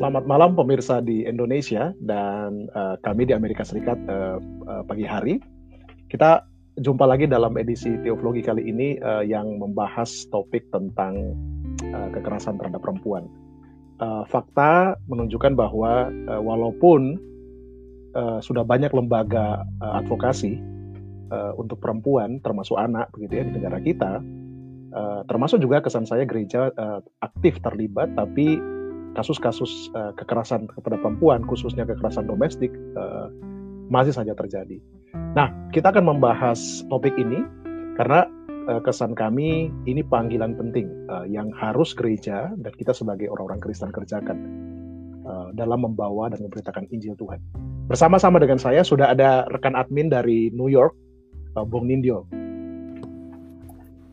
Selamat malam pemirsa di Indonesia dan uh, kami di Amerika Serikat uh, uh, pagi hari. Kita jumpa lagi dalam edisi Teologi kali ini uh, yang membahas topik tentang uh, kekerasan terhadap perempuan. Uh, fakta menunjukkan bahwa uh, walaupun uh, sudah banyak lembaga uh, advokasi uh, untuk perempuan, termasuk anak, begitu ya di negara kita, uh, termasuk juga kesan saya gereja uh, aktif terlibat, tapi kasus-kasus uh, kekerasan kepada perempuan, khususnya kekerasan domestik, uh, masih saja terjadi. Nah, kita akan membahas topik ini karena uh, kesan kami ini panggilan penting uh, yang harus gereja dan kita sebagai orang-orang Kristen kerjakan uh, dalam membawa dan memberitakan Injil Tuhan. Bersama-sama dengan saya sudah ada rekan admin dari New York, uh, Bung Nindyo.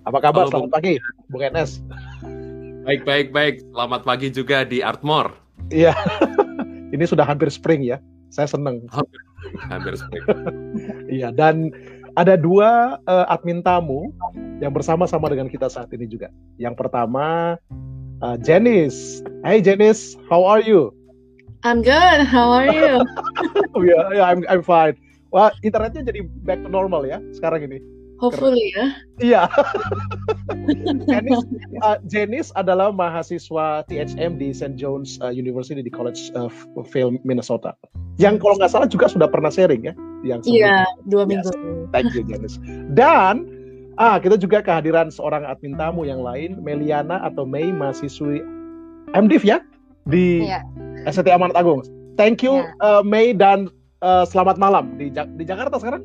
Apa kabar? Halo, Selamat Bung. pagi, Bung Enes. Baik, baik, baik. Selamat pagi juga di Artmore. Iya, ini sudah hampir spring ya. Saya senang. Hampir, hampir spring. Iya, dan ada dua uh, admin tamu yang bersama-sama dengan kita saat ini juga. Yang pertama, uh, Janice. Hey Janice, how are you? I'm good. How are you? yeah, yeah, I'm I'm fine. Wah, internetnya jadi back to normal ya sekarang ini. Hopefully ya. Iya. Jenis, uh, Jenis adalah mahasiswa THM di St. John's uh, University di College of Film Minnesota. Yang kalau nggak salah juga sudah pernah sharing ya. Yang iya, dua minggu. Yes. Thank you Jenis. Dan ah kita juga kehadiran seorang admin tamu yang lain, Meliana atau Mei mahasiswi MDiv ya di iya. ST Amanat Agung. Thank you iya. uh, Mei dan uh, selamat malam di di Jakarta sekarang.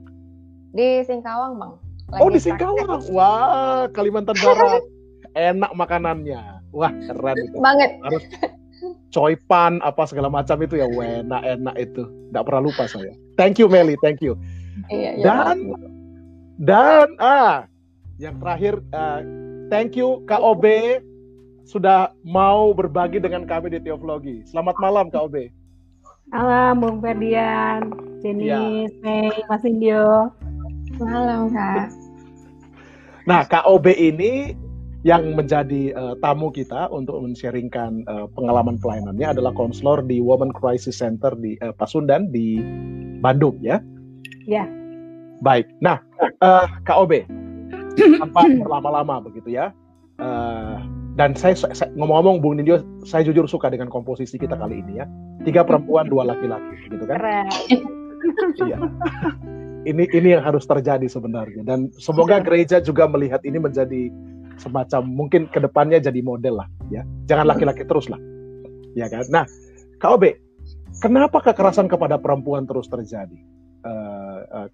Di Singkawang, Bang. Lagi oh di Singkawang, wah Kalimantan Barat, enak makanannya, wah keren itu. Banget. Harus coipan apa segala macam itu ya, enak enak itu, tidak pernah lupa saya. Thank you Meli, thank you. Iya, iya, dan dan ah yang terakhir uh, thank you KOB sudah mau berbagi dengan kami di Teologi. Selamat malam KOB. Malam Bung Ferdian, Jenny, ya. Mei, Mas Indio. Malam Kak. Nah, KOB ini yang menjadi uh, tamu kita untuk men-sharingkan uh, pengalaman pelayanannya adalah konselor di Women Crisis Center di uh, Pasundan di Bandung ya. Ya. Baik. Nah, uh, KOB tanpa berlama-lama begitu ya. Uh, dan saya, saya ngomong-ngomong Bung Nindyo, saya jujur suka dengan komposisi kita kali ini ya. Tiga perempuan, dua laki-laki, gitu kan? Keren. iya ini ini yang harus terjadi sebenarnya. Dan semoga iya. gereja juga melihat ini menjadi semacam mungkin ke depannya jadi model lah ya. Jangan iya. laki-laki terus lah ya kan? Nah KOB kenapa kekerasan kepada perempuan terus terjadi? Uh, uh,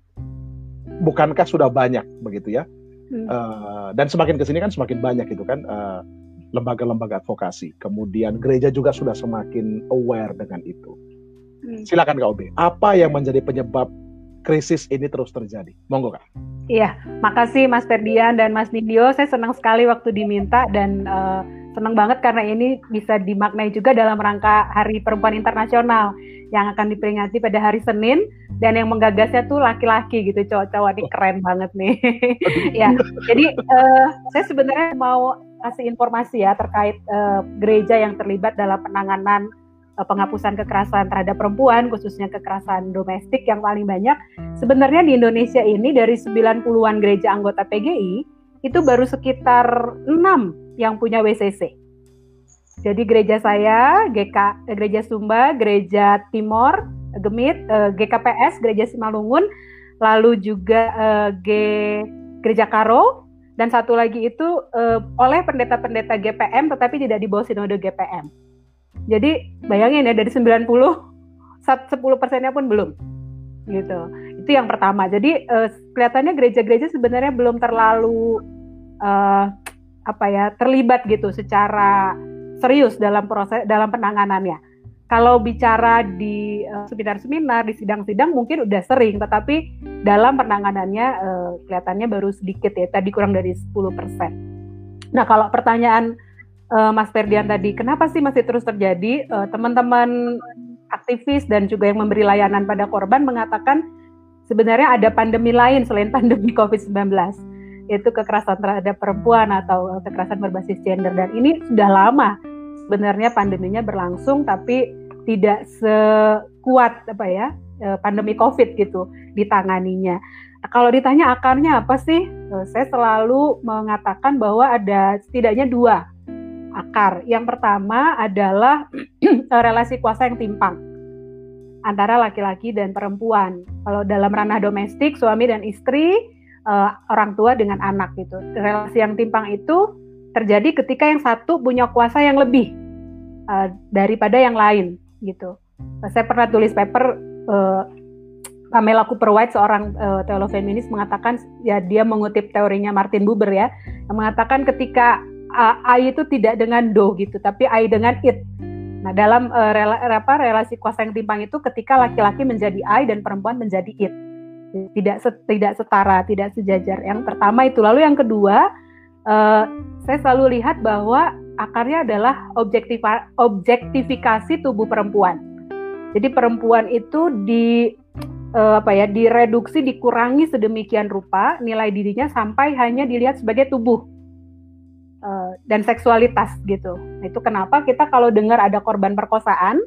bukankah sudah banyak begitu ya? Uh, dan semakin ke sini kan semakin banyak itu kan uh, lembaga-lembaga advokasi. Kemudian gereja juga sudah semakin aware dengan itu. Hmm. silakan KOB apa yang menjadi penyebab krisis ini terus terjadi. Monggo kak. Iya, makasih Mas Ferdian dan Mas Nindyo. Saya senang sekali waktu diminta dan uh, senang banget karena ini bisa dimaknai juga dalam rangka Hari Perempuan Internasional yang akan diperingati pada hari Senin dan yang menggagasnya tuh laki-laki gitu cowok-cowok ini keren banget nih ya jadi uh, saya sebenarnya mau kasih informasi ya terkait uh, gereja yang terlibat dalam penanganan penghapusan kekerasan terhadap perempuan, khususnya kekerasan domestik yang paling banyak. Sebenarnya di Indonesia ini dari 90-an gereja anggota PGI, itu baru sekitar 6 yang punya WCC. Jadi gereja saya, GK, Gereja Sumba, Gereja Timor, Gemit, eh, GKPS, Gereja Simalungun, lalu juga eh, G, Gereja Karo, dan satu lagi itu oleh pendeta-pendeta GPM tetapi tidak di bawah sinode GPM. Jadi bayangin ya dari 90 10 persennya pun belum gitu. Itu yang pertama. Jadi uh, kelihatannya gereja-gereja sebenarnya belum terlalu uh, apa ya terlibat gitu secara serius dalam proses dalam penanganannya. Kalau bicara di uh, seminar-seminar, di sidang-sidang mungkin udah sering, tetapi dalam penanganannya uh, kelihatannya baru sedikit ya, tadi kurang dari 10%. Nah, kalau pertanyaan uh, Mas Ferdian tadi, kenapa sih masih terus terjadi? Uh, teman-teman aktivis dan juga yang memberi layanan pada korban mengatakan sebenarnya ada pandemi lain selain pandemi COVID-19 yaitu kekerasan terhadap perempuan atau kekerasan berbasis gender dan ini sudah lama sebenarnya pandeminya berlangsung tapi tidak sekuat apa ya uh, pandemi COVID gitu ditanganinya. Kalau ditanya akarnya apa sih? Uh, saya selalu mengatakan bahwa ada setidaknya dua akar. Yang pertama adalah relasi kuasa yang timpang antara laki-laki dan perempuan. Kalau dalam ranah domestik, suami dan istri, uh, orang tua dengan anak gitu. Relasi yang timpang itu terjadi ketika yang satu punya kuasa yang lebih uh, daripada yang lain gitu. Saya pernah tulis paper uh, Pamela Cooper White seorang uh, teolog feminis mengatakan ya dia mengutip teorinya Martin Buber ya yang mengatakan ketika uh, I itu tidak dengan do gitu tapi I dengan it Nah, dalam uh, rela, apa, relasi kuasa yang timpang itu ketika laki-laki menjadi I dan perempuan menjadi it. Tidak tidak setara, tidak sejajar. Yang pertama itu. Lalu yang kedua, uh, saya selalu lihat bahwa akarnya adalah objektifikasi tubuh perempuan. Jadi perempuan itu di uh, apa ya, direduksi, dikurangi sedemikian rupa nilai dirinya sampai hanya dilihat sebagai tubuh dan seksualitas gitu. Nah, itu kenapa kita kalau dengar ada korban perkosaan,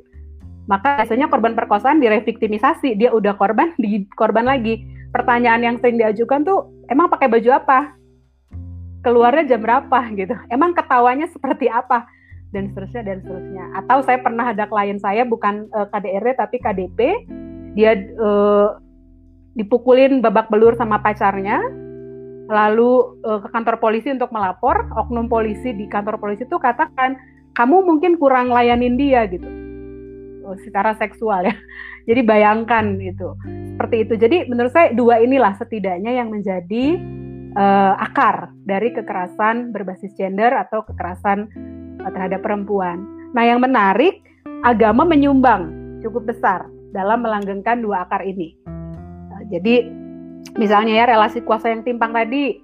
maka biasanya korban perkosaan direvictimisasi, dia udah korban, di korban lagi. Pertanyaan yang sering diajukan tuh, emang pakai baju apa? Keluarnya jam berapa gitu? Emang ketawanya seperti apa? Dan seterusnya dan seterusnya. Atau saya pernah ada klien saya bukan uh, eh, KDRT tapi KDP, dia uh, dipukulin babak belur sama pacarnya, lalu uh, ke kantor polisi untuk melapor, oknum polisi di kantor polisi itu katakan kamu mungkin kurang layanin dia gitu, oh, secara seksual ya. Jadi bayangkan itu seperti itu. Jadi menurut saya dua inilah setidaknya yang menjadi uh, akar dari kekerasan berbasis gender atau kekerasan uh, terhadap perempuan. Nah yang menarik agama menyumbang cukup besar dalam melanggengkan dua akar ini. Uh, jadi misalnya ya relasi kuasa yang timpang tadi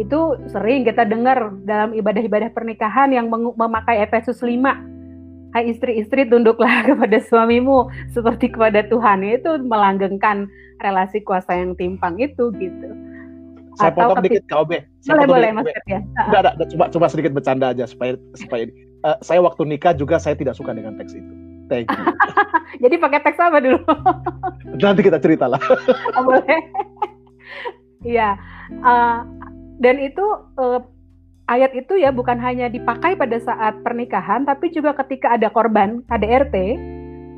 itu sering kita dengar dalam ibadah-ibadah pernikahan yang memakai Efesus 5 Hai istri-istri tunduklah kepada suamimu seperti kepada Tuhan itu melanggengkan relasi kuasa yang timpang itu gitu. Saya Atau potong dikit KOB. Saya boleh boleh Mas ya. Enggak ada, cuma cuma sedikit bercanda aja supaya supaya uh, saya waktu nikah juga saya tidak suka dengan teks itu. Thank you. Jadi pakai teks apa dulu? Nanti kita cerita lah. oh, boleh. Iya, uh, dan itu uh, ayat itu ya bukan hanya dipakai pada saat pernikahan, tapi juga ketika ada korban KDRT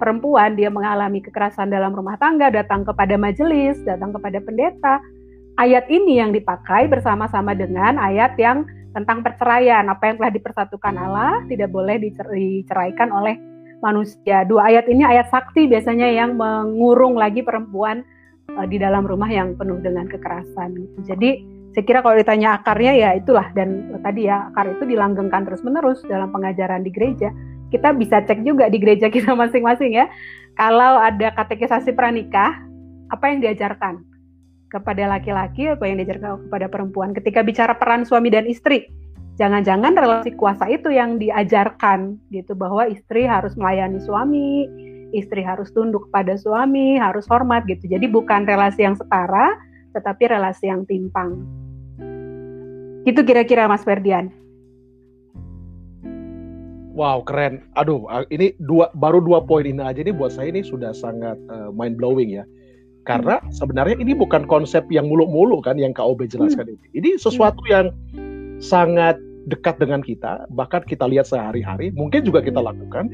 perempuan dia mengalami kekerasan dalam rumah tangga, datang kepada majelis, datang kepada pendeta. Ayat ini yang dipakai bersama-sama dengan ayat yang tentang perceraian, apa yang telah dipersatukan Allah tidak boleh diceraikan oleh manusia. Dua ayat ini ayat sakti biasanya yang mengurung lagi perempuan uh, di dalam rumah yang penuh dengan kekerasan gitu. Jadi saya kira kalau ditanya akarnya ya itulah dan uh, tadi ya akar itu dilanggengkan terus-menerus dalam pengajaran di gereja. Kita bisa cek juga di gereja kita masing-masing ya. Kalau ada katekisasi pranikah, apa yang diajarkan kepada laki-laki, apa yang diajarkan kepada perempuan ketika bicara peran suami dan istri. Jangan-jangan relasi kuasa itu yang diajarkan gitu bahwa istri harus melayani suami, istri harus tunduk pada suami, harus hormat gitu. Jadi bukan relasi yang setara, tetapi relasi yang timpang. Itu kira-kira Mas Ferdian. Wow, keren. Aduh, ini dua baru dua poin ini aja ini buat saya ini sudah sangat uh, eh, mind blowing ya. Karena hmm. sebenarnya ini bukan konsep yang muluk-muluk kan yang KOB jelaskan hmm. ini. Ini sesuatu yang sangat dekat dengan kita, bahkan kita lihat sehari-hari, mungkin juga kita lakukan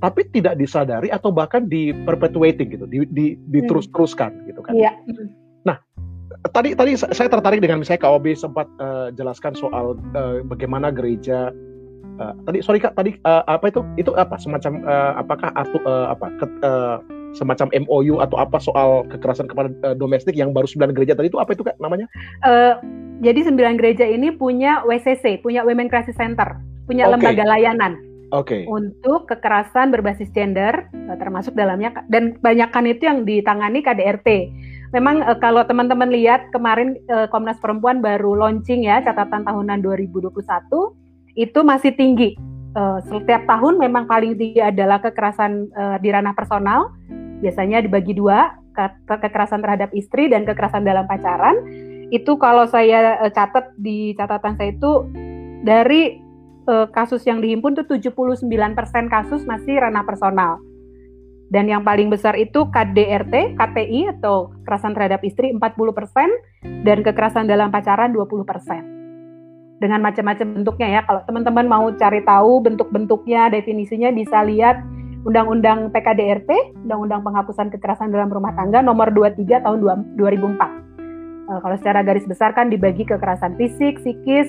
tapi tidak disadari atau bahkan di perpetuating gitu, di, di diterus-teruskan gitu kan. Iya. Nah, tadi tadi saya tertarik dengan misalnya KOB sempat uh, jelaskan soal uh, bagaimana gereja uh, tadi sorry Kak, tadi uh, apa itu? Itu apa? Semacam uh, apakah atu uh, apa ke, uh, semacam MOU atau apa soal kekerasan kepada uh, domestik yang baru sembilan gereja tadi itu apa itu Kak namanya? Uh, jadi sembilan gereja ini punya WCC, punya Women Crisis Center, punya okay. lembaga layanan okay. untuk kekerasan berbasis gender eh, termasuk dalamnya dan banyakkan itu yang ditangani KDRT. Memang uh, kalau teman-teman lihat kemarin uh, Komnas Perempuan baru launching ya catatan tahunan 2021 itu masih tinggi. Setiap tahun memang paling tinggi adalah kekerasan uh, di ranah personal. Biasanya dibagi dua, ke kekerasan terhadap istri dan kekerasan dalam pacaran. Itu kalau saya uh, catat di catatan saya itu dari uh, kasus yang dihimpun tuh 79% kasus masih ranah personal. Dan yang paling besar itu KDRT, KTI atau kekerasan terhadap istri 40% dan kekerasan dalam pacaran 20%. Dengan macam-macam bentuknya ya. Kalau teman-teman mau cari tahu bentuk-bentuknya, definisinya bisa lihat Undang-Undang PKDRT, Undang-Undang Penghapusan Kekerasan dalam Rumah Tangga nomor 23 tahun 2004. Uh, kalau secara garis besar kan dibagi kekerasan fisik, psikis,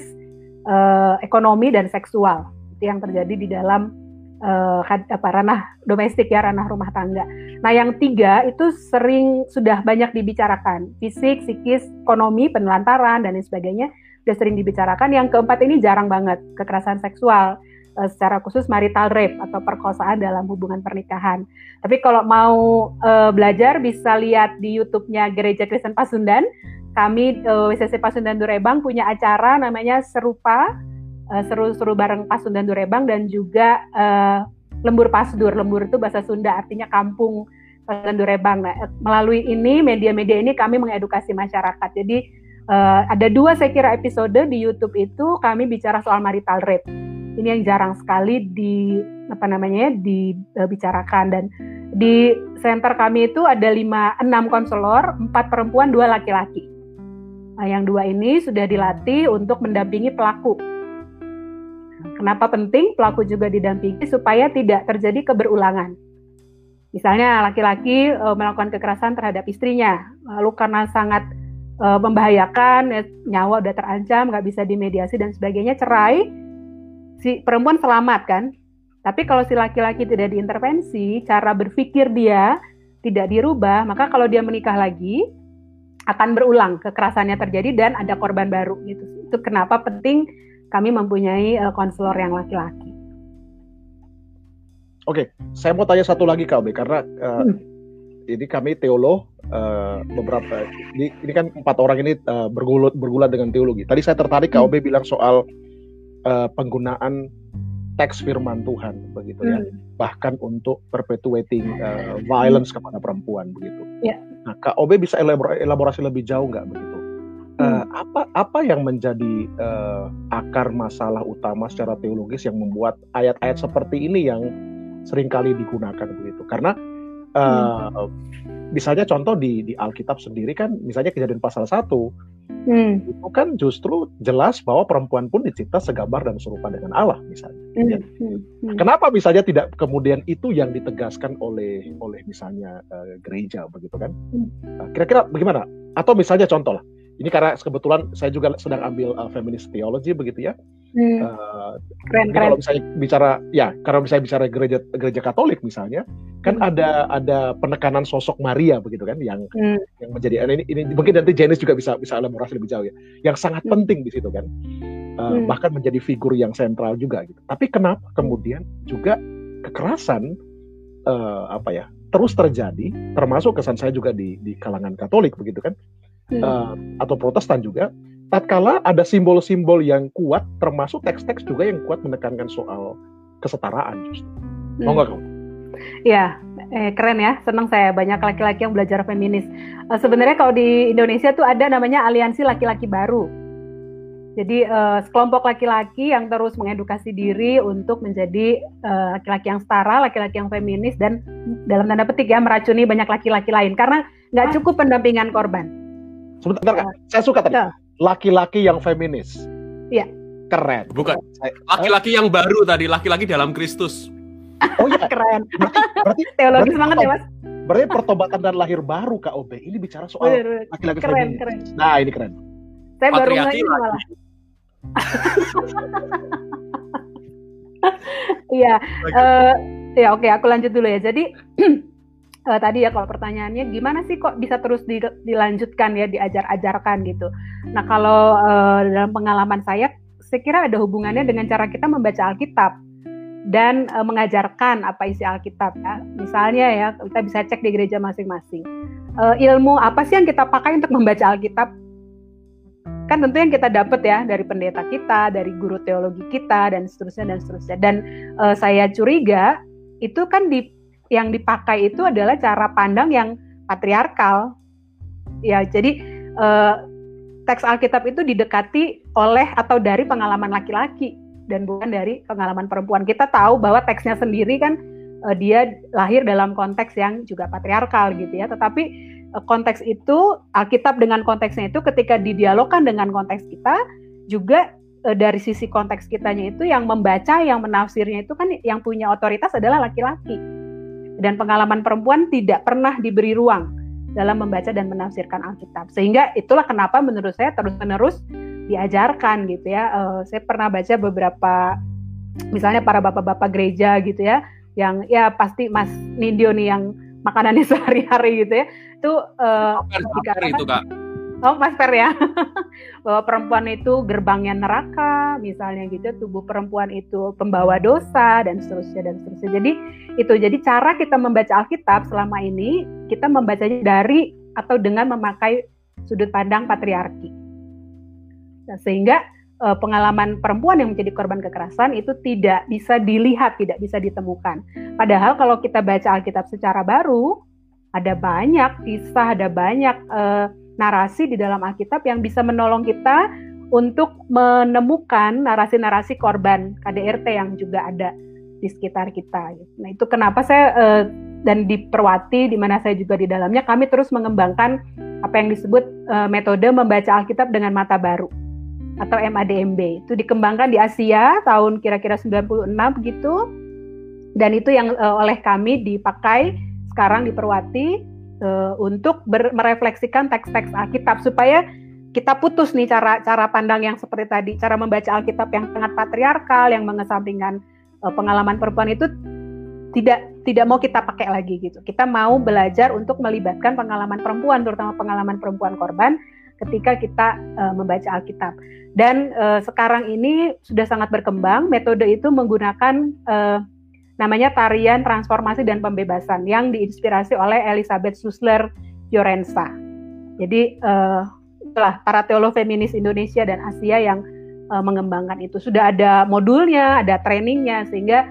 uh, ekonomi dan seksual. Itu yang terjadi di dalam uh, apa ranah domestik ya ranah rumah tangga. Nah yang tiga itu sering sudah banyak dibicarakan fisik, psikis, ekonomi, penelantaran dan lain sebagainya sudah sering dibicarakan. Yang keempat ini jarang banget kekerasan seksual uh, secara khusus marital rape atau perkosaan dalam hubungan pernikahan. Tapi kalau mau uh, belajar bisa lihat di YouTube-nya Gereja Kristen Pasundan. Kami uh, WCC Pasundan Durebang punya acara namanya Serupa uh, seru-seru bareng Pasundan Durebang dan juga uh, Lembur Pasdur. Lembur itu bahasa Sunda artinya kampung Pasundan Durebang. Nah, melalui ini media-media ini kami mengedukasi masyarakat. Jadi uh, ada dua saya kira episode di YouTube itu kami bicara soal marital rape. Ini yang jarang sekali di apa namanya dibicarakan dan di center kami itu ada lima enam konselor, empat perempuan, dua laki-laki. Nah, yang dua ini sudah dilatih untuk mendampingi pelaku Kenapa penting pelaku juga didampingi supaya tidak terjadi keberulangan. Misalnya laki-laki e, melakukan kekerasan terhadap istrinya, lalu karena sangat e, membahayakan, ya, nyawa udah terancam, nggak bisa dimediasi dan sebagainya, cerai, si perempuan selamat kan. Tapi kalau si laki-laki tidak diintervensi, cara berpikir dia tidak dirubah, maka kalau dia menikah lagi akan berulang kekerasannya terjadi dan ada korban baru gitu. Itu kenapa penting kami mempunyai uh, konselor yang laki-laki. Oke, saya mau tanya satu lagi Kak Obe karena uh, hmm. ini kami teolog uh, beberapa ini, ini kan empat orang ini uh, bergulat bergulat dengan teologi. Tadi saya tertarik Kak hmm. Bilang soal uh, penggunaan teks firman Tuhan begitu ya, hmm. bahkan untuk perpetuating uh, violence kepada perempuan begitu. Ya. Nah, Kak Obe bisa elaborasi lebih jauh nggak begitu? uh, apa apa yang menjadi uh, akar masalah utama secara teologis yang membuat ayat-ayat seperti ini yang sering kali digunakan begitu karena uh, hmm. misalnya contoh di di Alkitab sendiri kan misalnya kejadian pasal 1 hmm. itu kan justru jelas bahwa perempuan pun dicipta segambar dan serupa dengan Allah misalnya hmm. Ya. Hmm. hmm. kenapa misalnya tidak kemudian itu yang ditegaskan oleh oleh misalnya uh, gereja begitu kan hmm. kira-kira bagaimana atau misalnya contoh lah ini karena kebetulan saya juga sedang ambil uh, feminist theology begitu ya. Hmm. Uh, keren, keren. Kalau misalnya bicara ya, kalau misalnya bicara gereja gereja Katolik misalnya, kan hmm. ada ada penekanan sosok Maria begitu kan yang hmm. yang menjadi ini, ini mungkin nanti Janice juga bisa bisa elaborasi lebih jauh ya. Yang sangat hmm. penting di situ kan. Uh, hmm. bahkan menjadi figur yang sentral juga gitu. Tapi kenapa kemudian juga kekerasan uh, apa ya terus terjadi termasuk kesan saya juga di di kalangan Katolik begitu kan hmm. uh, atau Protestan juga, tatkala ada simbol-simbol yang kuat, termasuk teks-teks juga yang kuat menekankan soal kesetaraan justru. Hmm. Mau nggak kamu? Ya, eh, keren ya. Senang saya banyak laki-laki yang belajar feminis. Uh, sebenarnya kalau di Indonesia tuh ada namanya aliansi laki-laki baru. Jadi uh, sekelompok laki-laki yang terus mengedukasi diri untuk menjadi laki-laki uh, yang setara, laki-laki yang feminis dan dalam tanda petik ya meracuni banyak laki-laki lain karena nggak cukup pendampingan korban. Sebentar, uh, saya suka tadi. Laki-laki yang feminis. Iya. Keren. Bukan. Laki-laki yang baru tadi, laki-laki dalam Kristus. Oh iya, keren. Berarti berarti teologis banget ya, Mas. Berarti pertobatan dan lahir baru KOB. Ini bicara soal laki-laki keren, feminis. Keren. Nah, ini keren. Saya baru lagi malah. Iya. uh, ya oke, okay, aku lanjut dulu ya. Jadi uh, tadi ya kalau pertanyaannya gimana sih kok bisa terus di, dilanjutkan ya diajar-ajarkan gitu. Nah kalau uh, dalam pengalaman saya, saya kira ada hubungannya dengan cara kita membaca Alkitab dan uh, mengajarkan apa isi Alkitab ya. Misalnya ya kita bisa cek di gereja masing-masing. Uh, ilmu apa sih yang kita pakai untuk membaca Alkitab? Kan tentu yang kita dapat ya dari pendeta kita, dari guru teologi kita dan seterusnya dan seterusnya. Dan uh, saya curiga itu kan di yang dipakai itu adalah cara pandang yang patriarkal. Ya, jadi eh, teks Alkitab itu didekati oleh atau dari pengalaman laki-laki dan bukan dari pengalaman perempuan. Kita tahu bahwa teksnya sendiri kan uh, dia lahir dalam konteks yang juga patriarkal gitu ya. Tetapi uh, konteks itu Alkitab dengan konteksnya itu ketika didialogkan dengan konteks kita juga uh, dari sisi konteks kitanya itu yang membaca, yang menafsirnya itu kan yang punya otoritas adalah laki-laki. Dan pengalaman perempuan tidak pernah diberi ruang dalam membaca dan menafsirkan Alkitab. Sehingga itulah kenapa menurut saya terus-menerus diajarkan gitu ya. Uh, saya pernah baca beberapa misalnya para bapak-bapak gereja gitu ya yang ya pasti Mas Nindyo nih yang makanannya sehari-hari gitu ya itu uh, itu kak Oh, Mas Per ya, bahwa perempuan itu gerbangnya neraka, misalnya gitu, tubuh perempuan itu pembawa dosa dan seterusnya dan seterusnya. Jadi itu jadi cara kita membaca Alkitab selama ini kita membacanya dari atau dengan memakai sudut pandang patriarki. Nah, sehingga uh, pengalaman perempuan yang menjadi korban kekerasan itu tidak bisa dilihat, tidak bisa ditemukan. Padahal kalau kita baca Alkitab secara baru, ada banyak kisah, ada banyak uh, narasi di dalam Alkitab yang bisa menolong kita untuk menemukan narasi-narasi korban KDRT yang juga ada di sekitar kita. Nah itu kenapa saya uh, dan di Perwati di mana saya juga di dalamnya kami terus mengembangkan apa yang disebut uh, metode membaca Alkitab dengan mata baru atau MADMB. Itu dikembangkan di Asia tahun kira-kira 96 begitu. Dan itu yang uh, oleh kami dipakai sekarang di Perwati uh, untuk ber- merefleksikan teks-teks Alkitab supaya kita putus nih cara cara pandang yang seperti tadi, cara membaca Alkitab yang sangat patriarkal yang mengesampingkan uh, pengalaman perempuan itu tidak tidak mau kita pakai lagi gitu. Kita mau belajar untuk melibatkan pengalaman perempuan terutama pengalaman perempuan korban ketika kita uh, membaca Alkitab. Dan uh, sekarang ini sudah sangat berkembang metode itu menggunakan uh, namanya tarian transformasi dan pembebasan yang diinspirasi oleh Elizabeth Susler Fiorenza. Jadi uh, para teolog feminis Indonesia dan Asia yang uh, mengembangkan itu. Sudah ada modulnya, ada trainingnya sehingga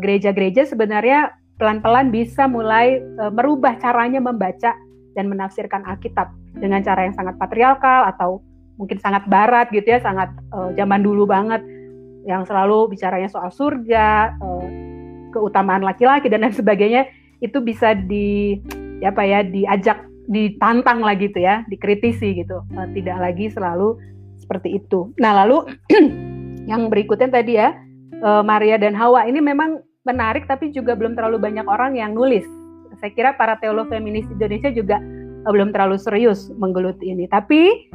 gereja-gereja uh, sebenarnya pelan-pelan bisa mulai uh, merubah caranya membaca dan menafsirkan Alkitab dengan cara yang sangat patriarkal atau mungkin sangat barat gitu ya, sangat uh, zaman dulu banget yang selalu bicaranya soal surga, uh, keutamaan laki-laki dan lain sebagainya itu bisa di apa ya diajak ditantang lagi gitu ya, dikritisi gitu. Uh, tidak lagi selalu seperti itu. Nah, lalu yang berikutnya tadi ya, uh, Maria dan Hawa ini memang menarik tapi juga belum terlalu banyak orang yang nulis. Saya kira para teolog feminis Indonesia juga uh, belum terlalu serius menggeluti ini. Tapi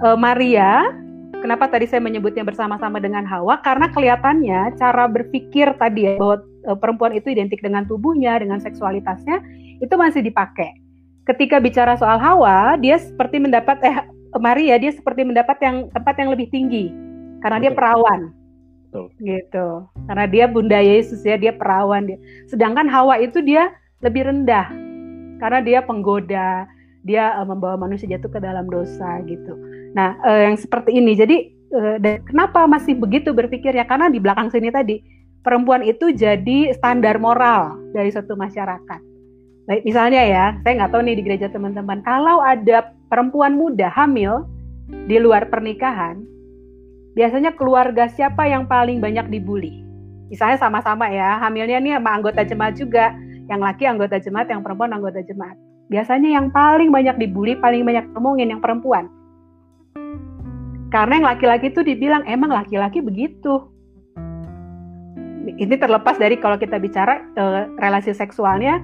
Maria, kenapa tadi saya menyebutnya bersama-sama dengan Hawa? Karena kelihatannya cara berpikir tadi ya bahwa perempuan itu identik dengan tubuhnya, dengan seksualitasnya itu masih dipakai. Ketika bicara soal Hawa, dia seperti mendapat eh Maria dia seperti mendapat yang tempat yang lebih tinggi karena Betul. dia perawan. Betul. gitu karena dia bunda Yesus ya dia perawan dia sedangkan Hawa itu dia lebih rendah karena dia penggoda dia uh, membawa manusia jatuh ke dalam dosa gitu. Nah, uh, yang seperti ini. Jadi uh, dan kenapa masih begitu berpikir ya? Karena di belakang sini tadi perempuan itu jadi standar moral dari satu masyarakat. Baik, misalnya ya, saya nggak tahu nih di gereja teman-teman, kalau ada perempuan muda hamil di luar pernikahan, biasanya keluarga siapa yang paling banyak dibully? Misalnya sama-sama ya, hamilnya nih sama anggota jemaat juga, yang laki anggota jemaat, yang perempuan anggota jemaat biasanya yang paling banyak dibully, paling banyak ngomongin yang perempuan. Karena yang laki-laki itu dibilang emang laki-laki begitu. Ini terlepas dari kalau kita bicara uh, relasi seksualnya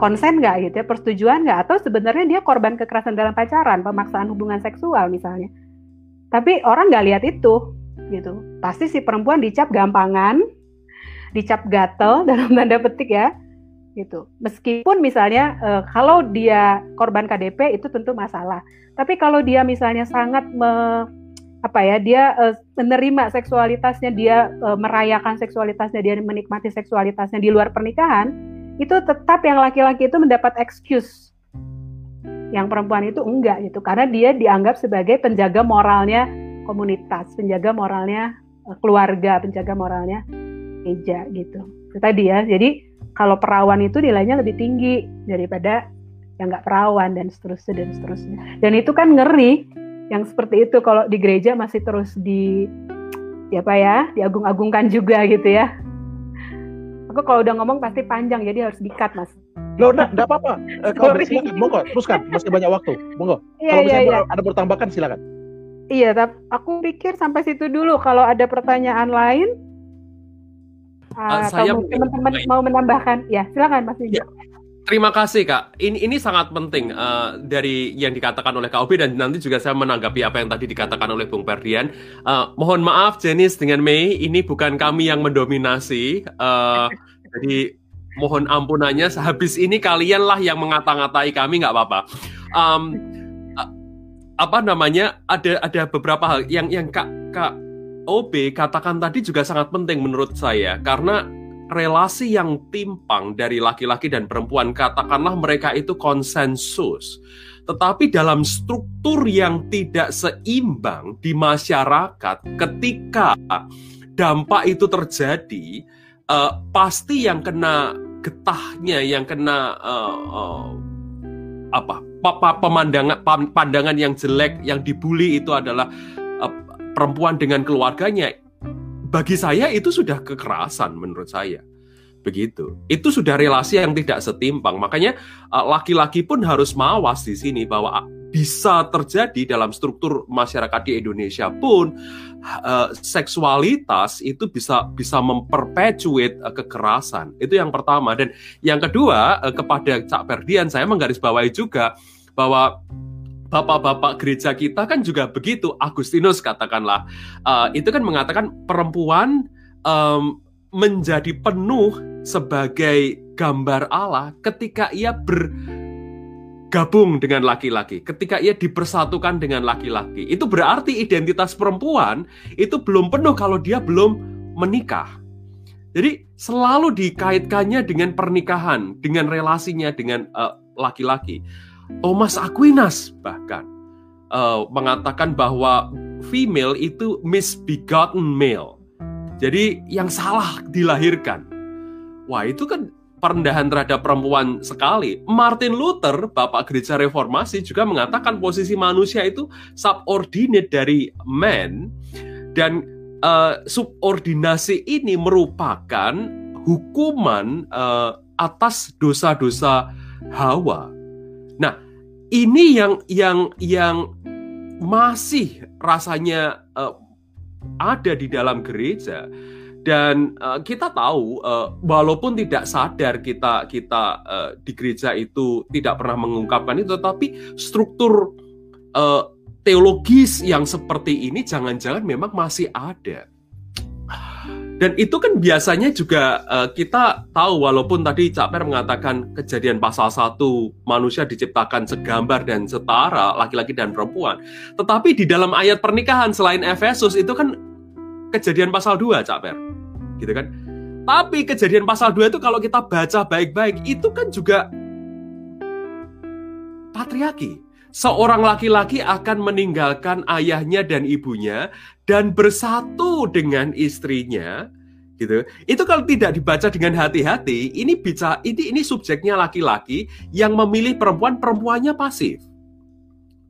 konsen nggak gitu ya, persetujuan nggak atau sebenarnya dia korban kekerasan dalam pacaran, pemaksaan hubungan seksual misalnya. Tapi orang nggak lihat itu gitu. Pasti si perempuan dicap gampangan, dicap gatel dalam tanda petik ya, gitu. Meskipun misalnya uh, kalau dia korban KDP itu tentu masalah. Tapi kalau dia misalnya sangat me, apa ya, dia uh, menerima seksualitasnya, dia uh, merayakan seksualitasnya, dia menikmati seksualitasnya di luar pernikahan, itu tetap yang laki-laki itu mendapat excuse. Yang perempuan itu enggak gitu karena dia dianggap sebagai penjaga moralnya komunitas, penjaga moralnya keluarga, penjaga moralnya gereja gitu. Itu tadi ya. Jadi kalau perawan itu nilainya lebih tinggi daripada yang nggak perawan dan seterusnya dan seterusnya. Dan itu kan ngeri yang seperti itu kalau di gereja masih terus di ya apa ya diagung-agungkan juga gitu ya. Aku kalau udah ngomong pasti panjang, jadi harus dikat, Mas. Loh, nah, enggak apa-apa. Eh, kalau silakan, monggo, teruskan. Masih banyak waktu. Monggo. Iya, Kalau iya, misalnya iya. ber- ada bertambahkan silakan. Iya, tapi aku pikir sampai situ dulu. Kalau ada pertanyaan lain, Ah, atau saya teman-teman mau menambahkan, ya silakan Mas Nidyo. Ya. Terima kasih Kak. Ini ini sangat penting eh, dari yang dikatakan oleh Kak Obi dan nanti juga saya menanggapi apa yang tadi dikatakan oleh Bung Ferdian. Eh, mohon maaf Jenis dengan Mei, ini bukan kami yang mendominasi. Eh, jadi mohon ampunannya. Sehabis ini kalianlah yang mengata-ngatai kami nggak apa-apa. Em, eh, apa namanya? Ada ada beberapa hal yang yang Kak Kak OB katakan tadi juga sangat penting menurut saya karena relasi yang timpang dari laki-laki dan perempuan katakanlah mereka itu konsensus. Tetapi dalam struktur yang tidak seimbang di masyarakat ketika dampak itu terjadi eh, pasti yang kena getahnya yang kena eh, eh, apa pa- pa- pemandangan pandangan yang jelek yang dibully itu adalah eh, perempuan dengan keluarganya bagi saya itu sudah kekerasan menurut saya. Begitu. Itu sudah relasi yang tidak setimpang. Makanya uh, laki-laki pun harus mawas di sini bahwa bisa terjadi dalam struktur masyarakat di Indonesia pun uh, seksualitas itu bisa bisa memperpetuate uh, kekerasan. Itu yang pertama dan yang kedua kepada Cak Ferdian saya menggarisbawahi juga bahwa bapak-bapak gereja kita kan juga begitu Agustinus katakanlah Uh, itu kan mengatakan perempuan um, menjadi penuh sebagai gambar Allah ketika ia bergabung dengan laki-laki, ketika ia dipersatukan dengan laki-laki. Itu berarti identitas perempuan itu belum penuh kalau dia belum menikah. Jadi selalu dikaitkannya dengan pernikahan, dengan relasinya dengan uh, laki-laki. Thomas Aquinas bahkan uh, mengatakan bahwa female itu misbegotten male. Jadi yang salah dilahirkan. Wah, itu kan perendahan terhadap perempuan sekali. Martin Luther, Bapak Gereja Reformasi juga mengatakan posisi manusia itu subordinate dari man dan eh, subordinasi ini merupakan hukuman eh, atas dosa-dosa Hawa. Nah, ini yang yang yang masih rasanya eh, ada di dalam gereja. Dan eh, kita tahu eh, walaupun tidak sadar kita kita eh, di gereja itu tidak pernah mengungkapkan itu tetapi struktur eh, teologis yang seperti ini jangan-jangan memang masih ada dan itu kan biasanya juga eh, kita tahu walaupun tadi Cak Per mengatakan kejadian pasal 1 manusia diciptakan segambar dan setara laki-laki dan perempuan. Tetapi di dalam ayat pernikahan selain Efesus itu kan kejadian pasal 2 Cak Per. Gitu kan. Tapi kejadian pasal 2 itu kalau kita baca baik-baik itu kan juga patriarki. Seorang laki-laki akan meninggalkan ayahnya dan ibunya dan bersatu dengan istrinya gitu. Itu kalau tidak dibaca dengan hati-hati, ini bisa ini ini subjeknya laki-laki yang memilih perempuan, perempuannya pasif.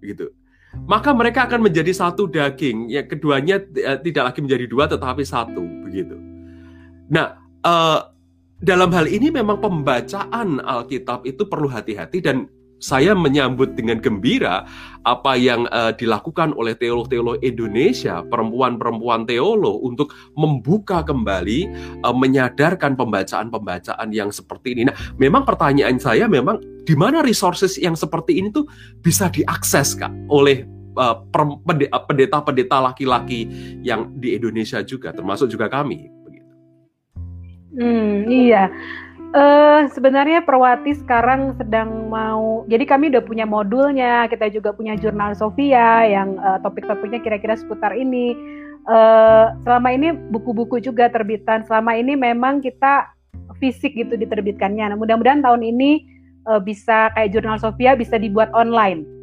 Gitu. Maka mereka akan menjadi satu daging. Yang keduanya eh, tidak lagi menjadi dua tetapi satu, begitu. Nah, eh, dalam hal ini memang pembacaan Alkitab itu perlu hati-hati dan saya menyambut dengan gembira apa yang uh, dilakukan oleh teolog-teolog Indonesia, perempuan-perempuan teolog untuk membuka kembali, uh, menyadarkan pembacaan-pembacaan yang seperti ini. Nah, memang pertanyaan saya memang di mana resources yang seperti ini tuh bisa diakses kak oleh uh, pendeta-pendeta laki-laki yang di Indonesia juga, termasuk juga kami. Hmm, iya. Eh sebenarnya Perwati sekarang sedang mau, jadi kami udah punya modulnya, kita juga punya jurnal Sofia yang eh, topik-topiknya kira-kira seputar ini. Eh selama ini buku-buku juga terbitan. Selama ini memang kita fisik gitu diterbitkannya. Nah, mudah-mudahan tahun ini eh, bisa kayak jurnal Sofia bisa dibuat online.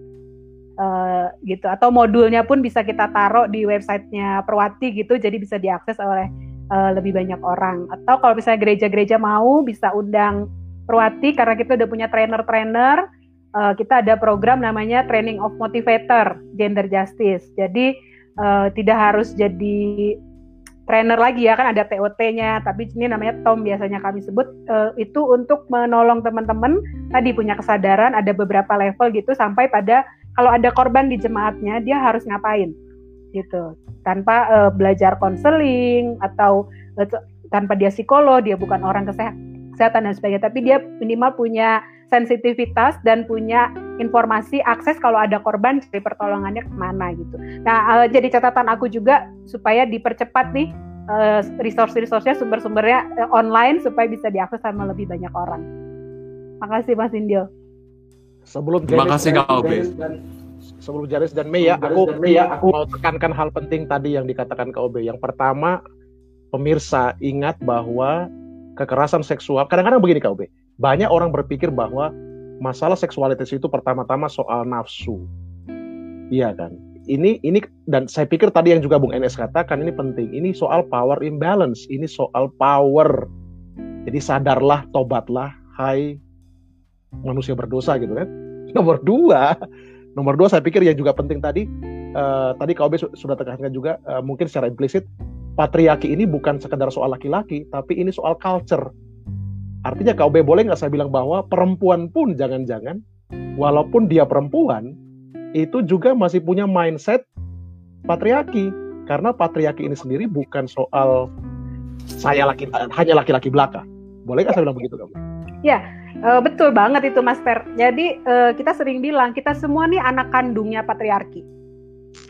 Eh, gitu atau modulnya pun bisa kita taruh di websitenya Perwati gitu jadi bisa diakses oleh uh, lebih banyak orang. Atau kalau misalnya gereja-gereja mau bisa undang Perwati karena kita udah punya trainer-trainer. Uh, kita ada program namanya Training of Motivator Gender Justice. Jadi uh, tidak harus jadi trainer lagi ya kan ada TOT-nya tapi ini namanya Tom biasanya kami sebut uh, itu untuk menolong teman-teman tadi punya kesadaran ada beberapa level gitu sampai pada kalau ada korban di jemaatnya dia harus ngapain gitu tanpa uh, belajar konseling atau uh, tanpa dia psikolog dia bukan orang kesehatan dan sebagainya tapi dia minimal punya sensitivitas dan punya informasi akses kalau ada korban dari pertolongannya ke mana gitu. Nah uh, jadi catatan aku juga supaya dipercepat nih uh, resource-resource-nya sumber-sumbernya uh, online supaya bisa diakses sama lebih banyak orang. Makasih Mas Indio. Sebelum Terima kasih Kak Obe. Sebelum Jaris dan Mei ya, aku, Mei ya, aku mau tekankan hal penting tadi yang dikatakan Kak Obe. Yang pertama, pemirsa ingat bahwa kekerasan seksual, kadang-kadang begini Kak Obe, banyak orang berpikir bahwa masalah seksualitas itu pertama-tama soal nafsu. Iya kan? Ini ini dan saya pikir tadi yang juga Bung NS katakan ini penting. Ini soal power imbalance, ini soal power. Jadi sadarlah, tobatlah, hai manusia berdosa gitu kan. Nomor dua, nomor dua saya pikir yang juga penting tadi, uh, tadi KOB sudah tekankan juga uh, mungkin secara implisit patriarki ini bukan sekedar soal laki-laki, tapi ini soal culture Artinya KOB boleh nggak saya bilang bahwa perempuan pun jangan-jangan, walaupun dia perempuan, itu juga masih punya mindset patriarki. Karena patriarki ini sendiri bukan soal saya laki hanya laki-laki belaka. Boleh nggak saya bilang begitu kamu? Ya, uh, betul banget itu Mas Per. Jadi uh, kita sering bilang kita semua nih anak kandungnya patriarki.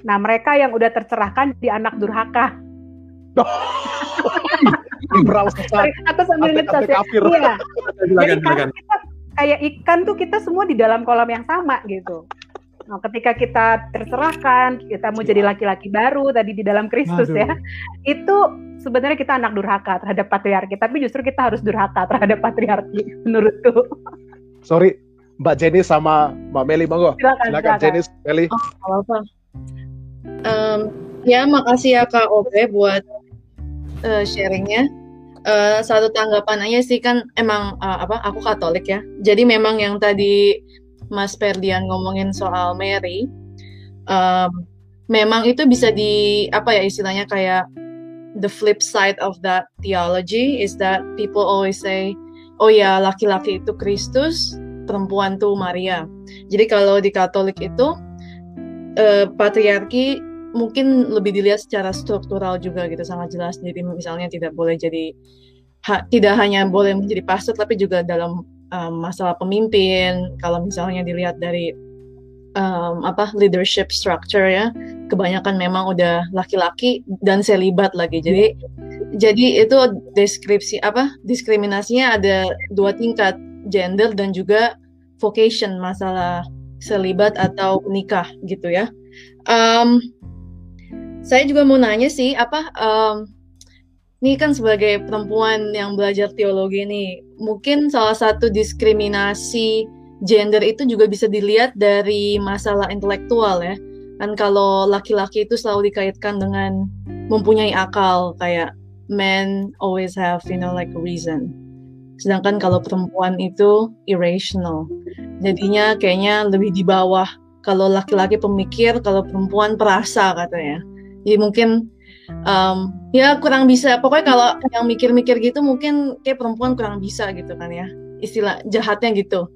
Nah mereka yang udah tercerahkan di anak durhaka. atau sambil ngecas ya. Iya. Jadi kan kita kayak ikan tuh kita semua di dalam kolam yang sama gitu. Nah, ketika kita terserahkan, kita mau jadi laki-laki baru tadi di dalam Kristus ya, itu sebenarnya kita anak durhaka terhadap patriarki, tapi justru kita harus durhaka terhadap patriarki menurutku. Sorry, Mbak Jenny sama Mbak Meli, monggo. Silakan, silakan. Jenny, Meli. Oh, apa Um, ya, makasih ya Kak Obe buat uh, sharingnya uh, satu tanggapan aja sih kan emang uh, apa aku Katolik ya. Jadi memang yang tadi Mas Ferdian ngomongin soal Mary, um, memang itu bisa di apa ya istilahnya kayak the flip side of that theology is that people always say, oh ya laki-laki itu Kristus, perempuan tuh Maria. Jadi kalau di Katolik itu uh, patriarki mungkin lebih dilihat secara struktural juga gitu sangat jelas jadi misalnya tidak boleh jadi ha, tidak hanya boleh menjadi pastor tapi juga dalam um, masalah pemimpin kalau misalnya dilihat dari um, apa leadership structure ya kebanyakan memang udah laki-laki dan selibat lagi. Jadi jadi itu deskripsi apa diskriminasinya ada dua tingkat gender dan juga vocation masalah selibat atau nikah gitu ya. Um, saya juga mau nanya sih, apa um, ini kan sebagai perempuan yang belajar teologi nih, mungkin salah satu diskriminasi gender itu juga bisa dilihat dari masalah intelektual ya. Kan kalau laki-laki itu selalu dikaitkan dengan mempunyai akal kayak men always have you know like a reason. Sedangkan kalau perempuan itu irrational. Jadinya kayaknya lebih di bawah kalau laki-laki pemikir, kalau perempuan perasa katanya jadi mungkin um, ya kurang bisa. Pokoknya kalau yang mikir-mikir gitu mungkin kayak perempuan kurang bisa gitu kan ya. Istilah jahatnya gitu.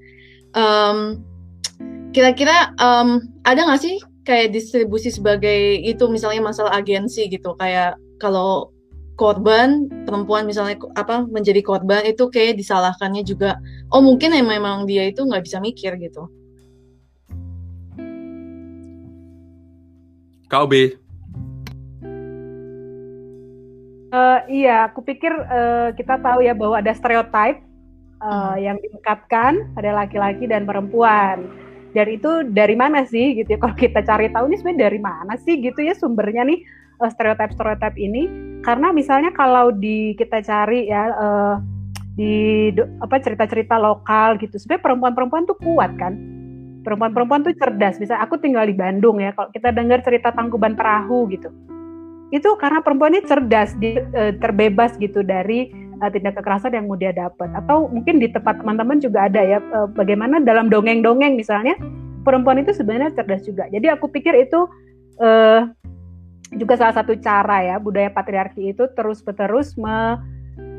Kira-kira um, ada nggak sih kayak distribusi sebagai itu misalnya masalah agensi gitu? Kayak kalau korban perempuan misalnya apa menjadi korban itu kayak disalahkannya juga. Oh mungkin ya memang dia itu nggak bisa mikir gitu. Kau Uh, iya, aku pikir uh, kita tahu ya bahwa ada stereotip uh, yang diikatkan pada laki-laki dan perempuan. Dan itu dari mana sih gitu ya? Kalau kita cari tahu ini sebenarnya dari mana sih gitu ya sumbernya nih uh, stereotip-stereotip ini? Karena misalnya kalau di kita cari ya uh, di apa cerita-cerita lokal gitu, sebenarnya perempuan-perempuan tuh kuat kan? Perempuan-perempuan tuh cerdas. Bisa aku tinggal di Bandung ya, kalau kita dengar cerita Tangkuban Perahu gitu itu karena perempuan ini cerdas, dia uh, terbebas gitu dari uh, tindak kekerasan yang mau dia dapat. Atau mungkin di tempat teman-teman juga ada ya, uh, bagaimana dalam dongeng-dongeng misalnya perempuan itu sebenarnya cerdas juga. Jadi aku pikir itu uh, juga salah satu cara ya budaya patriarki itu terus menerus me,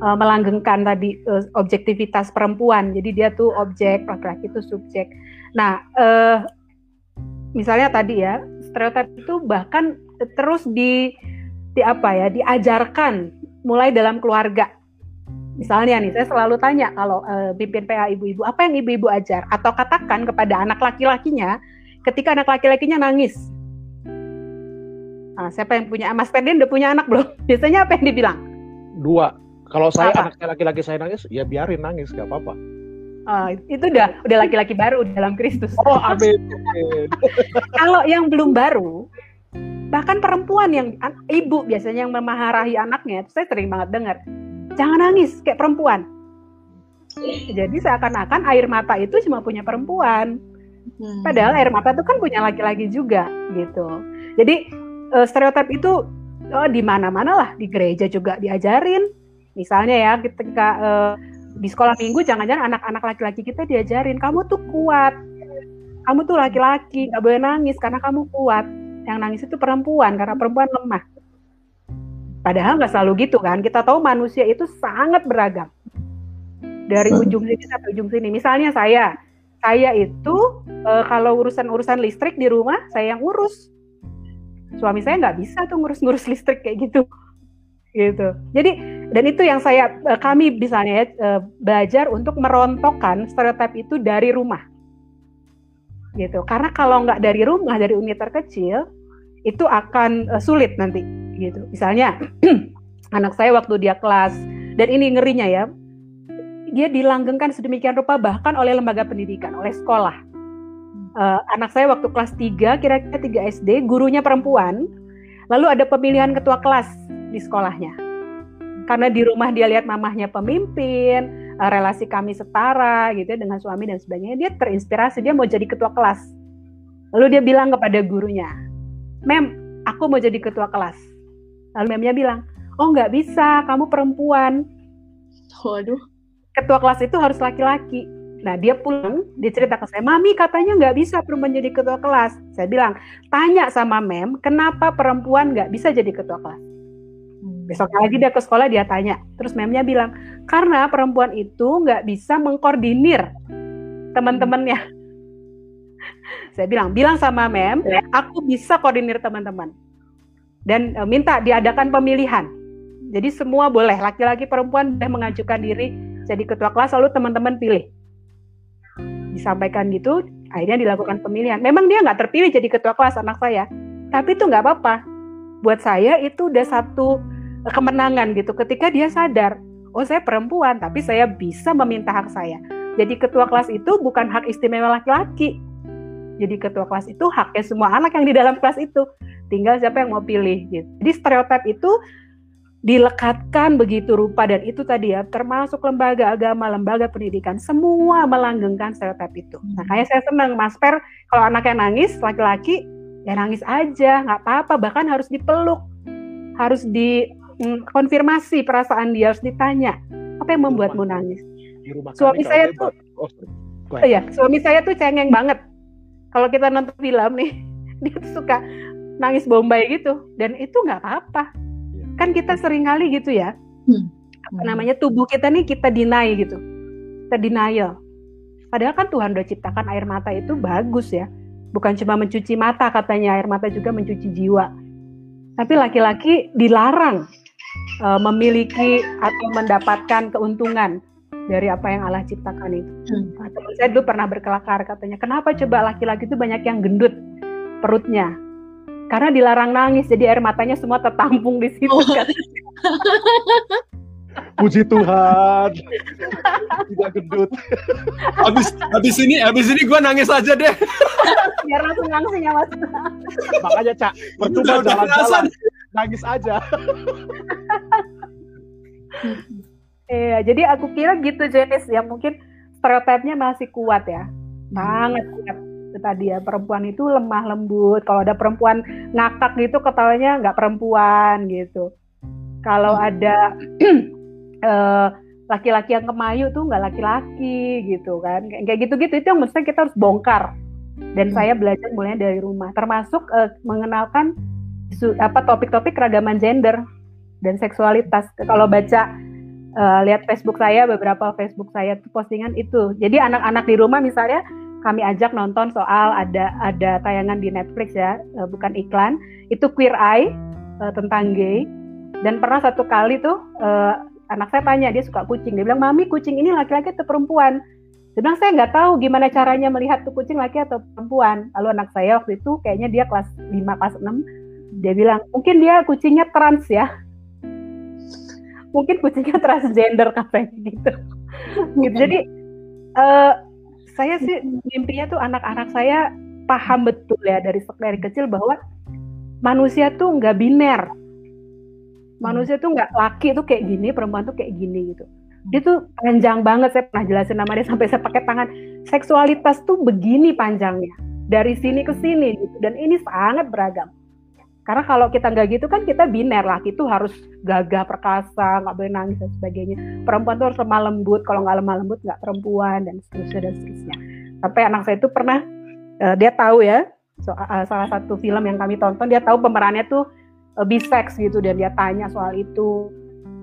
melanggengkan tadi objektivitas perempuan. Jadi dia tuh objek, laki-laki itu subjek. Nah, misalnya tadi ya stereotip itu bahkan terus di di apa ya diajarkan mulai dalam keluarga. Misalnya nih, saya selalu tanya kalau uh, pimpin PA ibu-ibu, apa yang ibu-ibu ajar? Atau katakan kepada anak laki-lakinya, ketika anak laki-lakinya nangis, Nah, siapa yang punya Mas Ferdin udah punya anak belum? Biasanya apa yang dibilang? Dua. Kalau saya Apa? anaknya laki-laki saya nangis, ya biarin nangis, gak apa-apa. Oh, itu udah udah laki-laki baru dalam Kristus. Oh, amin. Kalau yang belum baru, bahkan perempuan yang an- ibu biasanya yang memaharahi anaknya, itu saya sering banget dengar, jangan nangis kayak perempuan. Jadi seakan-akan air mata itu cuma punya perempuan. Hmm. Padahal air mata itu kan punya laki-laki juga gitu. Jadi eh, stereotip itu oh, di mana-mana lah di gereja juga diajarin. Misalnya ya ketika eh, di sekolah minggu jangan-jangan anak-anak laki-laki kita diajarin kamu tuh kuat. Kamu tuh laki-laki nggak boleh nangis karena kamu kuat. Yang nangis itu perempuan karena perempuan lemah. Padahal nggak selalu gitu kan. Kita tahu manusia itu sangat beragam. Dari ujung sini sampai ujung sini. Misalnya saya, saya itu eh, kalau urusan-urusan listrik di rumah saya yang urus. Suami saya nggak bisa tuh ngurus-ngurus listrik kayak gitu, gitu. Jadi dan itu yang saya eh, kami misalnya ya, eh, belajar untuk merontokkan stereotip itu dari rumah, gitu. Karena kalau nggak dari rumah dari unit terkecil itu akan eh, sulit nanti, gitu. Misalnya anak saya waktu dia kelas dan ini ngerinya ya dia dilanggengkan sedemikian rupa bahkan oleh lembaga pendidikan, oleh sekolah. Uh, anak saya waktu kelas 3, kira-kira 3 SD, gurunya perempuan, lalu ada pemilihan ketua kelas di sekolahnya. Karena di rumah dia lihat mamahnya pemimpin, uh, relasi kami setara gitu ya dengan suami dan sebagainya, dia terinspirasi, dia mau jadi ketua kelas. Lalu dia bilang kepada gurunya, Mem, aku mau jadi ketua kelas. Lalu memnya bilang, oh nggak bisa, kamu perempuan. Waduh. ketua kelas itu harus laki-laki. Nah dia pulang, dia cerita ke saya, Mami katanya nggak bisa perempuan jadi ketua kelas. Saya bilang, tanya sama Mem, kenapa perempuan nggak bisa jadi ketua kelas? Besoknya lagi dia ke sekolah, dia tanya. Terus Memnya bilang, karena perempuan itu nggak bisa mengkoordinir teman-temannya. Saya bilang, bilang sama Mem, aku bisa koordinir teman-teman. Dan e, minta diadakan pemilihan. Jadi semua boleh, laki-laki perempuan boleh mengajukan diri jadi ketua kelas lalu teman-teman pilih disampaikan gitu akhirnya dilakukan pemilihan memang dia nggak terpilih jadi ketua kelas anak saya tapi itu nggak apa-apa buat saya itu udah satu kemenangan gitu. Ketika dia sadar oh saya perempuan tapi saya bisa meminta hak saya. Jadi ketua kelas itu bukan hak istimewa laki-laki. Jadi ketua kelas itu haknya semua anak yang di dalam kelas itu. Tinggal siapa yang mau pilih gitu. Jadi stereotip itu dilekatkan begitu rupa dan itu tadi ya termasuk lembaga agama, lembaga pendidikan semua melanggengkan stereotip itu. Nah, kayak saya senang Mas Per kalau anaknya nangis laki-laki ya nangis aja nggak apa-apa bahkan harus dipeluk harus dikonfirmasi perasaan dia harus ditanya. Apa yang membuatmu nangis. Di rumah Suami kami saya tuh- oh, sorry. Go Oh ahead. ya suami saya tuh cengeng banget. Kalau kita nonton film nih dia tuh suka nangis bombay gitu. Dan itu nggak apa-apa. Kan kita sering kali gitu ya. Hmm. apa namanya? Tubuh kita nih kita deny gitu. Kita denial. Padahal kan Tuhan udah ciptakan air mata itu bagus ya. Bukan cuma mencuci mata katanya air mata juga mencuci jiwa. Tapi laki-laki dilarang eh, memiliki atau mendapatkan keuntungan dari apa yang Allah ciptakan itu Hmm. Nah, teman saya dulu pernah berkelakar katanya kenapa coba laki-laki itu banyak yang gendut perutnya karena dilarang nangis jadi air matanya semua tertampung di situ Oh. kan. Puji Tuhan. Tidak gendut. Habis habis ini habis ini gue nangis aja deh. biar langsung langsung ya mas Makanya Cak, percuma jalan-jalan. Nangis aja. Iya, jadi aku kira gitu jenis ya mungkin stereotipnya masih kuat ya, sangat kuat. Tadi ya perempuan itu lemah lembut. Kalau ada perempuan ngakak gitu ketawanya nggak perempuan gitu. Kalau ada eh, laki-laki yang kemayu tuh nggak laki-laki gitu kan. Kayak kayak gitu-gitu itu yang mesti kita harus bongkar. Dan Hmm. saya belajar mulai dari rumah, termasuk eh, mengenalkan apa topik-topik keragaman gender dan seksualitas. Kalau baca uh, lihat Facebook saya beberapa Facebook saya tuh postingan itu. Jadi anak-anak di rumah misalnya kami ajak nonton soal ada ada tayangan di Netflix ya, uh, bukan iklan. Itu Queer Eye uh, tentang gay. Dan pernah satu kali tuh uh, anak saya tanya dia suka kucing. Dia bilang, "Mami, kucing ini laki-laki atau perempuan?" Dia bilang, "Saya nggak tahu gimana caranya melihat tuh kucing laki atau perempuan." Lalu anak saya waktu itu kayaknya dia kelas 5 kelas 6 dia bilang, "Mungkin dia kucingnya trans ya." Mungkin kucingnya transgender katanya gitu. gitu. Jadi uh, saya sih mimpinya tuh anak-anak saya paham betul ya dari dari kecil bahwa manusia tuh nggak biner manusia tuh nggak laki tuh kayak gini perempuan tuh kayak gini gitu dia tuh panjang banget saya pernah jelasin nama dia sampai saya pakai tangan seksualitas tuh begini panjangnya dari sini ke sini gitu dan ini sangat beragam karena kalau kita nggak gitu kan kita biner laki tuh harus gagah perkasa nggak boleh nangis dan sebagainya. Perempuan tuh harus lemah lembut kalau nggak lemah lembut nggak perempuan dan seterusnya dan seterusnya. Sampai anak saya itu pernah uh, dia tahu ya so, uh, salah satu film yang kami tonton dia tahu pemerannya tuh uh, bisex gitu dan dia tanya soal itu.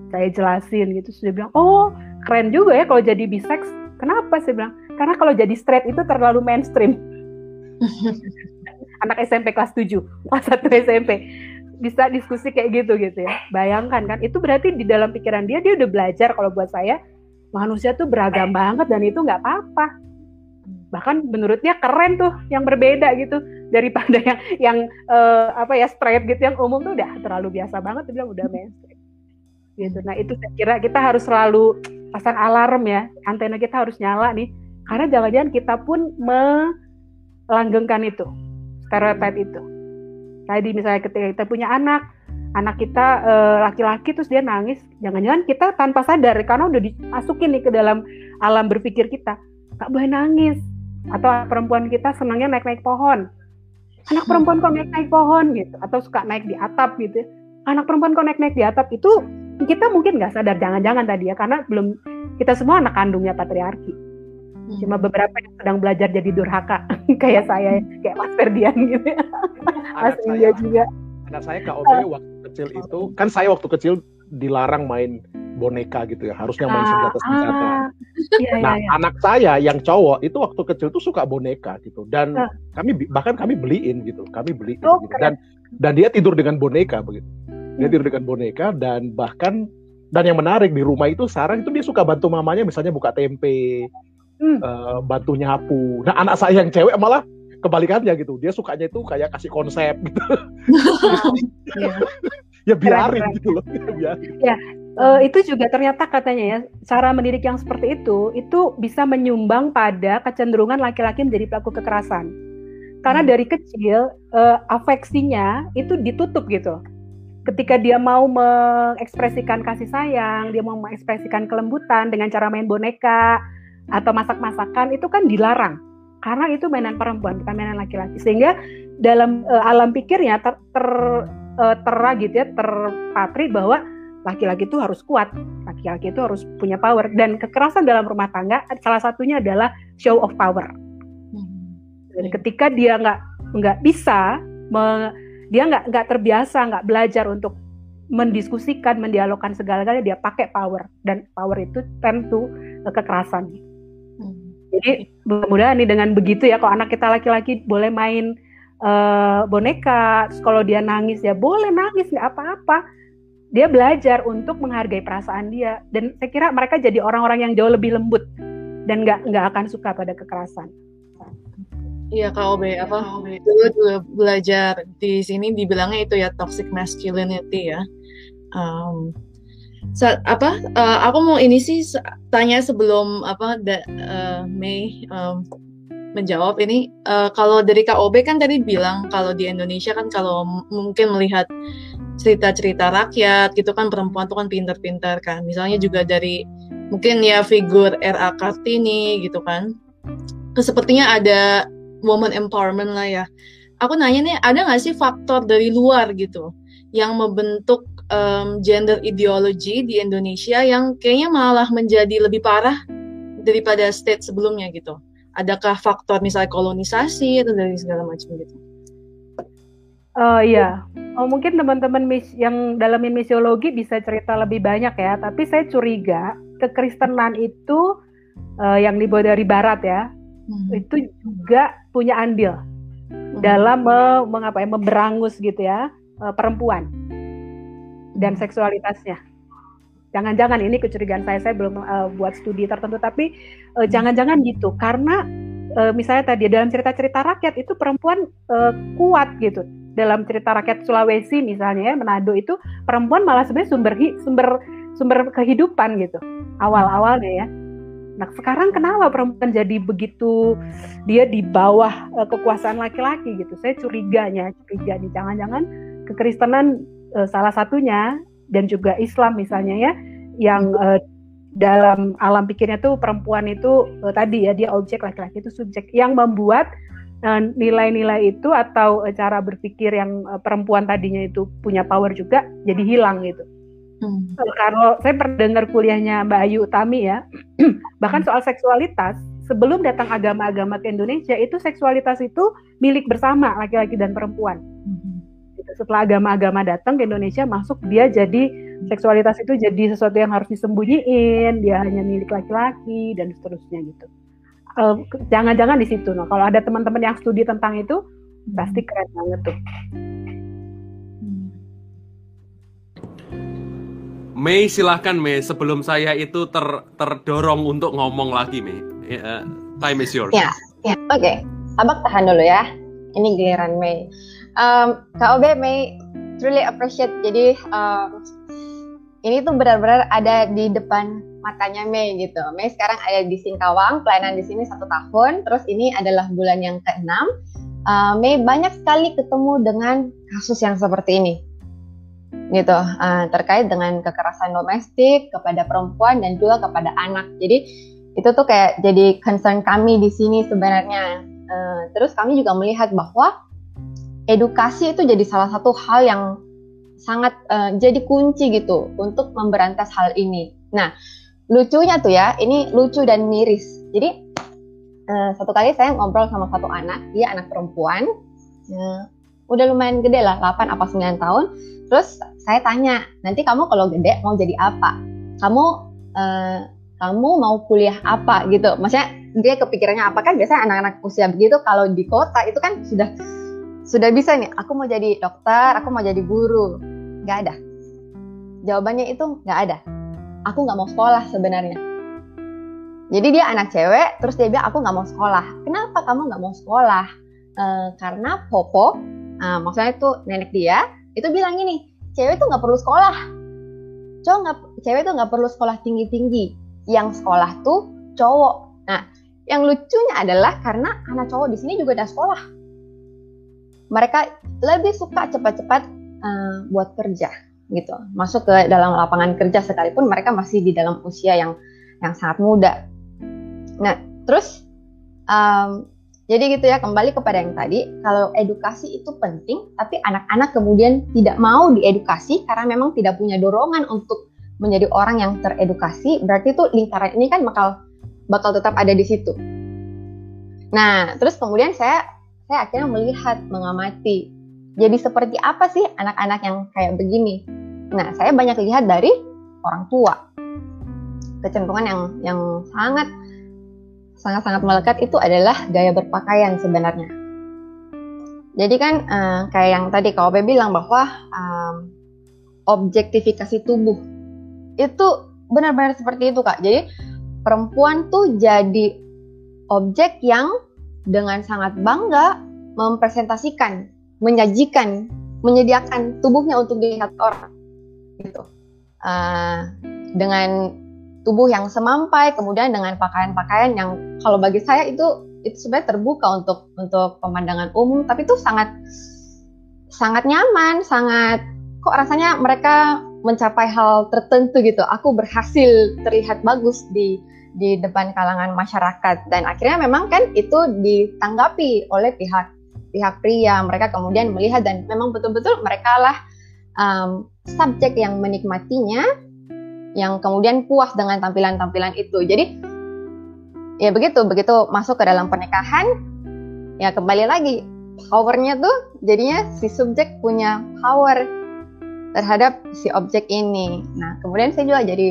Saya jelasin gitu sudah bilang oh keren juga ya kalau jadi bisex kenapa? Saya bilang karena kalau jadi straight itu terlalu mainstream anak SMP kelas 7 kelas 1 SMP bisa diskusi kayak gitu gitu ya. Bayangkan kan itu berarti di dalam pikiran dia dia udah belajar. Kalau buat saya manusia tuh beragam banget dan itu nggak apa-apa. Bahkan menurutnya keren tuh yang berbeda gitu. Daripada yang yang uh, apa ya straight gitu yang umum tuh udah terlalu biasa banget. Dia bilang udah mainstream gitu. Nah itu saya kira kita harus selalu pasang alarm ya. Antena kita harus nyala nih. Karena jangan-jangan kita pun melanggengkan itu stereotip itu. Tadi misalnya ketika kita punya anak anak kita eh, laki-laki uh, terus dia nangis jangan-jangan kita tanpa sadar karena udah dimasukin nih ke dalam alam berpikir kita. Nggak boleh nangis. Atau perempuan kita senangnya naik-naik pohon. Anak perempuan kok naik-naik pohon gitu? Atau suka naik di atap gitu anak perempuan kok naik-naik di atap? Itu kita mungkin nggak sadar jangan-jangan tadi ya karena belum kita semua anak kandungnya patriarki cuma hmm. beberapa yang sedang belajar jadi durhaka kayak saya kayak Mas Ferdian gitu ya. Mas India juga anak saya KOB uh, waktu kecil itu kan saya waktu kecil dilarang main boneka gitu ya harusnya main ah, senjata senjata ah, iya, nah iya, iya. anak saya yang cowok itu waktu kecil tuh suka boneka gitu dan uh. kami bahkan kami beliin gitu kami beli oh, gitu. dan dan dia tidur dengan boneka begitu dia hmm. tidur dengan boneka dan bahkan dan yang menarik di rumah itu sekarang itu dia suka bantu mamanya misalnya buka tempe hmm. uh, bantu nyapu nah anak saya yang cewek malah kebalikannya gitu dia sukanya itu kayak kasih konsep gitu yeah. ya biarin keren, gitu loh biarin. ya uh, itu juga ternyata katanya ya cara mendidik yang seperti itu itu bisa menyumbang pada kecenderungan laki-laki menjadi pelaku kekerasan karena hmm. dari kecil uh, afeksinya itu ditutup gitu ketika dia mau mengekspresikan kasih sayang dia mau mengekspresikan kelembutan dengan cara main boneka atau masak-masakan itu kan dilarang. Karena itu mainan perempuan bukan mainan laki-laki. Sehingga dalam uh, alam pikirnya ter, ter uh, tera gitu ya terpatri bahwa laki-laki itu harus kuat, laki-laki itu harus punya power. Dan kekerasan dalam rumah tangga salah satunya adalah show of power. Dan ketika dia nggak nggak bisa, me, dia nggak nggak terbiasa, nggak belajar untuk mendiskusikan, mendialogkan segala-galanya, dia pakai power. Dan power itu tentu uh, kekerasan. Jadi mudah-mudahan nih dengan begitu ya, kalau anak kita laki-laki boleh main uh, boneka, kalau dia nangis ya boleh nangis nggak apa-apa. Dia belajar untuk menghargai perasaan dia dan saya kira mereka jadi orang-orang yang jauh lebih lembut dan nggak nggak akan suka pada kekerasan. Iya KOB apa dulu dulu belajar di sini dibilangnya itu ya toxic masculinity ya. Um, sa apa uh, aku mau ini sih tanya sebelum apa da, uh, Mei um, menjawab ini. Uh, kalau dari KOB kan tadi bilang kalau di Indonesia kan kalau mungkin melihat cerita-cerita rakyat gitu kan perempuan tuh kan pinter-pinter kan. Misalnya juga dari mungkin ya figur RA Kartini gitu kan. Sepertinya ada woman empowerment lah ya. Aku nanya nih ada nggak sih faktor dari luar gitu yang membentuk um, gender ideology di Indonesia yang kayaknya malah menjadi lebih parah daripada state sebelumnya gitu adakah faktor misalnya kolonisasi atau dari segala macam gitu? Uh, iya, oh, mungkin teman-teman mis yang dalamin misiologi bisa cerita lebih banyak ya. Tapi saya curiga kekristenan itu uh, yang dibawa dari Barat ya, hmm. itu juga punya andil hmm. dalam me, mengapa ya, memberangus gitu ya uh, perempuan dan hmm. seksualitasnya. Jangan-jangan ini kecurigaan saya, saya belum uh, buat studi tertentu, tapi jangan-jangan uh, gitu karena uh, misalnya tadi dalam cerita-cerita rakyat itu perempuan uh, kuat gitu dalam cerita rakyat Sulawesi misalnya ya Manado itu perempuan malah sebenarnya sumber sumber sumber kehidupan gitu awal-awalnya ya. Nah sekarang kenapa perempuan jadi begitu dia di bawah uh, kekuasaan laki-laki gitu? Saya curiganya, curiga nih jangan-jangan kekristenan uh, salah satunya dan juga Islam misalnya ya yang uh, dalam alam pikirnya tuh perempuan itu uh, tadi ya dia objek laki-laki itu subjek yang membuat nilai-nilai itu atau uh, cara berpikir yang uh, perempuan tadinya itu punya power juga jadi hilang gitu. Hmm. Kalau saya pernah dengar kuliahnya Mbak Ayu Utami ya, bahkan soal seksualitas sebelum datang agama-agama ke Indonesia itu seksualitas itu milik bersama laki-laki dan perempuan. Hmm. Setelah agama-agama datang ke Indonesia masuk dia jadi seksualitas itu jadi sesuatu yang harus disembunyiin, dia hanya milik laki-laki dan seterusnya gitu. Eh, jangan-jangan uh, di situ. Nah, kalau ada teman-teman yang studi tentang itu, pasti keren banget tuh. Mei silahkan Mei sebelum saya itu ter, terdorong untuk ngomong lagi Mei. Uh, time is yours. Ya, ya, oke. Okay. Abak tahan dulu ya. Ini giliran Mei. Um, Kak Obe Mei truly appreciate. Jadi um, ini tuh benar-benar ada di depan matanya Mei gitu. Mei sekarang ada di Singkawang, pelayanan di sini satu tahun. Terus ini adalah bulan yang keenam. Uh, Mei banyak sekali ketemu dengan kasus yang seperti ini, gitu. Uh, terkait dengan kekerasan domestik kepada perempuan dan juga kepada anak. Jadi itu tuh kayak jadi concern kami di sini sebenarnya. Uh, terus kami juga melihat bahwa edukasi itu jadi salah satu hal yang sangat uh, jadi kunci gitu untuk memberantas hal ini. Nah, lucunya tuh ya, ini lucu dan miris. Jadi uh, satu kali saya ngobrol sama satu anak, dia anak perempuan, uh, udah lumayan gede lah, 8 apa 9 tahun. Terus saya tanya, nanti kamu kalau gede mau jadi apa? Kamu uh, kamu mau kuliah apa gitu? Maksudnya dia kepikirannya apa kan biasanya anak-anak usia begitu kalau di kota itu kan sudah sudah bisa nih, aku mau jadi dokter, aku mau jadi guru. Gak ada. Jawabannya itu gak ada. Aku gak mau sekolah sebenarnya. Jadi dia anak cewek, terus dia bilang aku gak mau sekolah. Kenapa kamu gak mau sekolah? E, karena Popo, e, maksudnya itu nenek dia, itu bilang gini, cewek tuh gak perlu sekolah. Cowok gak, cewek tuh gak perlu sekolah tinggi-tinggi. Yang sekolah tuh cowok. Nah, yang lucunya adalah karena anak cowok di sini juga udah sekolah mereka lebih suka cepat-cepat uh, buat kerja gitu. Masuk ke dalam lapangan kerja sekalipun mereka masih di dalam usia yang yang sangat muda. Nah terus um, jadi gitu ya kembali kepada yang tadi kalau edukasi itu penting tapi anak-anak kemudian tidak mau diedukasi karena memang tidak punya dorongan untuk menjadi orang yang teredukasi berarti itu lingkaran ini kan bakal bakal tetap ada di situ. Nah terus kemudian saya saya akhirnya melihat, mengamati. Jadi seperti apa sih anak-anak yang kayak begini? Nah, saya banyak lihat dari orang tua. Kecenderungan yang yang sangat sangat-sangat melekat itu adalah gaya berpakaian sebenarnya. Jadi kan uh, kayak yang tadi Kak Ope bilang bahwa um, objektifikasi tubuh itu benar-benar seperti itu Kak. Jadi perempuan tuh jadi objek yang dengan sangat bangga mempresentasikan, menyajikan, menyediakan tubuhnya untuk dilihat orang, gitu. Uh, dengan tubuh yang semampai, kemudian dengan pakaian-pakaian yang kalau bagi saya itu itu sebenarnya terbuka untuk untuk pemandangan umum, tapi itu sangat sangat nyaman, sangat kok rasanya mereka mencapai hal tertentu gitu. Aku berhasil terlihat bagus di di depan kalangan masyarakat. Dan akhirnya memang kan itu ditanggapi oleh pihak pihak pria. Mereka kemudian melihat dan memang betul-betul mereka lah um, subjek yang menikmatinya yang kemudian puas dengan tampilan-tampilan itu. Jadi ya begitu begitu masuk ke dalam pernikahan ya kembali lagi powernya tuh jadinya si subjek punya power terhadap si objek ini. Nah, kemudian saya juga jadi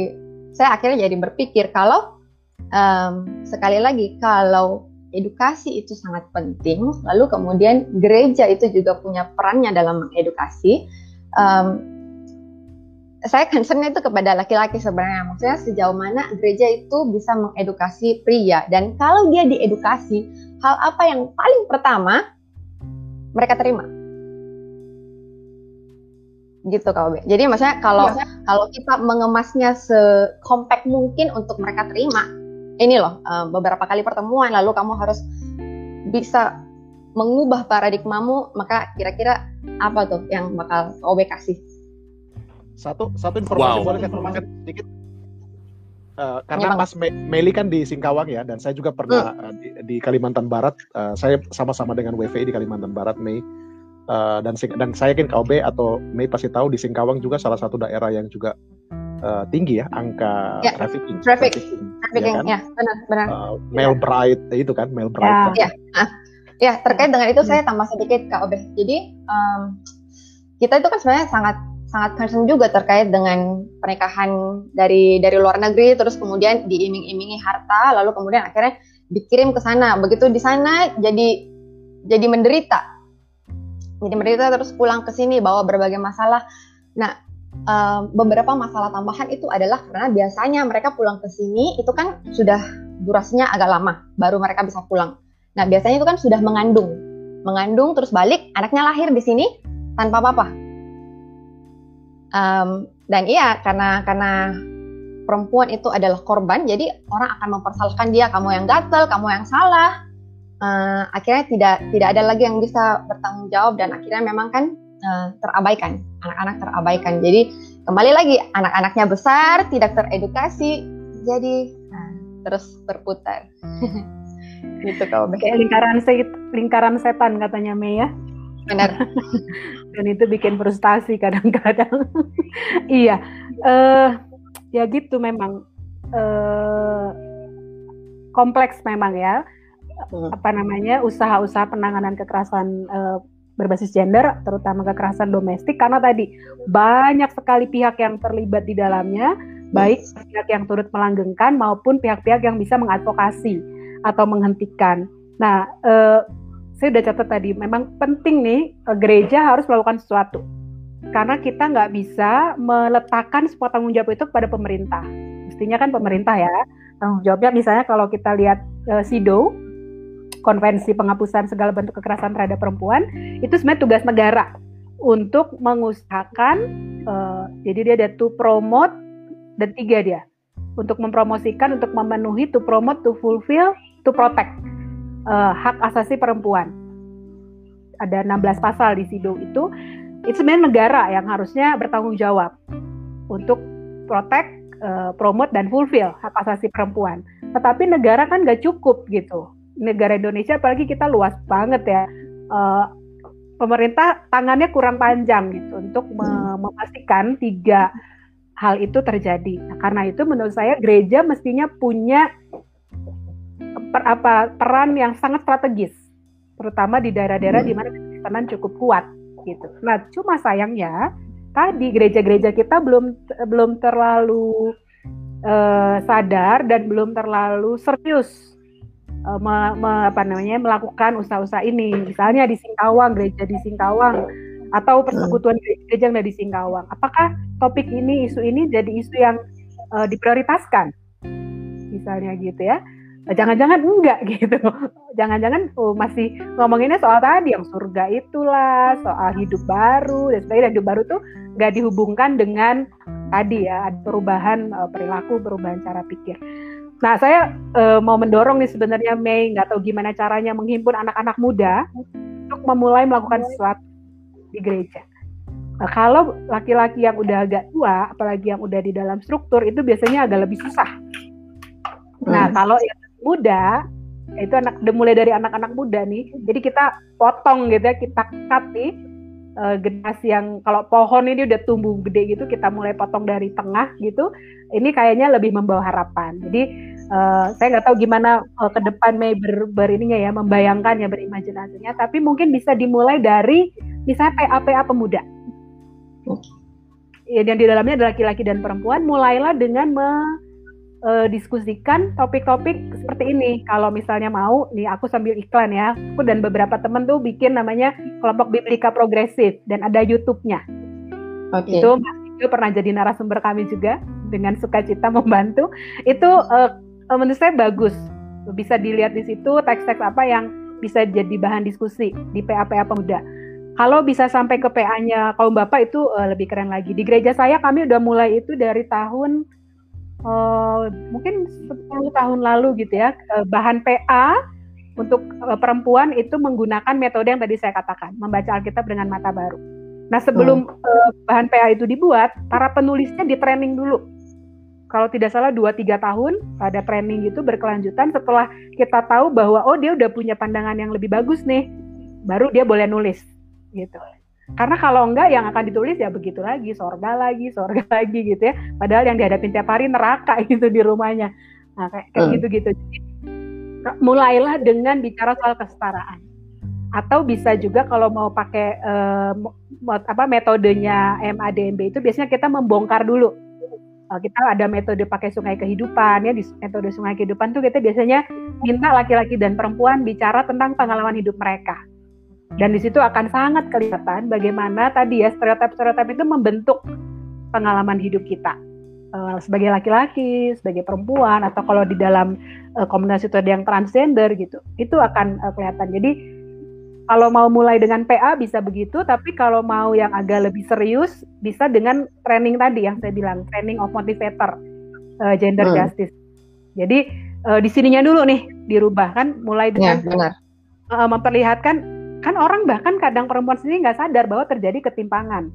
saya akhirnya jadi berpikir kalau um, sekali lagi kalau edukasi itu sangat penting, lalu kemudian gereja itu juga punya perannya dalam mengedukasi. Um, saya concernnya itu kepada laki-laki sebenarnya, maksudnya sejauh mana gereja itu bisa mengedukasi pria dan kalau dia diedukasi, hal apa yang paling pertama mereka terima? gitu kau Jadi maksudnya kalau ya. kalau kita mengemasnya sekompak mungkin untuk mereka terima, ini loh uh, beberapa kali pertemuan lalu kamu harus bisa mengubah paradigmamu, maka kira-kira apa tuh yang bakal OB kasih? Satu satu informasi wow. boleh saya informasi sedikit. Uh, karena ya, Mas Me Meli kan di Singkawang ya, dan saya juga pernah hmm. uh, di, di Kalimantan Barat. Uh, saya sama-sama dengan WVI di Kalimantan Barat, Mei uh, dan dan saya yakin KOB atau Mei pasti tahu di Singkawang juga salah satu daerah yang juga uh, tinggi ya angka ya, trafficking. Traffic. Trafficking, trafficking ya, kan? ya benar benar. Uh, male bride itu kan male bride. Ya, kan? ya. Ah. ya terkait dengan itu hmm. saya tambah sedikit KOB. Jadi um, kita itu kan sebenarnya sangat sangat concern juga terkait dengan pernikahan dari dari luar negeri terus kemudian diiming-imingi harta lalu kemudian akhirnya dikirim ke sana begitu di sana jadi jadi menderita jadi mereka terus pulang ke sini bawa berbagai masalah. Nah, um, beberapa masalah tambahan itu adalah karena biasanya mereka pulang ke sini itu kan sudah durasinya agak lama baru mereka bisa pulang. Nah, biasanya itu kan sudah mengandung. Mengandung terus balik, anaknya lahir di sini tanpa apa-apa. Um, dan iya karena karena perempuan itu adalah korban, jadi orang akan mempersalahkan dia, kamu yang gatel, kamu yang salah, uh, akhirnya tidak tidak ada lagi yang bisa bertanggung jawab dan akhirnya memang kan uh, terabaikan anak-anak terabaikan. Jadi kembali lagi anak-anaknya besar tidak teredukasi jadi uh, terus berputar. Gitu kalau kayak lingkaran set, lingkaran setan katanya Mei ya. Benar. Dan itu bikin frustasi kadang-kadang. Iya uh, ya gitu memang. Uh, kompleks memang ya. Hmm. apa namanya usaha-usaha penanganan kekerasan uh, berbasis gender, terutama kekerasan domestik, karena tadi banyak sekali pihak yang terlibat di dalamnya, baik pihak yang turut melanggengkan maupun pihak-pihak yang bisa mengadvokasi atau menghentikan. Nah, uh, saya udah catat tadi, memang penting nih uh, gereja harus melakukan sesuatu, karena kita nggak bisa meletakkan semua tanggung jawab itu kepada pemerintah. Mestinya kan pemerintah ya tanggung jawabnya. Misalnya kalau kita lihat uh, SIDO, konvensi penghapusan segala bentuk kekerasan terhadap perempuan itu sebenarnya tugas negara untuk mengusahakan uh, jadi dia ada to promote dan tiga dia untuk mempromosikan untuk memenuhi to promote to fulfill to protect uh, hak asasi perempuan. Ada 16 pasal di SIDO itu itu sebenarnya negara yang harusnya bertanggung jawab untuk protect, uh, promote dan fulfill hak asasi perempuan. Tetapi negara kan nggak cukup gitu negara Indonesia apalagi kita luas banget ya uh, pemerintah tangannya kurang panjang gitu untuk hmm. memastikan tiga hal itu terjadi. Nah, karena itu menurut saya gereja mestinya punya per, apa peran yang sangat strategis, terutama di daerah-daerah hmm. di mana kekristenan cukup kuat gitu. Nah, cuma sayangnya tadi gereja-gereja kita belum belum terlalu uh, sadar dan belum terlalu serius uh, me, me, apa namanya melakukan usaha-usaha ini. Misalnya di Singkawang, gereja di Singkawang atau persekutuan gereja yang ada di Singkawang. Apakah topik ini, isu ini jadi isu yang uh, diprioritaskan? Misalnya gitu ya. Jangan-jangan enggak gitu. Jangan-jangan oh, masih ngomonginnya soal tadi yang surga itulah, soal hidup baru dan sebagainya. Hidup baru tuh nggak dihubungkan dengan tadi ya ada perubahan perilaku, perubahan cara pikir. Nah, saya uh, mau mendorong nih sebenarnya Mei, nggak tahu gimana caranya menghimpun anak-anak muda untuk memulai melakukan sesuatu di gereja. Nah, kalau laki-laki yang udah agak tua, apalagi yang udah di dalam struktur, itu biasanya agak lebih susah. Nah, hmm. kalau yang muda, itu anak mulai dari anak-anak muda nih, jadi kita potong gitu ya, kita cut nih uh, generasi yang kalau pohon ini udah tumbuh gede gitu kita mulai potong dari tengah gitu ini kayaknya lebih membawa harapan. Jadi Uh, saya nggak tahu gimana uh, ke depan Mei ber, berininya ya membayangkan ya berimajinasinya tapi mungkin bisa dimulai dari misalnya PA-PA pemuda. Ya, yang di dalamnya ada laki-laki dan perempuan mulailah dengan mendiskusikan topik-topik seperti ini kalau misalnya mau nih aku sambil iklan ya aku dan beberapa teman tuh bikin namanya kelompok biblika progresif dan ada YouTube-nya okay. itu Mas pernah jadi narasumber kami juga dengan sukacita membantu itu uh, uh, menurut saya bagus. Bisa dilihat di situ teks-teks apa yang bisa jadi bahan diskusi di PA-PA pemuda. Kalau bisa sampai ke PA-nya kaum bapak itu uh, lebih keren lagi. Di gereja saya kami udah mulai itu dari tahun uh, mungkin 10 tahun lalu gitu ya. Uh, bahan PA untuk uh, perempuan itu menggunakan metode yang tadi saya katakan, membaca Alkitab dengan mata baru. Nah, sebelum hmm. uh, bahan PA itu dibuat, para penulisnya di training dulu kalau tidak salah 2-3 tahun ada training gitu berkelanjutan setelah kita tahu bahwa oh dia udah punya pandangan yang lebih bagus nih baru dia boleh nulis gitu karena kalau enggak yang akan ditulis ya begitu lagi sorga lagi sorga lagi gitu ya. Padahal yang dihadapin tiap hari neraka gitu di rumahnya. Nah kayak, kayak hmm. gitu gitu mulailah dengan bicara soal kesetaraan. Atau bisa juga kalau mau pakai uh, apa metodenya MADMB itu biasanya kita membongkar dulu. Uh, kita ada metode pakai sungai kehidupan ya di metode sungai kehidupan tuh kita biasanya minta laki-laki dan perempuan bicara tentang pengalaman hidup mereka dan di situ akan sangat kelihatan bagaimana tadi ya stereotip-stereotip itu membentuk pengalaman hidup kita uh, sebagai laki-laki, sebagai perempuan atau kalau di dalam uh, komunitas itu ada yang transgender gitu itu akan uh, kelihatan jadi kalau mau mulai dengan PA bisa begitu, tapi kalau mau yang agak lebih serius bisa dengan training tadi yang saya bilang training of motivator uh, gender hmm. justice. Jadi uh, di sininya dulu nih dirubah kan, mulai dengan ya, benar. Uh, memperlihatkan kan orang bahkan kadang perempuan sendiri nggak sadar bahwa terjadi ketimpangan.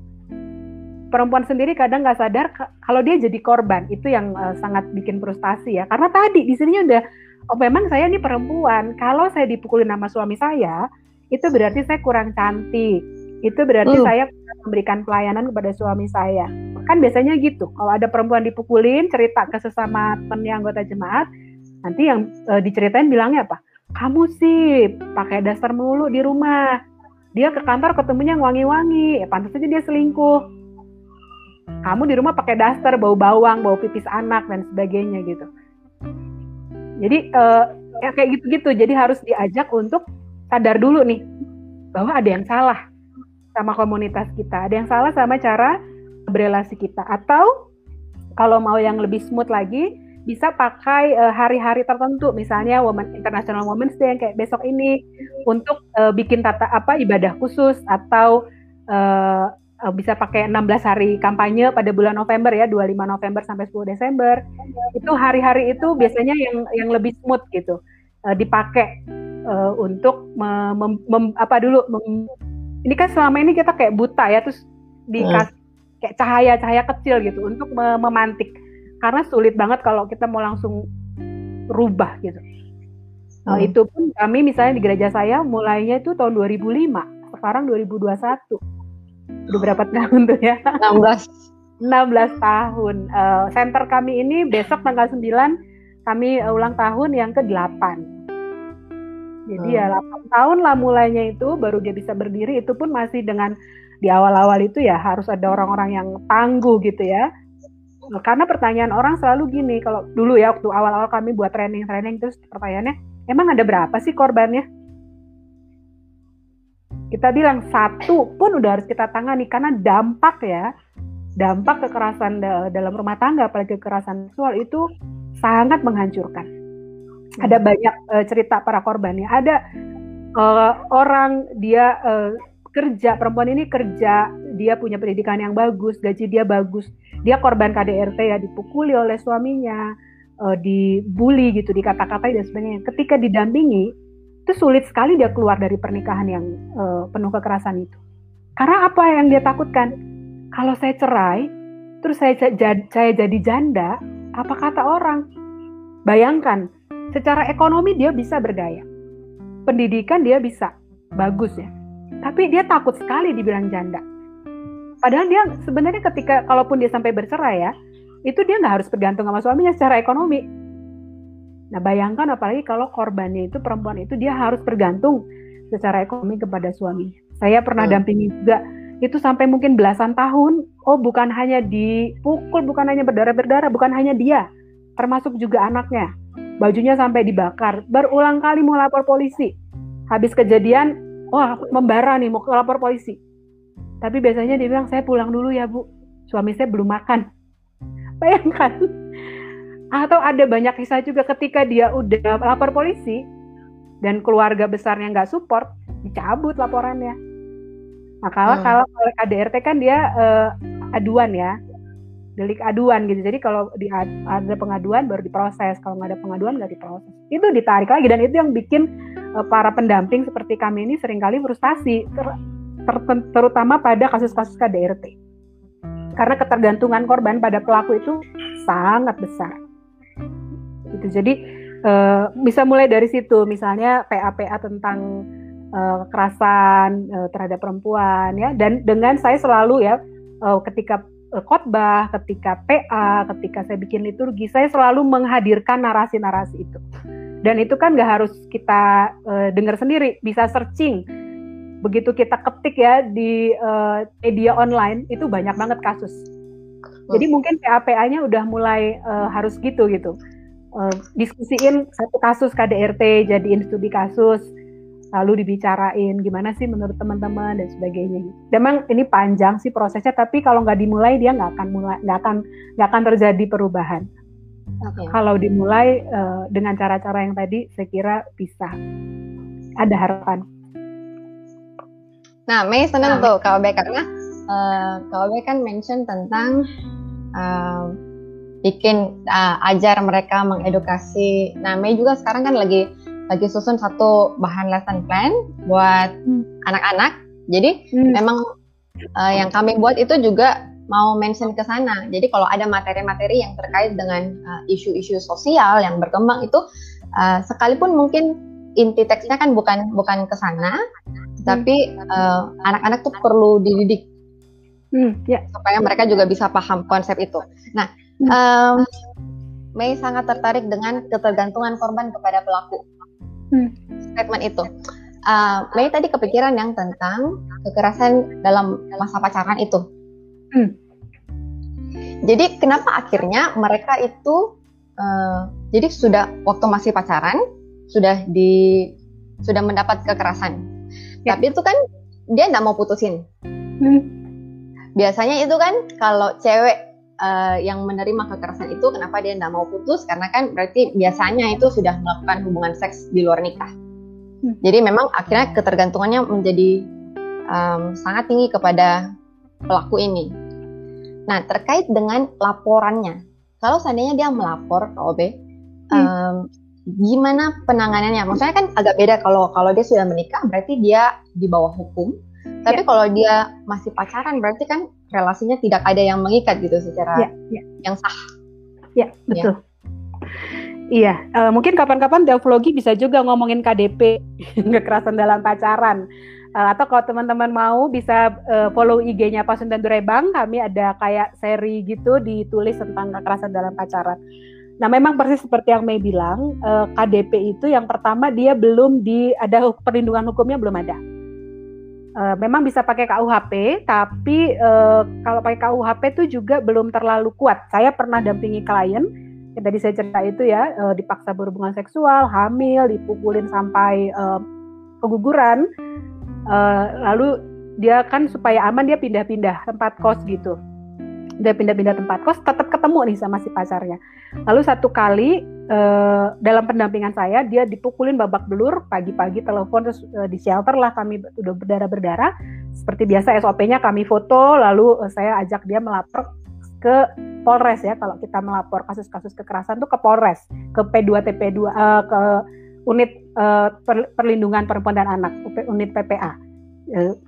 Perempuan sendiri kadang nggak sadar kalau dia jadi korban itu yang uh, sangat bikin frustasi ya. Karena tadi di sininya udah oh memang saya ini perempuan. Kalau saya dipukulin sama suami saya, itu berarti saya kurang cantik. Itu berarti hmm. saya memberikan pelayanan kepada suami saya. Kan biasanya gitu. Kalau ada perempuan dipukulin, cerita ke sesama teman anggota jemaat, nanti yang e, diceritain bilangnya apa? Kamu sih pakai daster mulu di rumah. Dia ke kantor ketemunya wangi-wangi, ya pantas aja dia selingkuh. Kamu di rumah pakai daster, bau bawang, bau pipis anak dan sebagainya gitu. Jadi e, ya kayak gitu-gitu. Jadi harus diajak untuk sadar dulu nih bahwa ada yang salah sama komunitas kita, ada yang salah sama cara berelasi kita. Atau kalau mau yang lebih smooth lagi, bisa pakai uh, hari-hari tertentu, misalnya Women International Women's Day yang kayak besok ini untuk uh, bikin tata apa ibadah khusus atau uh, uh, bisa pakai 16 hari kampanye pada bulan November ya, 25 November sampai 10 Desember. Itu hari-hari itu biasanya yang yang lebih smooth gitu uh, dipakai uh, untuk mem, mem, mem, apa dulu mem, ini kan selama ini kita kayak buta ya terus dikasih hmm. kayak cahaya-cahaya kecil gitu untuk mem memantik karena sulit banget kalau kita mau langsung rubah gitu. Nah, hmm. itu pun kami misalnya di gereja saya mulainya itu tahun 2005, sekarang 2021. Udah berapa tahun tuh ya? 16. 16 tahun. Uh, center kami ini besok tanggal 9 kami ulang tahun yang ke-8. Jadi hmm. ya 8 tahun lah mulainya itu baru dia bisa berdiri itu pun masih dengan di awal-awal itu ya harus ada orang-orang yang tangguh gitu ya. Karena pertanyaan orang selalu gini, kalau dulu ya waktu awal-awal kami buat training-training terus pertanyaannya, emang ada berapa sih korbannya? Kita bilang satu pun udah harus kita tangani karena dampak ya, dampak kekerasan dalam rumah tangga apalagi kekerasan seksual itu sangat menghancurkan ada banyak uh, cerita para korbannya. Ada uh, orang dia uh, kerja perempuan ini kerja, dia punya pendidikan yang bagus, gaji dia bagus, dia korban KDRT ya dipukuli oleh suaminya, uh, dibully gitu, dikata-katai dan sebagainya. Ketika didampingi itu sulit sekali dia keluar dari pernikahan yang uh, penuh kekerasan itu. Karena apa yang dia takutkan? Kalau saya cerai, terus saya, saya jadi janda, apa kata orang? Bayangkan, secara ekonomi dia bisa berdaya. Pendidikan dia bisa bagus ya. Tapi dia takut sekali dibilang janda. Padahal dia sebenarnya ketika kalaupun dia sampai bercerai ya, itu dia nggak harus bergantung sama suaminya secara ekonomi. Nah, bayangkan apalagi kalau korbannya itu perempuan itu dia harus bergantung secara ekonomi kepada suami. Saya pernah hmm. dampingi juga itu sampai mungkin belasan tahun. Oh, bukan hanya dipukul, bukan hanya berdarah-berdarah, bukan hanya dia, termasuk juga anaknya. Bajunya sampai dibakar. Berulang kali mau lapor polisi. Habis kejadian, wah membara nih mau lapor polisi. Tapi biasanya dia bilang, saya pulang dulu ya bu, suami saya belum makan. Bayangkan atau ada banyak kisah juga ketika dia udah lapor polisi dan keluarga besarnya nggak support, dicabut laporannya. Nah kalau hmm. kalau oleh KDRT kan dia uh, aduan ya, delik aduan gitu. Jadi kalau di, ada pengaduan baru diproses, kalau nggak ada pengaduan nggak diproses. Itu ditarik lagi dan itu yang bikin uh, para pendamping seperti kami ini sering kali frustasi, ter, terutama pada kasus-kasus KDRT. Karena ketergantungan korban pada pelaku itu sangat besar gitu. Jadi uh, bisa mulai dari situ, misalnya PA-PA tentang uh, kekerasan uh, terhadap perempuan ya. Dan dengan saya selalu ya uh, ketika khotbah, ketika PA, ketika saya bikin liturgi, saya selalu menghadirkan narasi-narasi itu. Dan itu kan nggak harus kita uh, dengar sendiri, bisa searching. Begitu kita ketik ya di uh, media online, itu banyak banget kasus. Jadi mungkin PA-PA-nya udah mulai uh, harus gitu gitu uh, diskusiin satu kasus KDRT jadiin studi kasus lalu dibicarain gimana sih menurut teman-teman dan sebagainya. Memang ini panjang sih prosesnya, tapi kalau nggak dimulai dia nggak akan mulai, nggak akan nggak akan terjadi perubahan. Okay. Kalau dimulai uh, dengan cara-cara yang tadi, saya kira bisa ada harapan. Nah, Mei senang nah, tuh KOB karena uh, KOB kan mention tentang uh, bikin uh, ajar mereka mengedukasi. Nah, Mei juga sekarang kan lagi lagi susun satu bahan lesson plan buat hmm. anak-anak. Hmm. Jadi hmm. memang uh, yang kami buat itu juga mau mention ke sana. Jadi kalau ada materi-materi yang terkait dengan uh, isu-isu uh, sosial yang berkembang itu uh, sekalipun mungkin inti teksnya kan bukan bukan ke sana, hmm. tapi anak-anak uh, tuh perlu dididik hmm, ya. supaya mereka juga bisa paham konsep itu. Nah, Um, Mei sangat tertarik dengan ketergantungan korban kepada pelaku. Hmm. Statement itu. Uh, Mei tadi kepikiran yang tentang kekerasan dalam masa pacaran itu. Hmm. Jadi kenapa akhirnya mereka itu uh, jadi sudah waktu masih pacaran sudah di sudah mendapat kekerasan. Ya. Tapi itu kan dia tidak mau putusin. Hmm. Biasanya itu kan kalau cewek uh, yang menerima kekerasan itu kenapa dia tidak mau putus karena kan berarti biasanya itu sudah melakukan hubungan seks di luar nikah. Hmm. Jadi memang akhirnya ketergantungannya menjadi um, sangat tinggi kepada pelaku ini. Nah terkait dengan laporannya, kalau seandainya dia melapor ke OB, hmm. um, gimana penanganannya? Maksudnya kan agak beda kalau kalau dia sudah menikah, berarti dia di bawah hukum. Tapi ya. kalau dia masih pacaran, berarti kan relasinya tidak ada yang mengikat gitu secara ya, ya. yang sah. Ya, betul. Ya. Iya, uh, mungkin kapan-kapan Delvlogi bisa juga ngomongin KDP, kekerasan dalam pacaran. Uh, atau kalau teman-teman mau bisa uh, follow IG-nya Pasundan Durebang, kami ada kayak seri gitu ditulis tentang kekerasan dalam pacaran. Nah, memang persis seperti yang Mei bilang, uh, KDP itu yang pertama dia belum di ada perlindungan hukumnya belum ada Uh, memang bisa pakai KUHP, tapi uh, kalau pakai KUHP itu juga belum terlalu kuat. Saya pernah dampingi klien yang tadi saya cerita itu ya, uh, dipaksa berhubungan seksual, hamil, dipukulin sampai uh, keguguran, uh, lalu dia kan supaya aman dia pindah-pindah tempat kos gitu. Dia pindah-pindah tempat kos, tetap ketemu nih sama si pacarnya. Lalu satu kali uh, dalam pendampingan saya dia dipukulin babak belur pagi-pagi telepon terus uh, di shelter lah kami udah berdarah-berdarah seperti biasa SOP-nya kami foto lalu uh, saya ajak dia melapor ke Polres ya. Kalau kita melapor kasus-kasus kekerasan tuh ke Polres ke P2TP2 uh, ke unit per, perlindungan perempuan dan anak unit PPA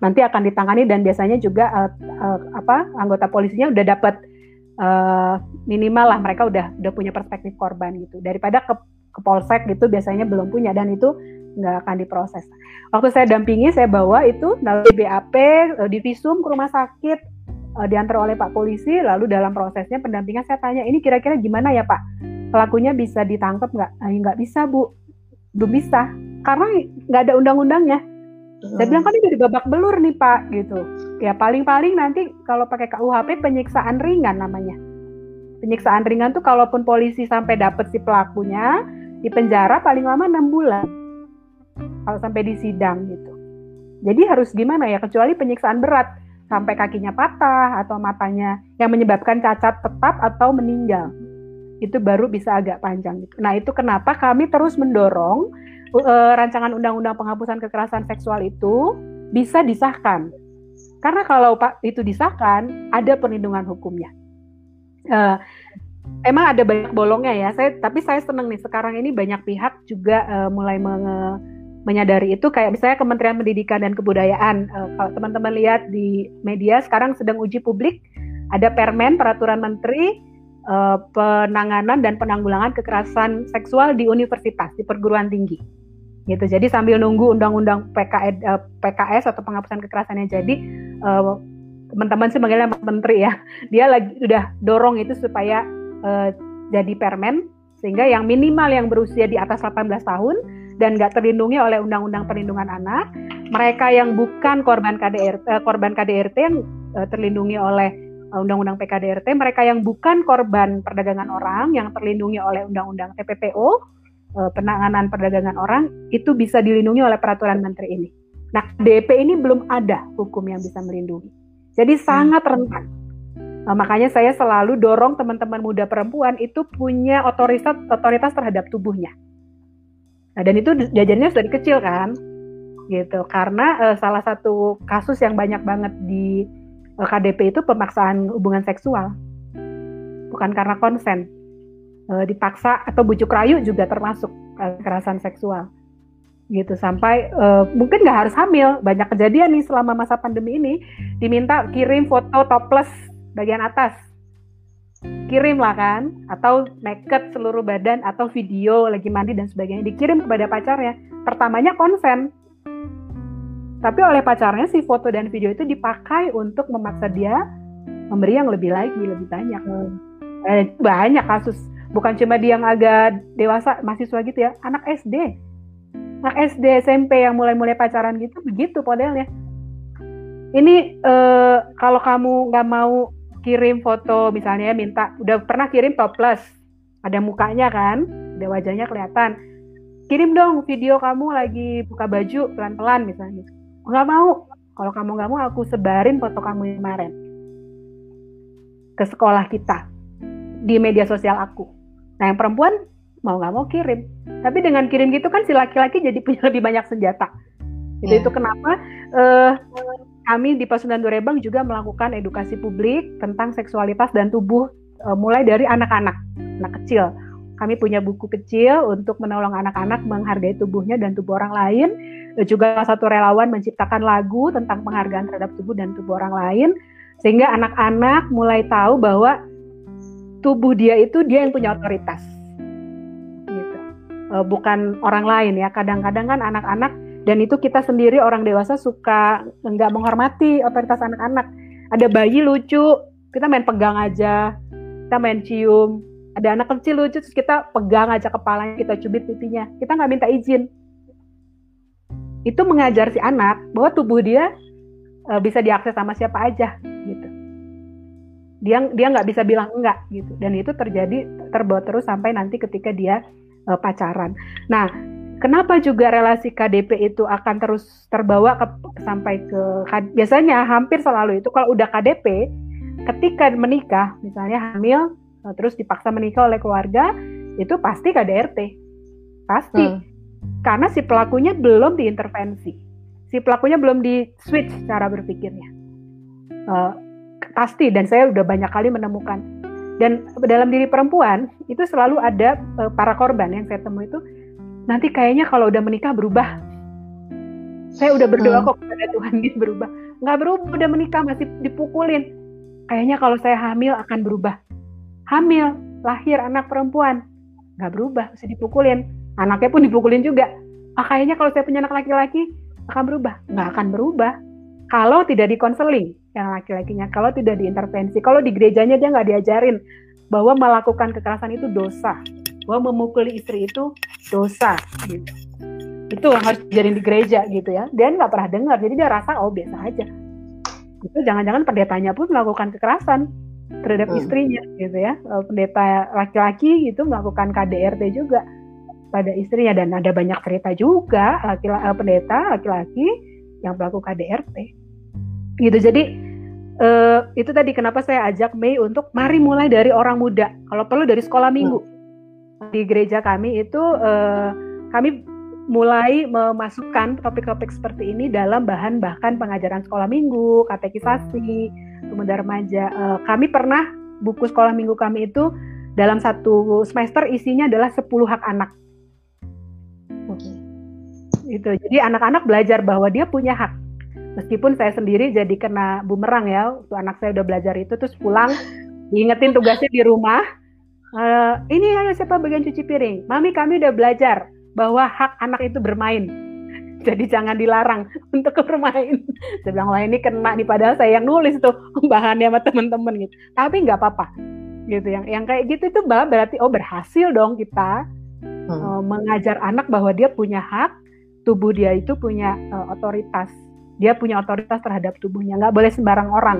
nanti akan ditangani dan biasanya juga uh, uh, apa anggota polisinya udah dapat uh, minimal lah mereka udah udah punya perspektif korban gitu daripada ke ke polsek gitu biasanya belum punya dan itu nggak akan diproses. Waktu saya dampingi saya bawa itu melalui BAP uh, eh, visum ke rumah sakit diantar oleh Pak polisi lalu dalam prosesnya pendampingan saya tanya ini kira-kira gimana ya Pak pelakunya bisa ditangkap nggak? Nah, nggak bisa bu, belum bisa karena nggak ada undang-undangnya. Saya bilang kan ini babak belur nih pak gitu. Ya paling-paling nanti kalau pakai KUHP penyiksaan ringan namanya. Penyiksaan ringan tuh kalaupun polisi sampai dapet si pelakunya di penjara paling lama enam bulan. Kalau sampai di sidang gitu. Jadi harus gimana ya kecuali penyiksaan berat sampai kakinya patah atau matanya yang menyebabkan cacat tetap atau meninggal itu baru bisa agak panjang. Nah itu kenapa kami terus mendorong uh, rancangan undang-undang penghapusan kekerasan seksual itu bisa disahkan. Karena kalau Pak itu disahkan, ada perlindungan hukumnya. Uh, emang ada banyak bolongnya ya. Saya tapi saya senang nih sekarang ini banyak pihak juga uh, mulai menge, menyadari itu kayak misalnya Kementerian Pendidikan dan Kebudayaan. Uh, kalau teman-teman lihat di media sekarang sedang uji publik ada Permen Peraturan Menteri uh, penanganan dan penanggulangan kekerasan seksual di universitas di perguruan tinggi gitu. Jadi sambil nunggu undang-undang PKS, eh, atau penghapusan kekerasannya jadi uh, teman-teman sih manggilnya menteri ya dia lagi udah dorong itu supaya uh, jadi permen sehingga yang minimal yang berusia di atas 18 tahun dan nggak terlindungi oleh undang-undang perlindungan anak mereka yang bukan korban KDRT korban KDRT yang terlindungi oleh Undang-Undang PKDRT, mereka yang bukan korban perdagangan orang yang terlindungi oleh Undang-Undang TPPO, eh, penanganan perdagangan orang, itu bisa dilindungi oleh peraturan menteri ini. Nah, DP ini belum ada hukum yang bisa melindungi. Jadi sangat rentan. Nah, makanya saya selalu dorong teman-teman muda perempuan itu punya otoritas otoritas terhadap tubuhnya. Nah, dan itu jajannya dari kecil kan, gitu. Karena uh, salah satu kasus yang banyak banget di Eh, KDP itu pemaksaan hubungan seksual, bukan karena konsen. E, dipaksa atau bujuk rayu juga termasuk kekerasan seksual, gitu sampai e, mungkin nggak harus hamil. Banyak kejadian nih selama masa pandemi ini diminta kirim foto topless bagian atas, kirim lah kan, atau naked seluruh badan atau video lagi mandi dan sebagainya dikirim kepada pacarnya. Pertamanya konsen, tapi oleh pacarnya si foto dan video itu dipakai untuk memaksa dia memberi yang lebih lagi, lebih banyak. Eh, banyak kasus. Bukan cuma dia yang agak dewasa, mahasiswa gitu ya, anak SD. Anak SD, SMP yang mulai-mulai pacaran gitu, begitu modelnya. Ini eh, kalau kamu nggak mau kirim foto misalnya minta udah pernah kirim toples ada mukanya kan ada wajahnya kelihatan kirim dong video kamu lagi buka baju pelan-pelan misalnya nggak mau kalau kamu nggak mau aku sebarin foto kamu kemarin ke sekolah kita di media sosial aku nah yang perempuan mau nggak mau kirim. Tapi dengan kirim gitu kan si laki-laki jadi punya lebih banyak senjata. Itu yeah. itu kenapa uh, kami di Pasundan Durebang juga melakukan edukasi publik tentang seksualitas dan tubuh uh, mulai dari anak-anak anak kecil. Kami punya buku kecil untuk menolong anak-anak menghargai tubuhnya dan tubuh orang lain. Juga satu relawan menciptakan lagu tentang penghargaan terhadap tubuh dan tubuh orang lain. Sehingga anak-anak mulai tahu bahwa tubuh dia itu dia yang punya otoritas. Gitu. E, bukan orang lain ya. Kadang-kadang kan anak-anak dan itu kita sendiri orang dewasa suka nggak menghormati otoritas anak-anak. Ada bayi lucu kita main pegang aja kita main cium. Ada anak kecil lucu terus kita pegang aja kepalanya kita cubit pipinya. Kita nggak minta izin. Itu mengajar si anak bahwa tubuh dia uh, bisa diakses sama siapa aja gitu dia dia nggak bisa bilang enggak gitu. Dan itu terjadi terbawa terus sampai nanti ketika dia uh, pacaran. Nah kenapa juga relasi KDP itu akan terus terbawa ke, sampai ke biasanya hampir selalu itu kalau udah KDP ketika menikah misalnya hamil uh, terus dipaksa menikah oleh keluarga itu pasti KDRT pasti. Hmm. Karena si pelakunya belum diintervensi, si pelakunya belum di switch cara berpikirnya. Uh, pasti dan saya udah banyak kali menemukan dan dalam diri perempuan itu selalu ada uh, para korban yang saya temui itu nanti kayaknya kalau udah menikah berubah. Saya udah berdoa hmm. kok kepada Tuhan gitu berubah. Nggak berubah, udah menikah masih dipukulin. Kayaknya kalau saya hamil akan berubah. Hamil, lahir anak perempuan, nggak berubah, masih dipukulin anaknya pun dipukulin juga ah kayaknya kalau saya punya anak laki-laki akan berubah nggak akan berubah kalau tidak dikonseling yang laki-lakinya. Kalau tidak diintervensi kalau di gerejanya dia nggak diajarin bahwa melakukan kekerasan itu dosa bahwa memukuli istri itu dosa gitu. Itu yang harus jadi di gereja gitu ya. Dia nggak pernah dengar jadi dia rasa oh biasa aja. Itu jangan-jangan pendetanya pun melakukan kekerasan terhadap hmm. istrinya gitu ya. Eh, pendeta laki-laki gitu melakukan KDRT juga pada istrinya. Dan ada banyak cerita juga laki-laki eh, pendeta laki-laki yang melakukan KDRT gitu jadi uh, itu tadi kenapa saya ajak Mei untuk mari mulai dari orang muda kalau perlu dari sekolah minggu hmm. di gereja kami itu uh, kami mulai memasukkan topik-topik seperti ini dalam bahan bahkan pengajaran sekolah minggu, katekisasi, pemuda remaja. Uh, kami pernah buku sekolah minggu kami itu dalam satu semester isinya adalah 10 hak anak. Okay. Itu. Jadi anak-anak belajar bahwa dia punya hak. Meskipun saya sendiri jadi kena bumerang ya, waktu anak saya udah belajar itu terus pulang diingetin tugasnya di rumah. Uh, ini ayo siapa bagian cuci piring? Mami kami udah belajar bahwa hak anak itu bermain. Jadi jangan dilarang untuk bermain. Saya bilang, wah ini kena nih padahal saya yang nulis tuh bahannya sama teman-teman gitu. Tapi nggak apa-apa. Gitu yang yang kayak gitu itu berarti oh berhasil dong kita hmm. uh, mengajar anak bahwa dia punya hak, tubuh dia itu punya uh, otoritas. Dia punya otoritas terhadap tubuhnya. Nggak boleh sembarang orang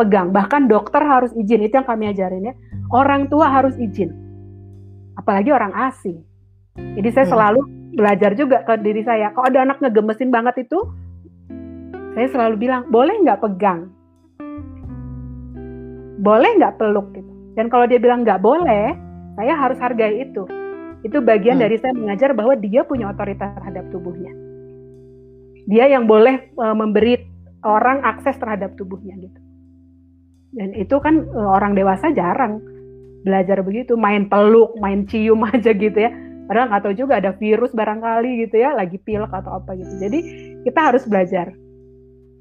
pegang. Bahkan dokter harus izin. Itu yang kami ajarin ya. Orang tua harus izin. Apalagi orang asing jadi saya hmm. selalu belajar juga ke diri saya. Kalau ada anak ngegemesin banget itu, saya selalu bilang, boleh nggak pegang? Boleh nggak peluk gitu? Dan kalau dia bilang nggak boleh, saya harus hargai itu. Itu bagian hmm. dari saya mengajar bahwa dia punya otoritas terhadap tubuhnya. Dia yang boleh uh, memberi orang akses terhadap tubuhnya gitu. Dan itu kan uh, orang dewasa jarang belajar begitu, main peluk, main cium aja gitu ya padahal nggak tahu juga ada virus barangkali gitu ya lagi pilek atau apa gitu jadi kita harus belajar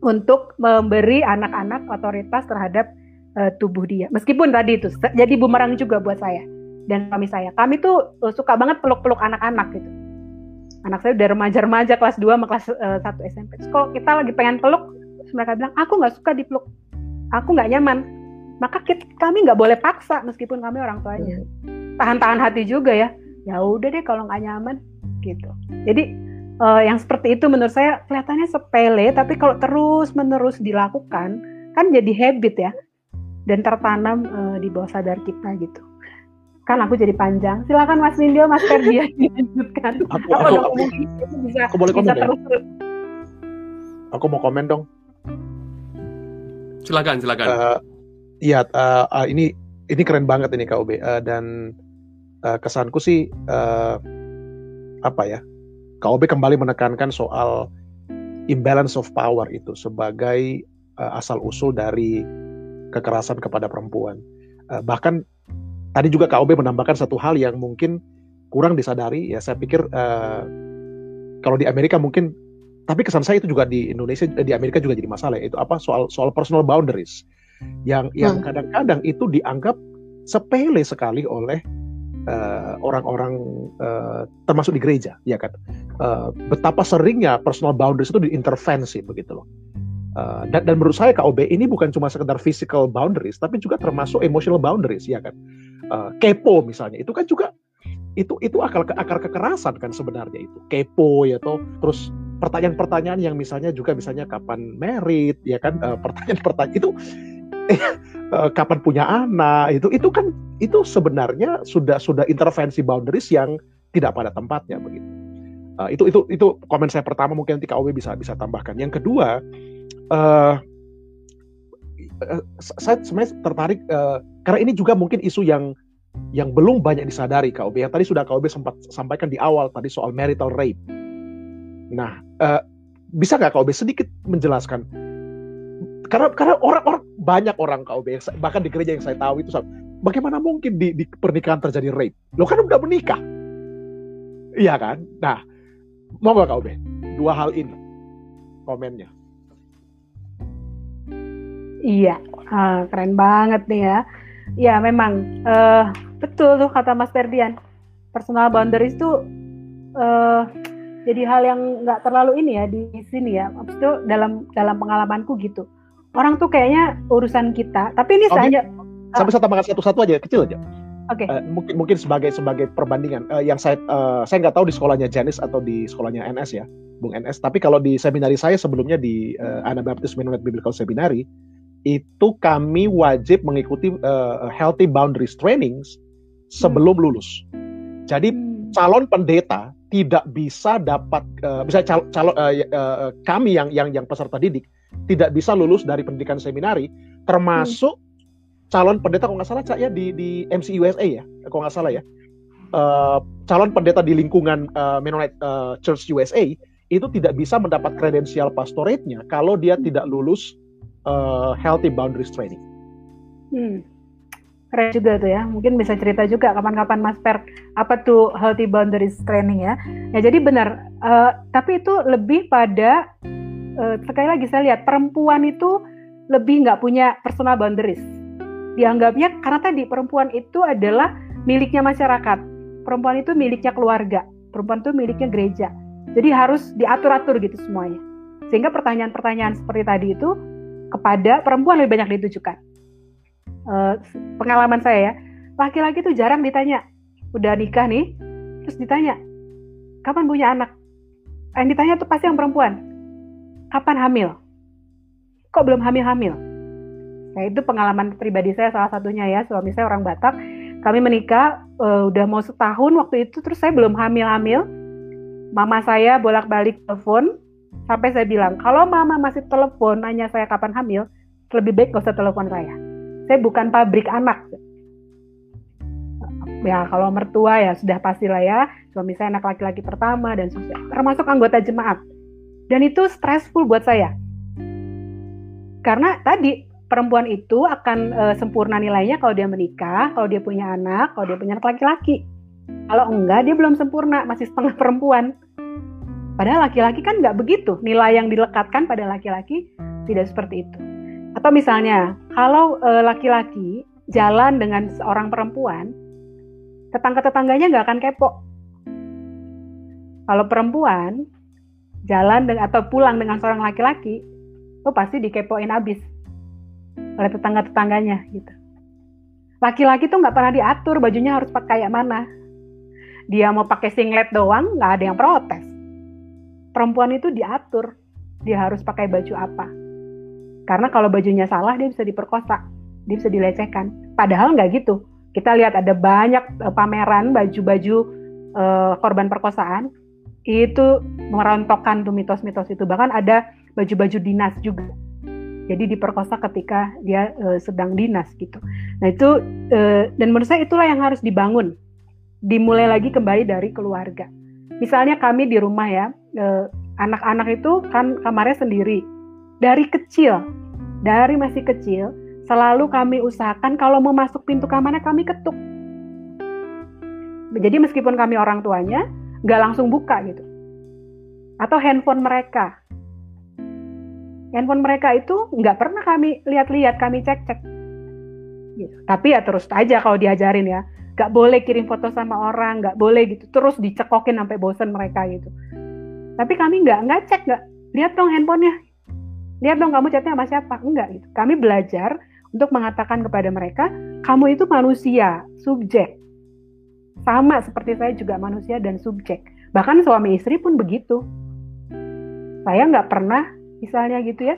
untuk memberi anak-anak otoritas terhadap uh, tubuh dia meskipun tadi itu jadi bumerang juga buat saya dan kami saya. Kami tuh uh, suka banget peluk-peluk anak-anak gitu. Anak saya udah remaja-remaja kelas 2 sama kelas uh, eh, 1 SMP terus kalau kita lagi pengen peluk mereka bilang aku nggak suka dipeluk. Aku nggak nyaman. Maka kita, kami nggak boleh paksa meskipun kami orang tuanya. Hmm. tahan-tahan hati juga ya. Ya udah deh kalau nggak nyaman gitu. Jadi uh, yang seperti itu menurut saya kelihatannya sepele tapi kalau terus menerus dilakukan kan jadi habit ya. Dan tertanam uh, di bawah sadar kita gitu kan aku jadi panjang. Silakan Mas Nindyo Mas Ferdian dilanjutkan. Aku, aku, aku, aku, bisa, aku boleh komen ya? terus aku mau komen dong. Silakan silakan. Uh, iya uh, uh, ini ini keren banget ini KOB uh, dan uh, kesanku sih uh, apa ya? KOB kembali menekankan soal imbalance of power itu sebagai uh, asal usul dari kekerasan kepada perempuan. Uh, bahkan tadi juga KOB menambahkan satu hal yang mungkin kurang disadari ya saya pikir uh, kalau di Amerika mungkin tapi kesan saya itu juga di Indonesia di Amerika juga jadi masalah itu apa soal soal personal boundaries yang yang hmm. kadang-kadang itu dianggap sepele sekali oleh Eh, orang-orang uh, uh, termasuk di gereja, ya kan? Uh, betapa seringnya personal boundaries itu diintervensi begitu loh. Uh, dan, dan menurut saya KOB ini bukan cuma sekedar physical boundaries, tapi juga termasuk emotional boundaries, ya kan? Uh, kepo misalnya, itu kan juga itu itu akal akar kekerasan kan sebenarnya itu kepo ya toh terus pertanyaan-pertanyaan yang misalnya juga misalnya kapan merit ya kan pertanyaan-pertanyaan itu Eh, kapan punya anak itu itu kan itu sebenarnya sudah sudah intervensi boundaries yang tidak pada tempatnya begitu. Uh, itu itu itu komen saya pertama mungkin nanti KW bisa bisa tambahkan. Yang kedua, uh, saya sebenarnya tertarik uh, karena ini juga mungkin isu yang yang belum banyak disadari KOB yang tadi sudah KOB sempat sampaikan di awal tadi soal marital rape. Nah, uh, bisa nggak KOB sedikit menjelaskan karena karena orang-orang banyak orang yang bahkan di gereja yang saya tahu itu bagaimana mungkin di, di pernikahan terjadi rape? Lo kan udah menikah, iya kan? Nah, mau gak KUB? Dua hal ini komennya. Iya, uh, keren banget nih ya. Ya memang uh, betul tuh kata Mas Ferdian. Personal boundaries itu uh, jadi hal yang nggak terlalu ini ya di sini ya. Maksudnya dalam dalam pengalamanku gitu orang tuh kayaknya urusan kita. Tapi ini oh, saja. Saya bisa tambahkan satu-satu aja, kecil aja. Oke. Okay. Uh, mungkin mungkin sebagai sebagai perbandingan uh, yang saya uh, saya nggak tahu di sekolahnya Janis atau di sekolahnya NS ya, Bung NS. Tapi kalau di seminari saya sebelumnya di uh, Anabaptist Mennonite Biblical Seminary itu kami wajib mengikuti uh, healthy boundaries trainings sebelum hmm. lulus. Jadi hmm. calon pendeta tidak bisa dapat uh, bisa cal calon uh, uh, kami yang yang yang peserta didik tidak bisa lulus dari pendidikan seminari termasuk hmm calon pendeta kalau nggak salah cak ya di di MC USA ya kalau nggak salah ya uh, calon pendeta di lingkungan uh, Mennonite uh, Church USA itu tidak bisa mendapat kredensial pastorate-nya kalau dia tidak lulus uh, healthy boundaries training. Hmm. Keren juga tuh ya. Mungkin bisa cerita juga kapan-kapan Mas Per apa tuh healthy boundaries training ya. Ya jadi benar. Uh, tapi itu lebih pada uh, sekali lagi saya lihat perempuan itu lebih nggak punya personal boundaries dianggapnya karena tadi perempuan itu adalah miliknya masyarakat. Perempuan itu miliknya keluarga. Perempuan itu miliknya gereja. Jadi harus diatur-atur gitu semuanya. Sehingga pertanyaan-pertanyaan seperti tadi itu kepada perempuan lebih banyak ditujukan. Uh, pengalaman saya ya, laki-laki itu jarang ditanya, udah nikah nih, terus ditanya, kapan punya anak? Yang ditanya tuh pasti yang perempuan, kapan hamil? Kok belum hamil-hamil? Nah itu pengalaman pribadi saya salah satunya ya suami saya orang Batak. Kami menikah uh, udah mau setahun waktu itu terus saya belum hamil-hamil. Mama saya bolak-balik telepon sampai saya bilang kalau mama masih telepon nanya saya kapan hamil lebih baik gak usah telepon saya. Saya bukan pabrik anak. Ya kalau mertua ya sudah pastilah ya suami saya anak laki-laki pertama dan termasuk anggota jemaat. Dan itu stressful buat saya. Karena tadi perempuan itu akan uh, sempurna nilainya kalau dia menikah, kalau dia punya anak, kalau dia punya anak laki-laki. Kalau enggak, dia belum sempurna, masih setengah perempuan. Padahal laki-laki kan nggak begitu. Nilai yang dilekatkan pada laki-laki tidak seperti itu. Atau misalnya, kalau uh, laki-laki jalan dengan seorang perempuan, tetangga-tetangganya nggak akan kepo. Kalau perempuan jalan dengan, atau pulang dengan seorang laki-laki, lo pasti dikepoin abis oleh tetangga-tetangganya gitu. Laki-laki tuh nggak pernah diatur bajunya harus pakai kayak mana. Dia mau pakai singlet doang nggak ada yang protes. Perempuan itu diatur dia harus pakai baju apa. Karena kalau bajunya salah dia bisa diperkosa, dia bisa dilecehkan. Padahal nggak gitu. Kita lihat ada banyak uh, pameran baju-baju uh, korban perkosaan itu merontokkan tuh mitos-mitos itu. Bahkan ada baju-baju dinas juga jadi diperkosa ketika dia uh, sedang dinas gitu. Nah itu dan menurut saya itulah yang harus dibangun, dimulai lagi kembali dari keluarga. Misalnya kami di rumah ya, eh, anak-anak itu kan kamarnya sendiri. Dari kecil, dari masih kecil, selalu kami usahakan kalau mau masuk pintu kamarnya kami ketuk. Jadi meskipun kami orang tuanya, nggak langsung buka gitu. Atau handphone mereka, handphone mereka itu nggak pernah kami lihat-lihat, kami cek-cek. Gitu. Tapi ya terus aja kalau diajarin ya, nggak boleh kirim foto sama orang, nggak boleh gitu, terus dicekokin sampai bosen mereka gitu. Tapi kami nggak nggak cek nggak, lihat dong handphonenya, lihat dong kamu chatnya sama siapa, enggak gitu. Kami belajar untuk mengatakan kepada mereka, kamu itu manusia, subjek. Sama seperti saya juga manusia dan subjek. Bahkan suami istri pun begitu. Saya nggak pernah misalnya gitu ya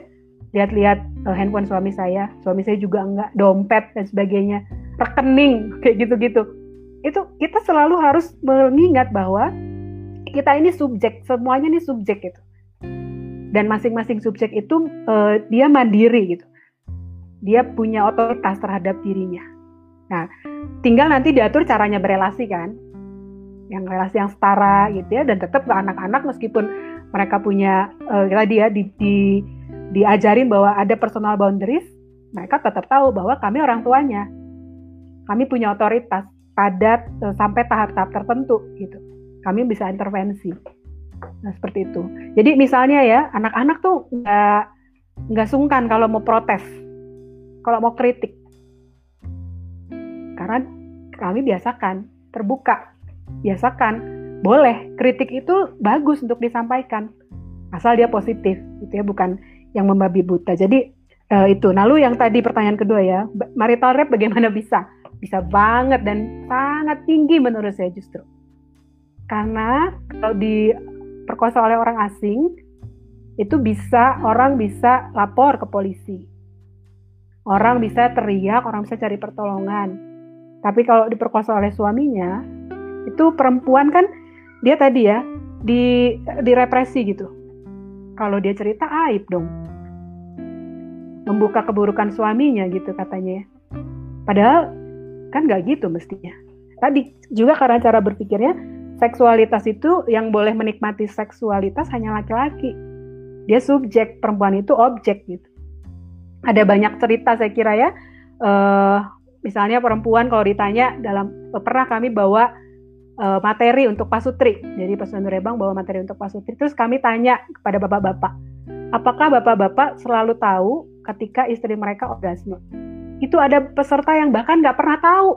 lihat-lihat uh, handphone suami saya suami saya juga enggak dompet dan sebagainya rekening kayak gitu-gitu. Itu kita selalu harus mengingat bahwa kita ini subjek semuanya ini subjek gitu. Dan masing-masing subjek itu uh, dia mandiri gitu. Dia punya otoritas terhadap dirinya. Nah tinggal nanti diatur caranya berelasi kan. Yang relasi yang setara gitu ya dan tetap ke anak-anak meskipun mereka punya uh, tadi ya di, di, diajarin bahwa ada personal boundaries, mereka tetap tahu bahwa kami orang tuanya, kami punya otoritas pada uh, sampai tahap-tahap tertentu gitu. Kami bisa intervensi. Nah seperti itu. Jadi misalnya ya anak-anak tuh nggak nggak sungkan kalau mau protes, kalau mau kritik, karena kami biasakan terbuka, biasakan boleh kritik itu bagus untuk disampaikan asal dia positif gitu ya bukan yang membabi buta jadi uh, itu lalu yang tadi pertanyaan kedua ya marital rap bagaimana bisa bisa banget dan sangat tinggi menurut saya justru. Karena kalau diperkosa oleh orang asing, itu bisa orang bisa lapor ke polisi. Orang bisa teriak, orang bisa cari pertolongan. Tapi kalau diperkosa oleh suaminya, itu perempuan kan dia tadi ya di direpresi gitu. Kalau dia cerita aib dong. Membuka keburukan suaminya gitu katanya. Ya. Padahal Kan nggak gitu mestinya. Tadi juga karena cara berpikirnya seksualitas itu yang boleh menikmati seksualitas hanya laki-laki. Dia subjek, perempuan itu objek gitu. Ada banyak cerita saya kira ya. Uh, misalnya perempuan kalau ditanya dalam pernah kami bawa uh, materi untuk pasutri. Jadi Pak Rebang bawa materi untuk pasutri. Terus kami tanya kepada bapak-bapak, apakah bapak-bapak selalu tahu ketika istri mereka orgasme? Itu ada peserta yang bahkan nggak pernah tahu.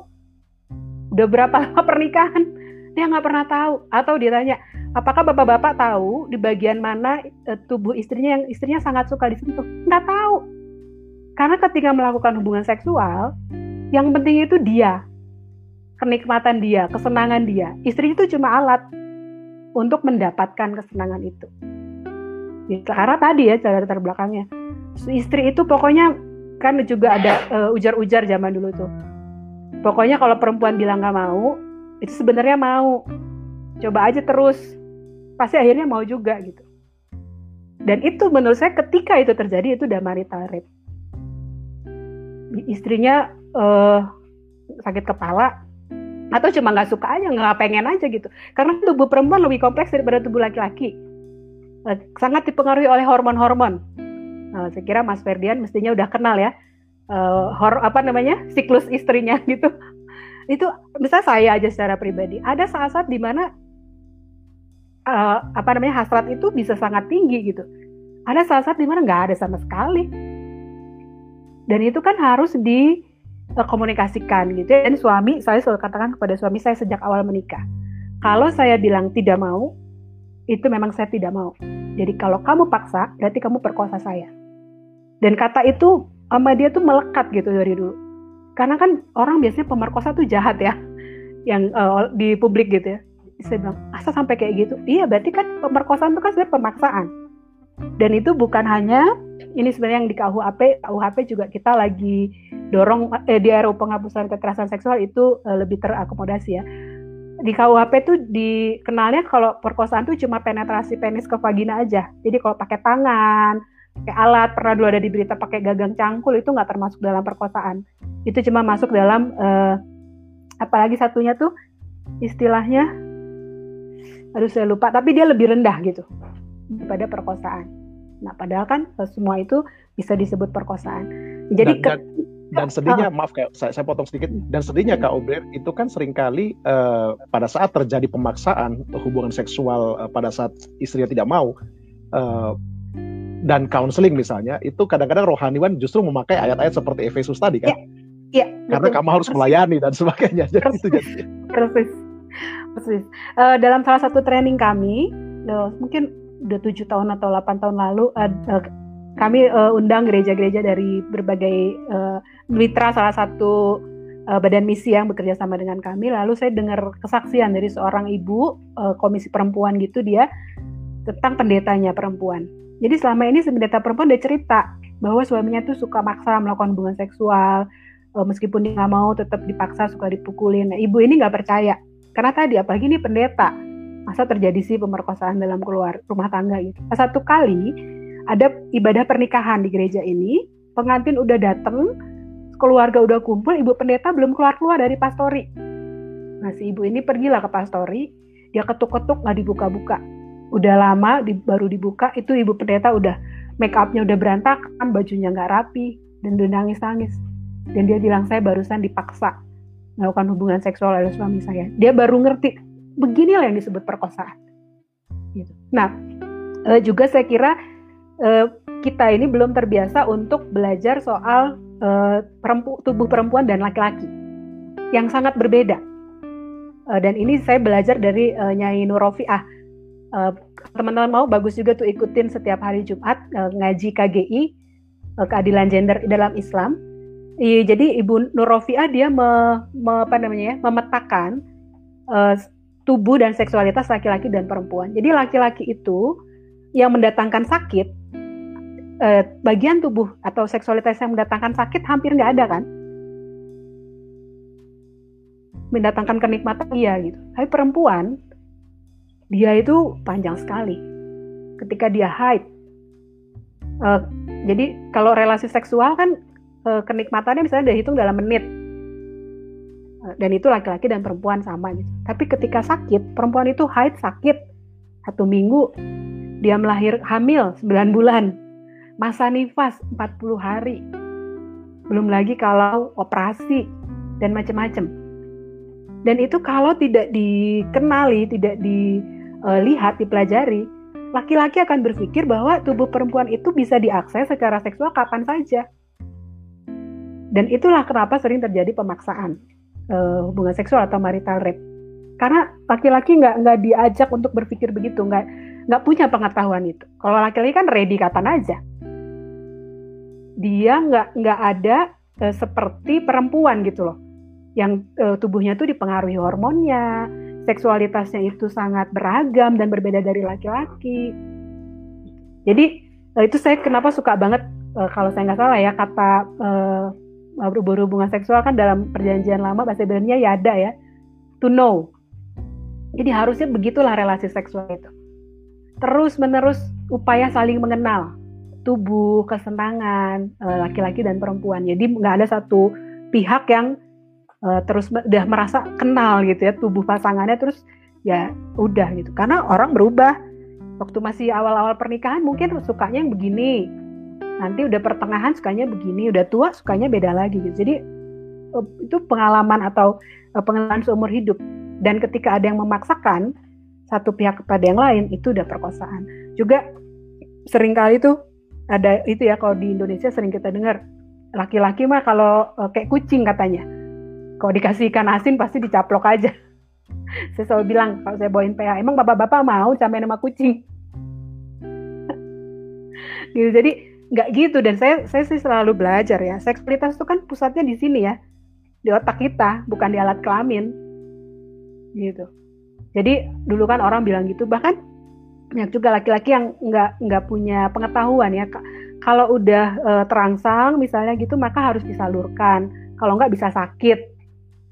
Udah berapa lama pernikahan dia nggak pernah tahu. Atau dia tanya apakah bapak-bapak tahu di bagian mana e, tubuh istrinya yang istrinya sangat suka disentuh? Nggak tahu. Karena ketika melakukan hubungan seksual yang penting itu dia kenikmatan dia kesenangan dia. Istri itu cuma alat untuk mendapatkan kesenangan itu. Karena tadi ya cara latar belakangnya istri itu pokoknya kan juga ada uh, ujar-ujar zaman dulu tuh. Pokoknya kalau perempuan bilang nggak mau, itu sebenarnya mau. Coba aja terus, pasti akhirnya mau juga gitu. Dan itu menurut saya ketika itu terjadi itu udah marital rape. Istrinya uh, sakit kepala atau cuma nggak suka aja, nggak pengen aja gitu. Karena tubuh perempuan lebih kompleks daripada tubuh laki-laki. Uh, sangat dipengaruhi oleh hormon-hormon Uh, saya kira Mas Ferdian mestinya udah kenal ya uh, hor apa namanya siklus istrinya gitu. Itu bisa saya aja secara pribadi. Ada saat-saat di mana uh, apa namanya hasrat itu bisa sangat tinggi gitu. Ada saat-saat di mana nggak ada sama sekali. Dan itu kan harus di komunikasikan gitu ya. Dan suami, saya selalu katakan kepada suami saya sejak awal menikah. Kalau saya bilang tidak mau, itu memang saya tidak mau. Jadi kalau kamu paksa, berarti kamu perkosa saya. Dan kata itu sama dia tuh melekat gitu dari dulu. Karena kan orang biasanya pemerkosa tuh jahat ya, yang uh, di publik gitu ya. Saya bilang, asa sampai kayak gitu? Iya, berarti kan pemerkosaan itu kan sebenarnya pemaksaan. Dan itu bukan hanya ini sebenarnya yang di KUHP, KUHP juga kita lagi dorong eh, di RUU penghapusan kekerasan seksual itu uh, lebih terakomodasi ya. Di KUHP tuh dikenalnya kalau perkosaan tuh cuma penetrasi penis ke vagina aja. Jadi kalau pakai tangan, pakai alat pernah dulu ada di berita pakai gagang cangkul itu nggak termasuk dalam perkosaan. Itu cuma masuk dalam uh, apalagi satunya tuh istilahnya aduh saya lupa tapi dia lebih rendah gitu daripada perkosaan. Nah padahal kan eh, semua itu bisa disebut perkosaan. Jadi dan, dan, dan sedihnya maaf kayak saya, saya potong sedikit dan sedihnya kak Ober itu kan sering kali uh, pada saat terjadi pemaksaan hubungan seksual uh, pada saat istrinya tidak mau uh, dan counseling misalnya itu kadang-kadang rohaniwan justru memakai ayat-ayat seperti Efesus tadi kan? Iya. Ya, Karena betul. kamu harus melayani dan sebagainya. Jadi itu jadi. Persis. Persis. Uh, dalam salah satu training kami, uh, mungkin udah tujuh tahun atau delapan tahun lalu, uh, uh, kami uh, undang gereja-gereja dari berbagai uh, mitra salah satu uh, badan misi yang bekerja sama dengan kami. Lalu saya dengar kesaksian dari seorang ibu uh, komisi perempuan gitu dia tentang pendetanya perempuan jadi selama ini pendeta perempuan dia cerita bahwa suaminya tuh suka maksa melakukan hubungan seksual, uh, meskipun dia nggak mau tetap dipaksa suka dipukulin. Nah, ibu ini nggak percaya karena tadi apalagi ini pendeta masa terjadi sih pemerkosaan dalam keluar rumah tangga gitu. Nah, satu kali ada ibadah pernikahan di gereja ini, pengantin udah dateng, keluarga udah kumpul, ibu pendeta belum keluar keluar dari pastori. Nah si ibu ini pergilah ke pastori, dia ketuk-ketuk nggak dibuka-buka udah lama di, baru dibuka itu ibu pendeta udah make upnya udah berantakan bajunya nggak rapi dan udah nangis nangis dan dia bilang saya barusan dipaksa melakukan hubungan seksual oleh suami saya dia baru ngerti beginilah yang disebut perkosaan gitu. nah e, juga saya kira e, kita ini belum terbiasa untuk belajar soal e, perempu, tubuh perempuan dan laki-laki yang sangat berbeda e, dan ini saya belajar dari e, Nyai Nurofiah uh, teman-teman mau bagus juga tuh ikutin setiap hari Jumat uh, ngaji KGI uh, keadilan gender dalam Islam. Iya, jadi Ibu Nurofia dia me, me, apa namanya ya, memetakan uh, tubuh dan seksualitas laki-laki dan perempuan. Jadi laki-laki itu yang mendatangkan sakit, uh, bagian tubuh atau seksualitas yang mendatangkan sakit hampir nggak ada kan? Mendatangkan kenikmatan iya gitu. Tapi perempuan dia itu panjang sekali. Ketika dia haid, uh, jadi kalau relasi seksual kan uh, kenikmatannya misalnya dihitung dalam menit uh, dan itu laki-laki dan perempuan sama gitu. Tapi ketika sakit, perempuan itu haid sakit satu minggu, dia melahir hamil 9 bulan, masa nifas 40 hari, belum lagi kalau operasi dan macam-macam. Dan itu kalau tidak dikenali, tidak dilihat, dipelajari, laki-laki akan berpikir bahwa tubuh perempuan itu bisa diakses secara seksual kapan saja. Dan itulah kenapa sering terjadi pemaksaan uh, hubungan seksual atau marital rape. Karena laki-laki nggak nggak diajak untuk berpikir begitu, nggak nggak punya pengetahuan itu. Kalau laki-laki kan ready kapan aja. Dia nggak nggak ada uh, seperti perempuan gitu loh, yang uh, tubuhnya tuh dipengaruhi hormonnya, seksualitasnya itu sangat beragam dan berbeda dari laki-laki. Jadi itu saya kenapa suka banget kalau saya nggak salah ya kata berhubungan seksual kan dalam perjanjian lama bahasa Ibrani ya ada ya to know. Jadi harusnya begitulah relasi seksual itu. Terus menerus upaya saling mengenal tubuh kesenangan eh, laki-laki dan perempuan. Jadi nggak ada satu pihak yang uh, terus udah merasa kenal gitu ya tubuh pasangannya terus ya udah gitu. Karena orang berubah. Waktu masih awal-awal pernikahan mungkin sukanya yang begini. Nanti udah pertengahan sukanya begini udah tua sukanya beda lagi gitu. Jadi eh, itu pengalaman atau pengalaman seumur hidup. Dan ketika ada yang memaksakan satu pihak kepada yang lain itu udah perkosaan. Juga sering kali tuh ada itu ya kalau di Indonesia sering kita dengar laki-laki mah kalau uh, kayak kucing katanya kalau dikasih ikan asin pasti dicaplok aja. Saya selalu bilang kalau saya bawain PH emang bapak-bapak mau sampai nama kucing? Gitu jadi nggak gitu dan saya saya sih selalu belajar ya seksualitas itu kan pusatnya di sini ya di otak kita bukan di alat kelamin. Gitu. Jadi dulu kan orang bilang gitu bahkan banyak juga laki-laki yang nggak nggak punya pengetahuan ya kalau udah e, terangsang misalnya gitu maka harus disalurkan. Kalau nggak bisa sakit.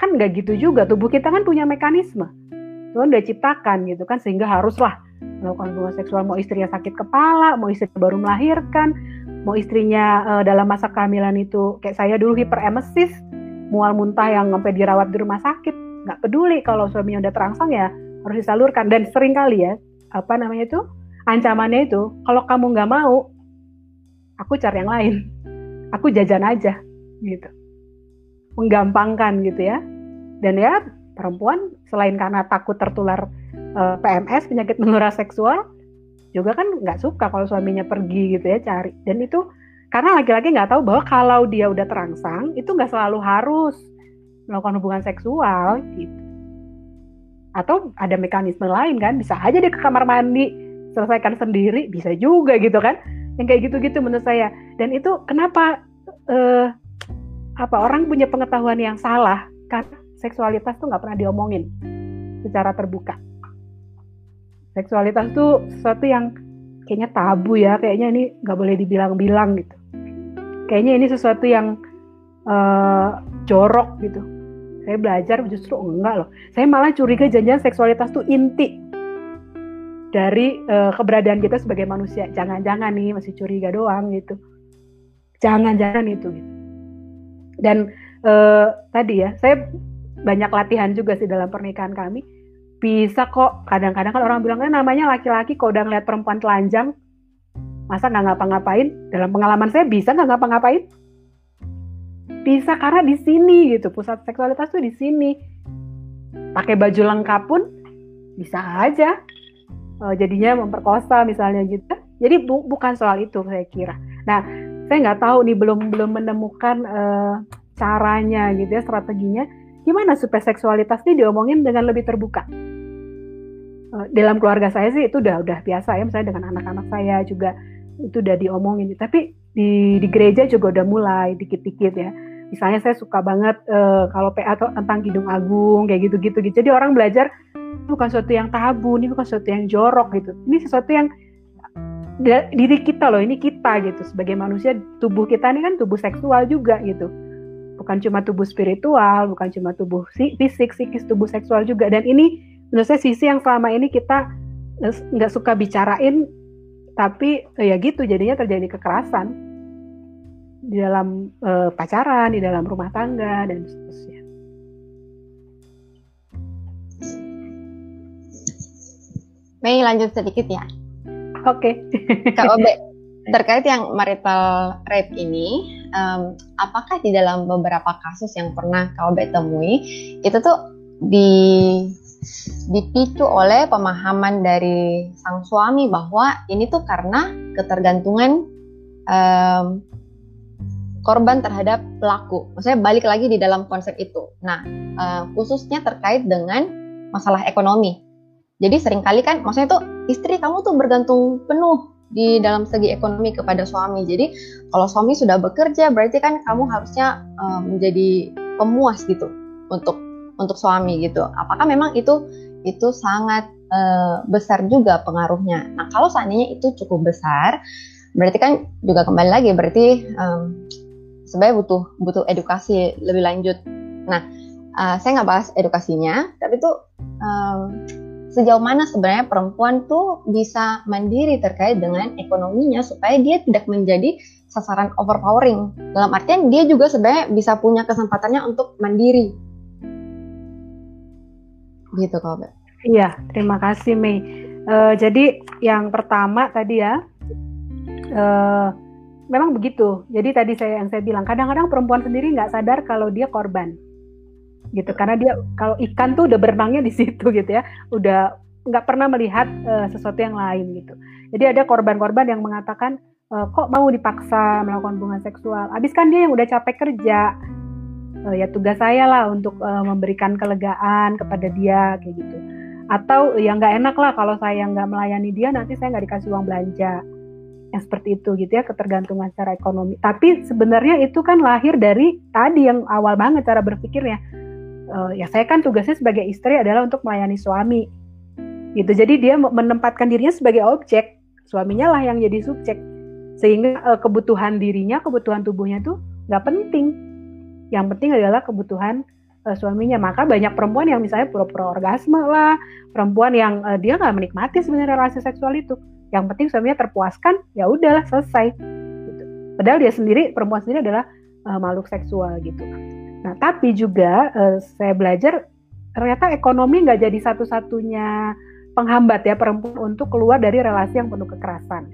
Kan nggak gitu juga. Tubuh kita kan punya mekanisme. Tuhan udah ciptakan gitu kan sehingga haruslah melakukan hubungan seksual. Mau istrinya sakit kepala mau istri baru melahirkan mau istrinya uh, dalam masa kehamilan itu kayak saya dulu hiperemesis mual muntah yang sampai dirawat di rumah sakit nggak peduli. Kalau suaminya udah terangsang ya harus disalurkan. Dan sering kali ya apa namanya itu ancamannya itu kalau kamu nggak mau aku cari yang lain. Aku jajan aja gitu. Menggampangkan gitu ya. Dan ya perempuan selain karena takut tertular uh, eh, PMS penyakit menular seksual juga kan nggak suka kalau suaminya pergi gitu ya cari. Dan itu karena laki-laki nggak tahu bahwa kalau dia udah terangsang itu nggak selalu harus melakukan hubungan seksual gitu atau ada mekanisme lain kan bisa aja dia ke kamar mandi selesaikan sendiri bisa juga gitu kan. Yang kayak gitu-gitu menurut saya. Dan itu kenapa uh, apa orang punya pengetahuan yang salah? Karena seksualitas tuh nggak pernah diomongin secara terbuka. Seksualitas tuh sesuatu yang kayaknya tabu ya kayaknya ini nggak boleh dibilang-bilang gitu. Kayaknya ini sesuatu yang uh, jorok gitu saya belajar justru enggak loh. Saya malah curiga janjian seksualitas tuh inti dari uh, keberadaan kita sebagai manusia. Jangan-jangan nih masih curiga doang gitu. Jangan-jangan itu gitu. Dan uh, tadi ya saya banyak latihan juga sih dalam pernikahan kami. Bisa kok kadang-kadang kan orang bilang kan namanya laki-laki kok udah ngeliat perempuan telanjang masa nggak ngapa-ngapain? Dalam pengalaman saya bisa nggak ngapa-ngapain bisa karena di sini gitu. Pusat seksualitas tuh di sini. Pakai baju lengkap pun bisa aja. Uh, jadinya memperkosa misalnya gitu. Jadi bu bukan soal itu saya kira. Nah saya nggak tahu nih belum belum menemukan uh, caranya gitu ya strateginya. Gimana supaya seksualitas ini diomongin dengan lebih terbuka? Eh, dalam keluarga saya sih itu udah udah biasa ya misalnya dengan anak-anak saya juga itu udah diomongin. Tapi di di gereja juga udah mulai dikit-dikit ya misalnya saya suka banget uh, kalau PA tentang Kidung Agung kayak gitu-gitu gitu. Jadi orang belajar bukan sesuatu yang tabu, ini bukan sesuatu yang jorok gitu. Ini sesuatu yang diri kita loh, ini kita gitu. Sebagai manusia, tubuh kita ini kan tubuh seksual juga gitu. Bukan cuma tubuh spiritual, bukan cuma tubuh fisik, psikis, tubuh seksual juga. Dan ini menurut saya sisi yang selama ini kita eh, nggak suka bicarain, tapi ya gitu jadinya terjadi kekerasan di dalam uh, pacaran, di dalam rumah tangga dan seterusnya. Mei lanjut sedikit ya. Oke. Okay. Kak Obe, terkait yang marital rape ini, um, apakah di dalam beberapa kasus yang pernah Kak Obe temui, itu tuh di dipicu oleh pemahaman dari sang suami bahwa ini tuh karena ketergantungan um, korban terhadap pelaku. Maksudnya balik lagi di dalam konsep itu. Nah, uh, khususnya terkait dengan masalah ekonomi. Jadi sering kali kan maksudnya tuh istri kamu tuh bergantung penuh di dalam segi ekonomi kepada suami. Jadi kalau suami sudah bekerja berarti kan kamu harusnya uh, menjadi pemuas gitu untuk untuk suami gitu. Apakah memang itu itu sangat uh, besar juga pengaruhnya? Nah kalau seandainya itu cukup besar, berarti kan juga kembali lagi berarti um, sebenarnya butuh butuh edukasi lebih lanjut. Nah uh, saya nggak bahas edukasinya, tapi tuh um, sejauh mana sebenarnya perempuan tuh bisa mandiri terkait dengan ekonominya supaya dia tidak menjadi sasaran overpowering. Dalam artian dia juga sebenarnya bisa punya kesempatannya untuk mandiri. Gitu Mbak. Iya, terima kasih Mei. Uh, jadi yang pertama tadi ya, uh, memang begitu. Jadi tadi saya yang saya bilang, kadang-kadang perempuan sendiri nggak sadar kalau dia korban. Gitu karena dia kalau ikan tuh udah berenangnya di situ gitu ya. Udah nggak pernah melihat uh, sesuatu yang lain gitu. Jadi ada korban-korban yang mengatakan uh, kok mau dipaksa melakukan hubungan seksual? Abis kan dia yang udah capek kerja. Uh, ya tugas saya lah untuk uh, memberikan kelegaan kepada dia kayak gitu. Atau ya nggak enak lah kalau saya nggak melayani dia nanti saya nggak dikasih uang belanja yang seperti itu gitu ya ketergantungan secara ekonomi. Tapi sebenarnya itu kan lahir dari tadi yang awal banget cara berpikirnya. Uh, ya saya kan tugasnya sebagai istri adalah untuk melayani suami. Gitu. Jadi dia menempatkan dirinya sebagai objek. Suaminya lah yang jadi subjek. Sehingga uh, kebutuhan dirinya kebutuhan tubuhnya tuh nggak penting. Yang penting adalah kebutuhan uh, suaminya. Maka banyak perempuan yang misalnya pura-pura orgasme lah. Perempuan yang uh, dia nggak menikmati sebenarnya relasi seksual itu yang penting suaminya terpuaskan ya udahlah selesai gitu. padahal dia sendiri perempuan sendiri adalah uh, makhluk seksual gitu Nah, tapi juga uh, saya belajar ternyata ekonomi nggak jadi satu-satunya penghambat ya perempuan untuk keluar dari relasi yang penuh kekerasan.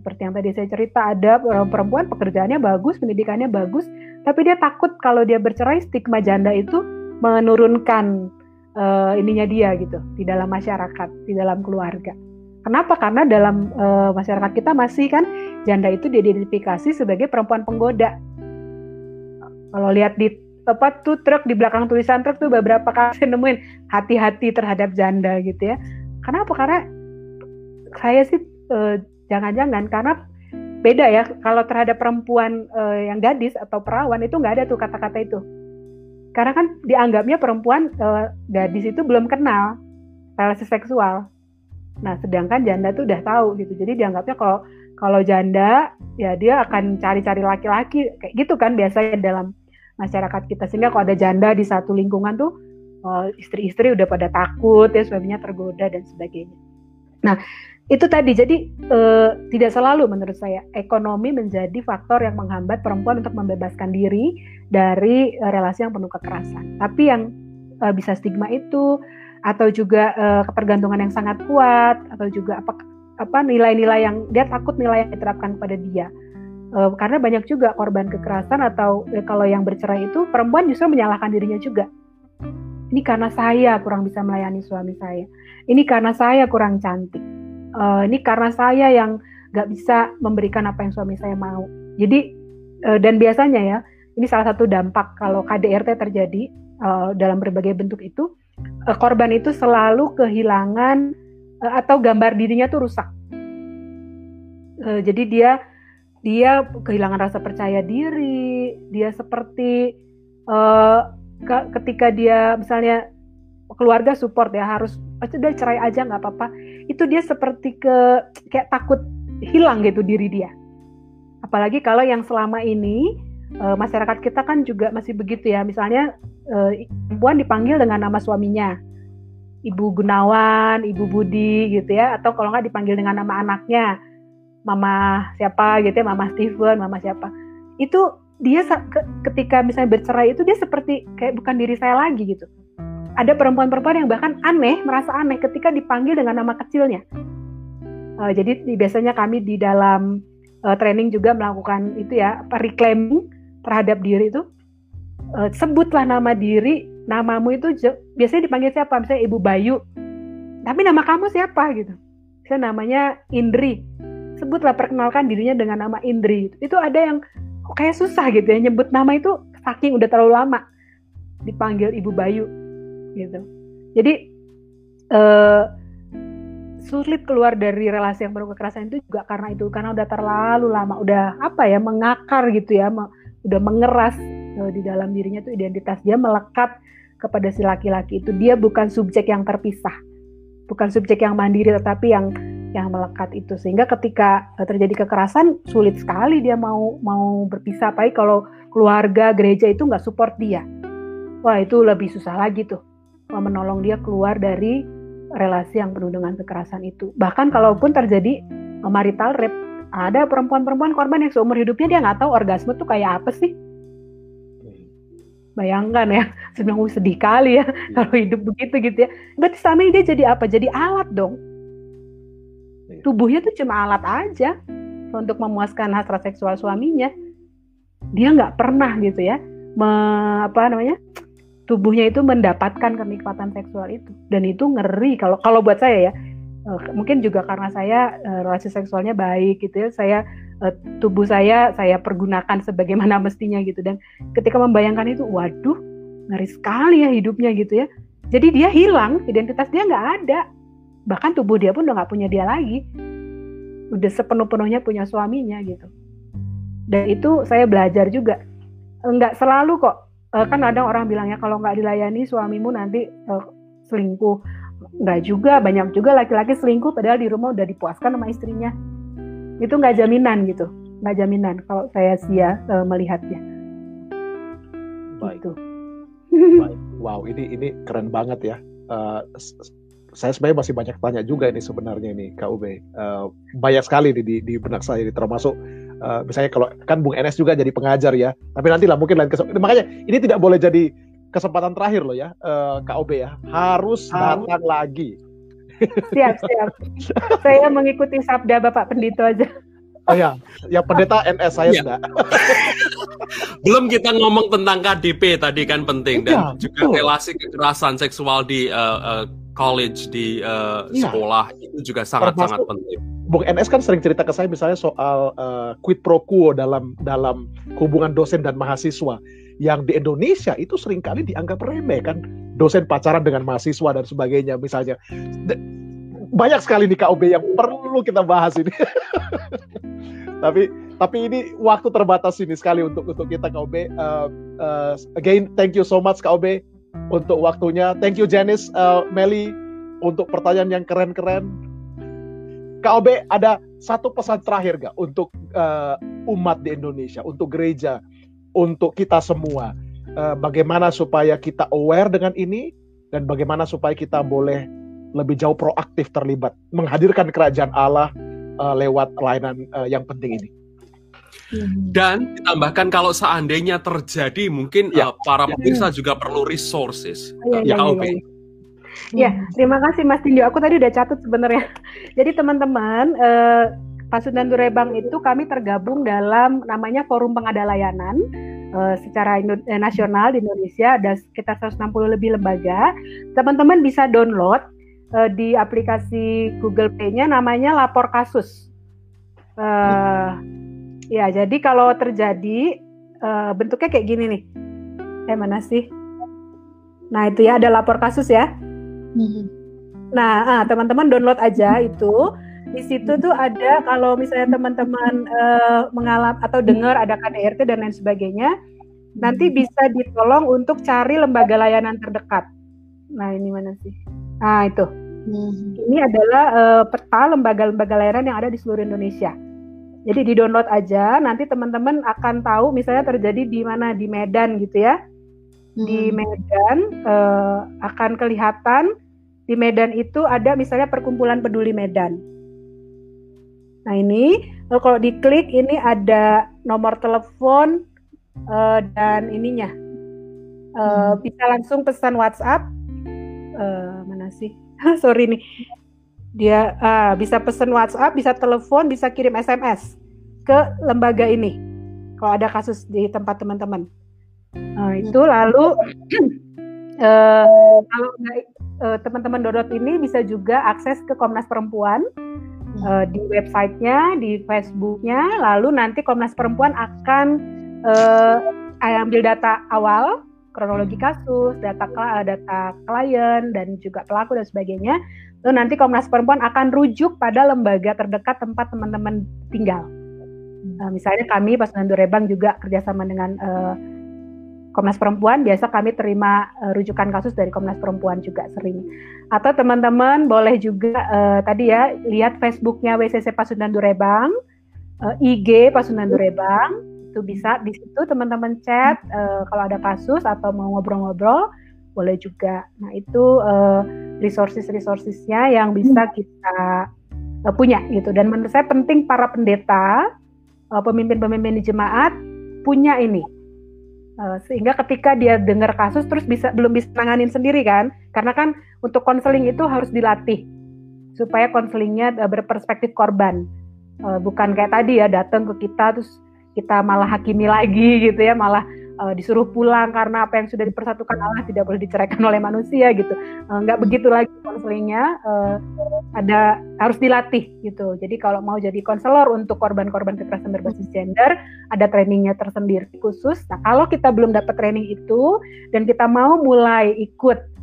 Seperti yang tadi saya cerita, ada perempuan pekerjaannya bagus, pendidikannya bagus, tapi dia takut kalau dia bercerai stigma janda itu menurunkan uh, ininya dia gitu di dalam masyarakat, di dalam keluarga. Kenapa? Karena dalam uh, masyarakat kita masih kan janda itu diidentifikasi sebagai perempuan penggoda. Kalau lihat di apa tuh truk di belakang tulisan truk tuh beberapa kali nemuin hati-hati terhadap janda gitu ya. Kenapa? Karena saya sih eh, jangan-jangan karena beda ya kalau terhadap perempuan uh, yang gadis atau perawan itu nggak ada tuh kata-kata itu. Karena kan dianggapnya perempuan uh, gadis itu belum kenal relasi seksual. Nah, sedangkan janda tuh udah tahu gitu. Jadi dianggapnya kalau kalau janda ya dia akan cari-cari laki-laki kayak gitu kan biasanya dalam masyarakat kita sehingga kalau ada janda di satu lingkungan tuh uh, istri-istri udah pada takut ya suaminya tergoda dan sebagainya. Nah itu tadi jadi uh, tidak selalu menurut saya ekonomi menjadi faktor yang menghambat perempuan untuk membebaskan diri dari uh, relasi yang penuh kekerasan. Tapi yang uh, bisa stigma itu atau juga uh, ketergantungan yang sangat kuat atau juga apa apa nilai-nilai yang dia takut nilai yang diterapkan kepada dia. Uh, karena banyak juga korban kekerasan atau ya, kalau yang bercerai itu perempuan justru menyalahkan dirinya juga. Ini karena saya kurang bisa melayani suami saya. Ini karena saya kurang cantik. Uh, ini karena saya yang nggak bisa memberikan apa yang suami saya mau. Jadi uh, dan biasanya ya ini salah satu dampak kalau KDRT terjadi uh, dalam berbagai bentuk itu uh, korban itu selalu kehilangan uh, atau gambar dirinya tuh rusak. Uh, jadi dia dia kehilangan rasa percaya diri, dia seperti ketika dia misalnya keluarga support ya harus udah cerai aja nggak apa-apa. Itu dia seperti ke kayak takut hilang gitu diri dia. Apalagi kalau yang selama ini uh, masyarakat kita kan juga masih begitu ya misalnya uh, perempuan dipanggil dengan nama suaminya Ibu Gunawan, Ibu Budi gitu ya, atau kalau nggak dipanggil dengan nama anaknya, Mama siapa gitu ya, Mama Steven, Mama siapa. Itu dia ketika misalnya bercerai itu dia seperti kayak bukan diri saya lagi gitu. Ada perempuan-perempuan yang bahkan aneh, merasa aneh ketika dipanggil dengan nama kecilnya. Uh, jadi biasanya kami di dalam uh, training juga melakukan itu ya, reclaiming terhadap diri itu. Uh, sebutlah nama diri namamu itu biasanya dipanggil siapa? Misalnya Ibu Bayu. Tapi nama kamu siapa gitu? Misalnya namanya Indri. Sebutlah perkenalkan dirinya dengan nama Indri. Itu ada yang kayak susah gitu ya nyebut nama itu saking udah terlalu lama dipanggil Ibu Bayu gitu. Jadi eh, sulit keluar dari relasi yang penuh kekerasan itu juga karena itu karena udah terlalu lama udah apa ya mengakar gitu ya udah mengeras uh, di dalam dirinya tuh identitas. Dia melekat kepada si laki-laki itu. Dia bukan subjek yang terpisah bukan subjek yang mandiri tetapi yang yang melekat itu. Sehingga ketika uh, terjadi kekerasan sulit sekali dia mau mau berpisah. Apalagi kalau keluarga gereja itu nggak support dia. Wah itu lebih susah lagi tuh mau menolong dia keluar dari relasi yang penuh dengan kekerasan itu. Bahkan kalaupun terjadi marital rape ada perempuan-perempuan korban yang seumur hidupnya dia nggak tahu orgasme tuh kayak apa sih? Bayangkan ya sebenarnya sedih kali ya hmm. kalau hidup begitu gitu ya. Berarti sama dia jadi apa? Jadi alat dong. Iya. tubuhnya tuh cuma alat aja untuk memuaskan hasrat seksual suaminya. Dia nggak pernah gitu ya me, apa namanya tubuhnya itu mendapatkan kenikmatan seksual itu. Dan itu ngeri kalau kalau buat saya ya mungkin juga karena saya uh, relasi seksualnya baik gitu ya saya uh, tubuh saya saya pergunakan sebagaimana mestinya gitu. Dan ketika membayangkan itu waduh ngeri sekali ya hidupnya gitu ya. Jadi dia hilang identitas dia nggak ada. Bahkan tubuh dia pun udah nggak punya dia lagi. Udah sepenuh-penuhnya punya suaminya gitu. Dan itu saya belajar juga. Nggak selalu kok. Kan ada orang bilangnya kalau nggak dilayani suamimu nanti uh, selingkuh nggak juga banyak juga laki-laki selingkuh padahal di rumah udah dipuaskan sama istrinya. Itu nggak jaminan gitu nggak jaminan kalau saya sia uh, melihatnya. Baik. Itu baik. Wow ini ini keren banget ya. Uh, saya sebenarnya masih banyak tanya juga ini sebenarnya ini KUB uh, eh, banyak sekali nih di, di benak saya ini termasuk uh, misalnya kalau kan Bung NS juga jadi pengajar ya. Tapi nanti lah mungkin lain kesempatan. Makanya ini tidak boleh jadi kesempatan terakhir loh ya uh, eh, KOB ya harus datang lagi siap siap saya mengikuti sabda Bapak Pendito aja Oh ya, ya pendeta NS saya ya. sudah. Belum kita ngomong tentang KDP tadi kan penting dan ya, juga betul. relasi kekerasan seksual di uh, uh, college di uh, ya. sekolah itu juga sangat sangat penting. Bung NS kan sering cerita ke saya misalnya soal uh, quid pro quo dalam dalam hubungan dosen dan mahasiswa yang di Indonesia itu sering kali dianggap remeh kan? Dosen pacaran dengan mahasiswa dan sebagainya misalnya. Banyak sekali nih KOB yang perlu kita bahas ini. Tapi tapi ini waktu terbatas ini sekali untuk untuk kita KOB uh, uh, again thank you so much KOB untuk waktunya. Thank you Janice uh, Meli untuk pertanyaan yang keren-keren. KOB ada satu pesan terakhir gak untuk uh, umat di Indonesia untuk gereja untuk kita semua. Uh, bagaimana supaya kita aware dengan ini dan bagaimana supaya kita boleh lebih jauh proaktif terlibat menghadirkan kerajaan Allah uh, lewat layanan uh, yang penting ini. Dan ditambahkan kalau seandainya terjadi mungkin ya, uh, para ya. pemirsa juga perlu resources. Ya, ya, ya, ya, ya. ya, terima kasih Mas Tindio. Aku tadi udah catat sebenarnya. Jadi teman-teman, uh, Pasundan Durebang itu kami tergabung dalam namanya Forum Pengada Layanan uh, secara Indo eh, nasional di Indonesia ada sekitar 160 lebih lembaga. Teman-teman bisa download uh, di aplikasi Google Play-nya namanya Lapor Kasus. Uh, ya, jadi kalau terjadi uh, bentuknya kayak gini nih. Eh mana sih? Nah, itu ya ada lapor kasus ya. Mm-hmm. Nah, teman-teman download aja itu di situ tuh ada kalau misalnya teman-teman uh, mengalami atau dengar ada KDRT dan lain sebagainya nanti bisa ditolong untuk cari lembaga layanan terdekat. Nah, ini mana sih? Nah, itu. Hmm. Ini adalah uh, peta lembaga-lembaga layanan yang ada di seluruh Indonesia. Jadi di-download aja, nanti teman-teman akan tahu misalnya terjadi di mana di Medan gitu ya. Hmm. Di Medan uh, akan kelihatan di Medan itu ada misalnya perkumpulan peduli Medan. Nah ini eh, kalau diklik ini ada nomor telepon uh, dan ininya uh, hmm. bisa langsung pesan WhatsApp. Uh, mana sih? Sorry nih. Dia uh, bisa pesan WhatsApp, bisa telepon, bisa kirim SMS ke lembaga ini. Kalau ada kasus di tempat teman-teman. Nah, itu lalu uh, kalau uh, teman-teman Dodot ini bisa juga akses ke Komnas Perempuan uh, di websitenya, di Facebooknya, lalu nanti Komnas Perempuan akan uh, ambil data awal, kronologi kasus, data data klien dan juga pelaku dan sebagainya. Lalu nanti Komnas Perempuan akan rujuk pada lembaga terdekat tempat teman-teman tinggal. Uh, misalnya kami pas Rebang juga kerjasama dengan uh, Komnas Perempuan biasa kami terima uh, rujukan kasus dari Komnas Perempuan juga sering. Atau teman-teman boleh juga uh, tadi ya lihat Facebooknya WCC Pasundan Durebang, uh, IG Pasundan Durebang itu bisa di situ teman-teman chat uh, kalau ada kasus atau mau ngobrol-ngobrol boleh juga. Nah itu uh, resources-resourcesnya yang bisa kita uh, punya gitu. Dan menurut saya penting para pendeta, pemimpin-pemimpin di jemaat punya ini Uh, sehingga ketika dia dengar kasus terus bisa belum bisa nanganin sendiri kan? Karena kan untuk konseling itu harus dilatih supaya konselingnya uh, berperspektif korban. Uh, bukan kayak tadi ya datang ke kita terus kita malah hakimi lagi gitu ya malah uh, disuruh pulang karena apa yang sudah dipersatukan Allah tidak boleh diceraikan oleh manusia gitu. Uh, nggak begitu lagi konselingnya uh, ada harus dilatih gitu. Jadi kalau mau jadi konselor untuk korban-korban kekerasan berbasis gender ada trainingnya tersendiri khusus. Nah kalau kita belum dapat training itu dan kita mau mulai ikut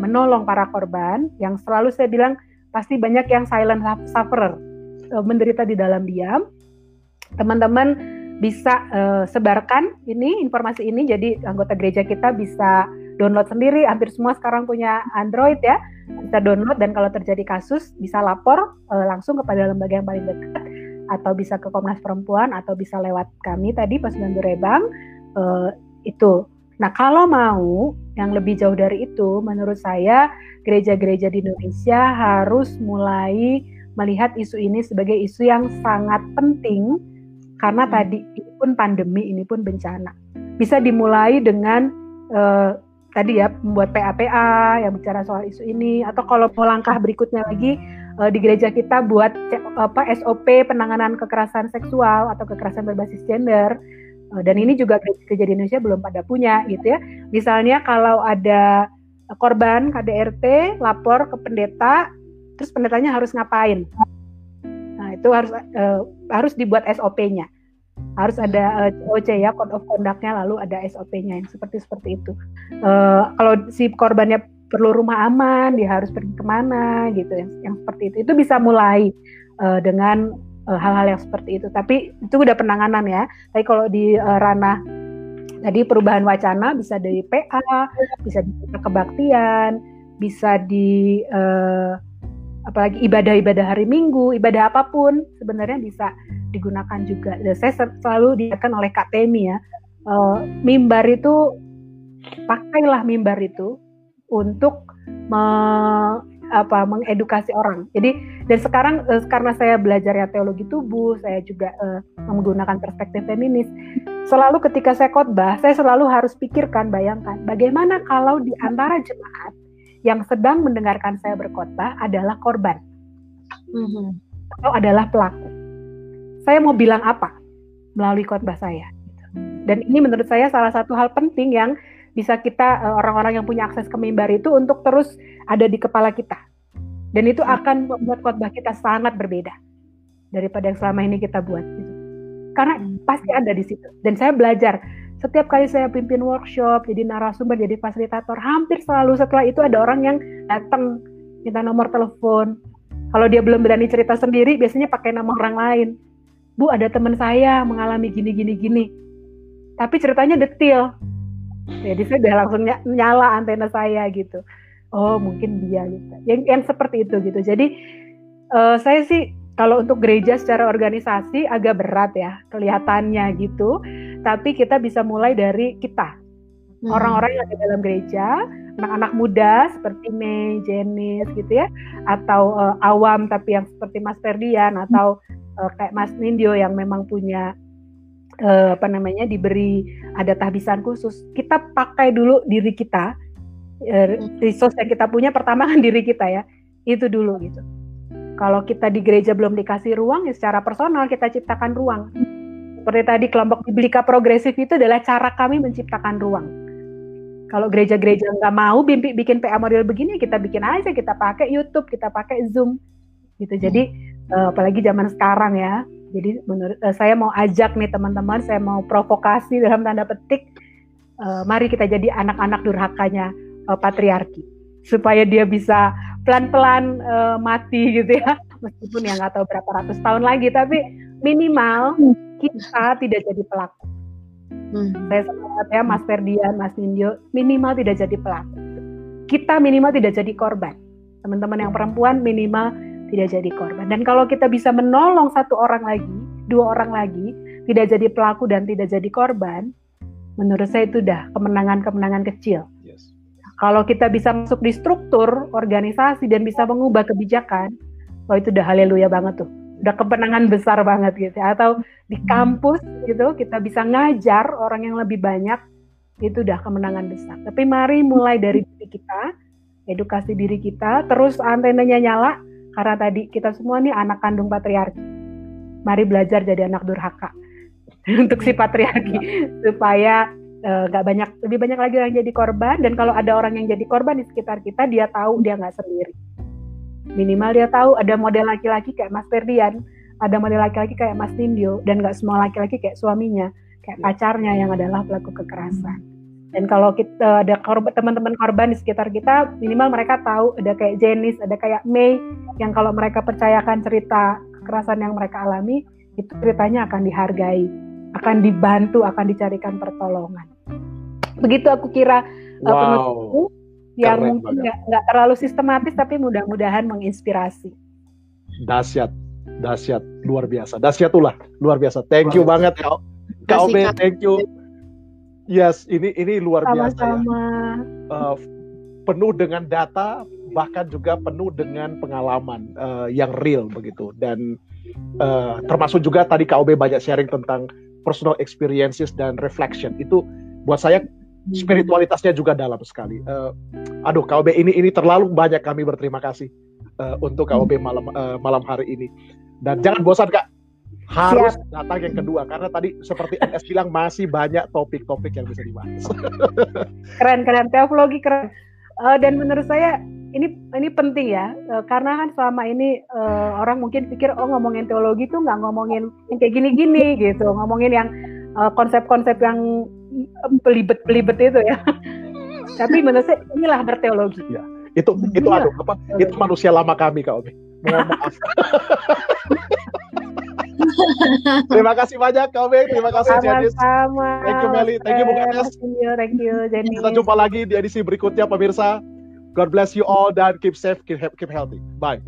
menolong para korban yang selalu saya bilang pasti banyak yang silent sufferer menderita di dalam diam. Teman-teman bisa uh, sebarkan ini informasi ini. Jadi anggota gereja kita bisa download sendiri. Hampir semua sekarang punya Android ya. Bisa download dan kalau terjadi kasus bisa lapor uh, langsung kepada lembaga yang paling dekat. Atau bisa ke Komnas Perempuan atau bisa lewat kami tadi pas Rebang. Uh, itu. Nah kalau mau yang lebih jauh dari itu menurut saya gereja-gereja di Indonesia harus mulai melihat isu ini sebagai isu yang sangat penting karena hmm. tadi ini pun pandemi, ini pun bencana. Bisa dimulai dengan uh, tadi ya membuat PAPA yang bicara soal isu ini atau kalau mau langkah berikutnya lagi uh, di gereja kita buat apa SOP penanganan kekerasan seksual atau kekerasan berbasis gender. Uh, dan ini juga gereja di Indonesia belum pada punya gitu ya. Misalnya kalau ada korban KDRT lapor ke pendeta, terus pendetanya harus ngapain? Itu harus uh, harus dibuat SOP-nya harus ada uh, eh, COC ya code of conduct-nya lalu ada SOP-nya yang seperti seperti itu. Uh, kalau si korbannya perlu rumah aman dia harus pergi ke mana gitu yang, yang seperti itu. Itu bisa mulai uh, dengan hal-hal uh, yang seperti itu. Tapi itu udah penanganan ya. Tapi kalau di uh, ranah tadi perubahan wacana bisa dari PA bisa di kebaktian bisa di uh, apalagi ibadah-ibadah hari Minggu, ibadah apa pun sebenarnya bisa digunakan juga. Dan saya selalu diingatkan oleh Kak Temi ya, uh, mimbar itu pakailah mimbar itu untuk me, apa mengedukasi orang. Jadi dan sekarang uh, karena saya belajar ya teologi tubuh, saya juga uh, menggunakan perspektif feminis. Selalu ketika saya khotbah, saya selalu harus pikirkan, bayangkan bagaimana kalau di antara jemaat yang sedang mendengarkan saya berkhotbah adalah korban mm-hmm. atau adalah pelaku. Saya mau bilang apa melalui khotbah saya? Dan ini menurut saya salah satu hal penting yang bisa kita eh, orang-orang yang punya akses ke mimbar itu untuk terus ada di kepala kita. Dan itu akan membuat khotbah kita sangat berbeda daripada yang selama ini kita buat. Gitu. Karena pasti ada di situ. Dan saya belajar setiap kali saya pimpin workshop, jadi narasumber, jadi fasilitator, hampir selalu setelah itu ada orang yang datang minta nomor telepon. Kalau dia belum berani cerita sendiri, biasanya pakai nama orang lain. Bu, ada teman saya mengalami gini, gini, gini. tapi ceritanya detail jadi saya udah langsung nyala antena saya gitu oh mungkin dia gitu yang yang seperti itu gitu jadi uh, saya sih kalau untuk gereja secara organisasi agak berat ya kelihatannya gitu tapi kita bisa mulai dari kita. Hmm. orang-orang yang ada dalam gereja anak-anak muda seperti Mei, Jenis gitu ya atau uh, awam tapi yang seperti Mas Ferdian atau uh, kayak Mas Nindyo yang memang punya uh, apa namanya diberi ada tahbisan khusus. Kita pakai dulu diri kita resource yang kita punya pertama kan diri kita ya. Itu dulu gitu. Kalau kita di gereja belum dikasih ruang ya secara personal kita ciptakan ruang seperti tadi kelompok biblika progresif itu adalah cara kami menciptakan ruang. Kalau gereja-gereja nggak mau bikin PA model begini kita bikin aja kita pakai YouTube kita pakai Zoom. Gitu. Jadi uh, apalagi zaman sekarang ya. Jadi menurut uh, saya mau ajak nih teman-teman saya mau provokasi dalam tanda petik uh, mari kita jadi anak-anak durhakanya patriarki. Supaya dia bisa pelan-pelan mati gitu ya meskipun ya nggak tahu berapa ratus tahun lagi tapi minimal kita tidak jadi pelaku. Hmm. saya semangat ya Mas Ferdian Mas Nindyo minimal tidak jadi pelaku. Kita minimal tidak jadi korban. Teman-teman yang perempuan minimal tidak jadi korban. Dan kalau kita bisa menolong satu orang lagi dua orang lagi tidak jadi pelaku dan tidak jadi korban menurut saya itu udah kemenangan-kemenangan kecil. Kalau kita bisa masuk di struktur organisasi dan bisa mengubah kebijakan, oh itu udah haleluya banget tuh. Udah kemenangan besar banget gitu. Atau di hmm. kampus gitu kita bisa ngajar orang yang lebih banyak, itu udah kemenangan besar. Tapi mari mulai dari diri kita, edukasi diri kita, terus antenanya nyala karena tadi kita semua nih anak kandung patriarki. Mari belajar jadi anak durhaka untuk si patriarki supaya Eh, nggak uh, banyak lebih banyak lagi yang jadi korban dan kalau ada orang yang jadi korban di sekitar kita dia tahu dia nggak sendiri minimal dia tahu ada model laki-laki kayak Mas Ferdian ada model laki-laki kayak Mas Nindyo dan nggak semua laki-laki kayak suaminya kayak pacarnya yang adalah pelaku kekerasan dan kalau kita ada korban teman-teman korban di sekitar kita minimal mereka tahu ada kayak Jenis ada kayak Mei yang kalau mereka percayakan cerita kekerasan yang mereka alami itu ceritanya akan dihargai akan dibantu, akan dicarikan pertolongan. Begitu aku kira uh, wow. penutupku yang Keren mungkin nggak terlalu sistematis tapi mudah-mudahan menginspirasi. Dasyat, dasyat, luar biasa. Dasyatulah, luar biasa. Thank you banget kau, kau thank you. Yes, ini ini luar Sama-sama. biasa. Ya. Uh, penuh dengan data, bahkan juga penuh dengan pengalaman uh, yang real begitu. Dan uh, termasuk juga tadi KOB banyak sharing tentang personal experiences dan reflection itu buat saya spiritualitasnya juga dalam sekali. Uh, aduh, KOB ini ini terlalu banyak kami berterima kasih uh, untuk KOB malam uh, malam hari ini. Dan jangan bosan kak, harus Siap. datang yang kedua karena tadi seperti NS bilang masih banyak topik-topik yang bisa dibahas. keren keren teologi keren. Uh, dan menurut saya ini ini penting ya uh, karena kan selama ini uh, orang mungkin pikir oh ngomongin teologi tuh nggak ngomongin yang kayak gini-gini gitu ngomongin yang konsep-konsep uh, yang pelibet-pelibet itu ya. Tapi menurut saya inilah berteologi. Ya itu itu aduh apa itu manusia lama kami kak Omi. Mohon maaf. Terima kasih banyak Kak Omi. Terima kasih Janis thank you Meli. Thank you Bung Enes. thank you Janis kita jumpa lagi di edisi berikutnya pemirsa. God bless you all dan keep safe, keep, keep healthy. Bye.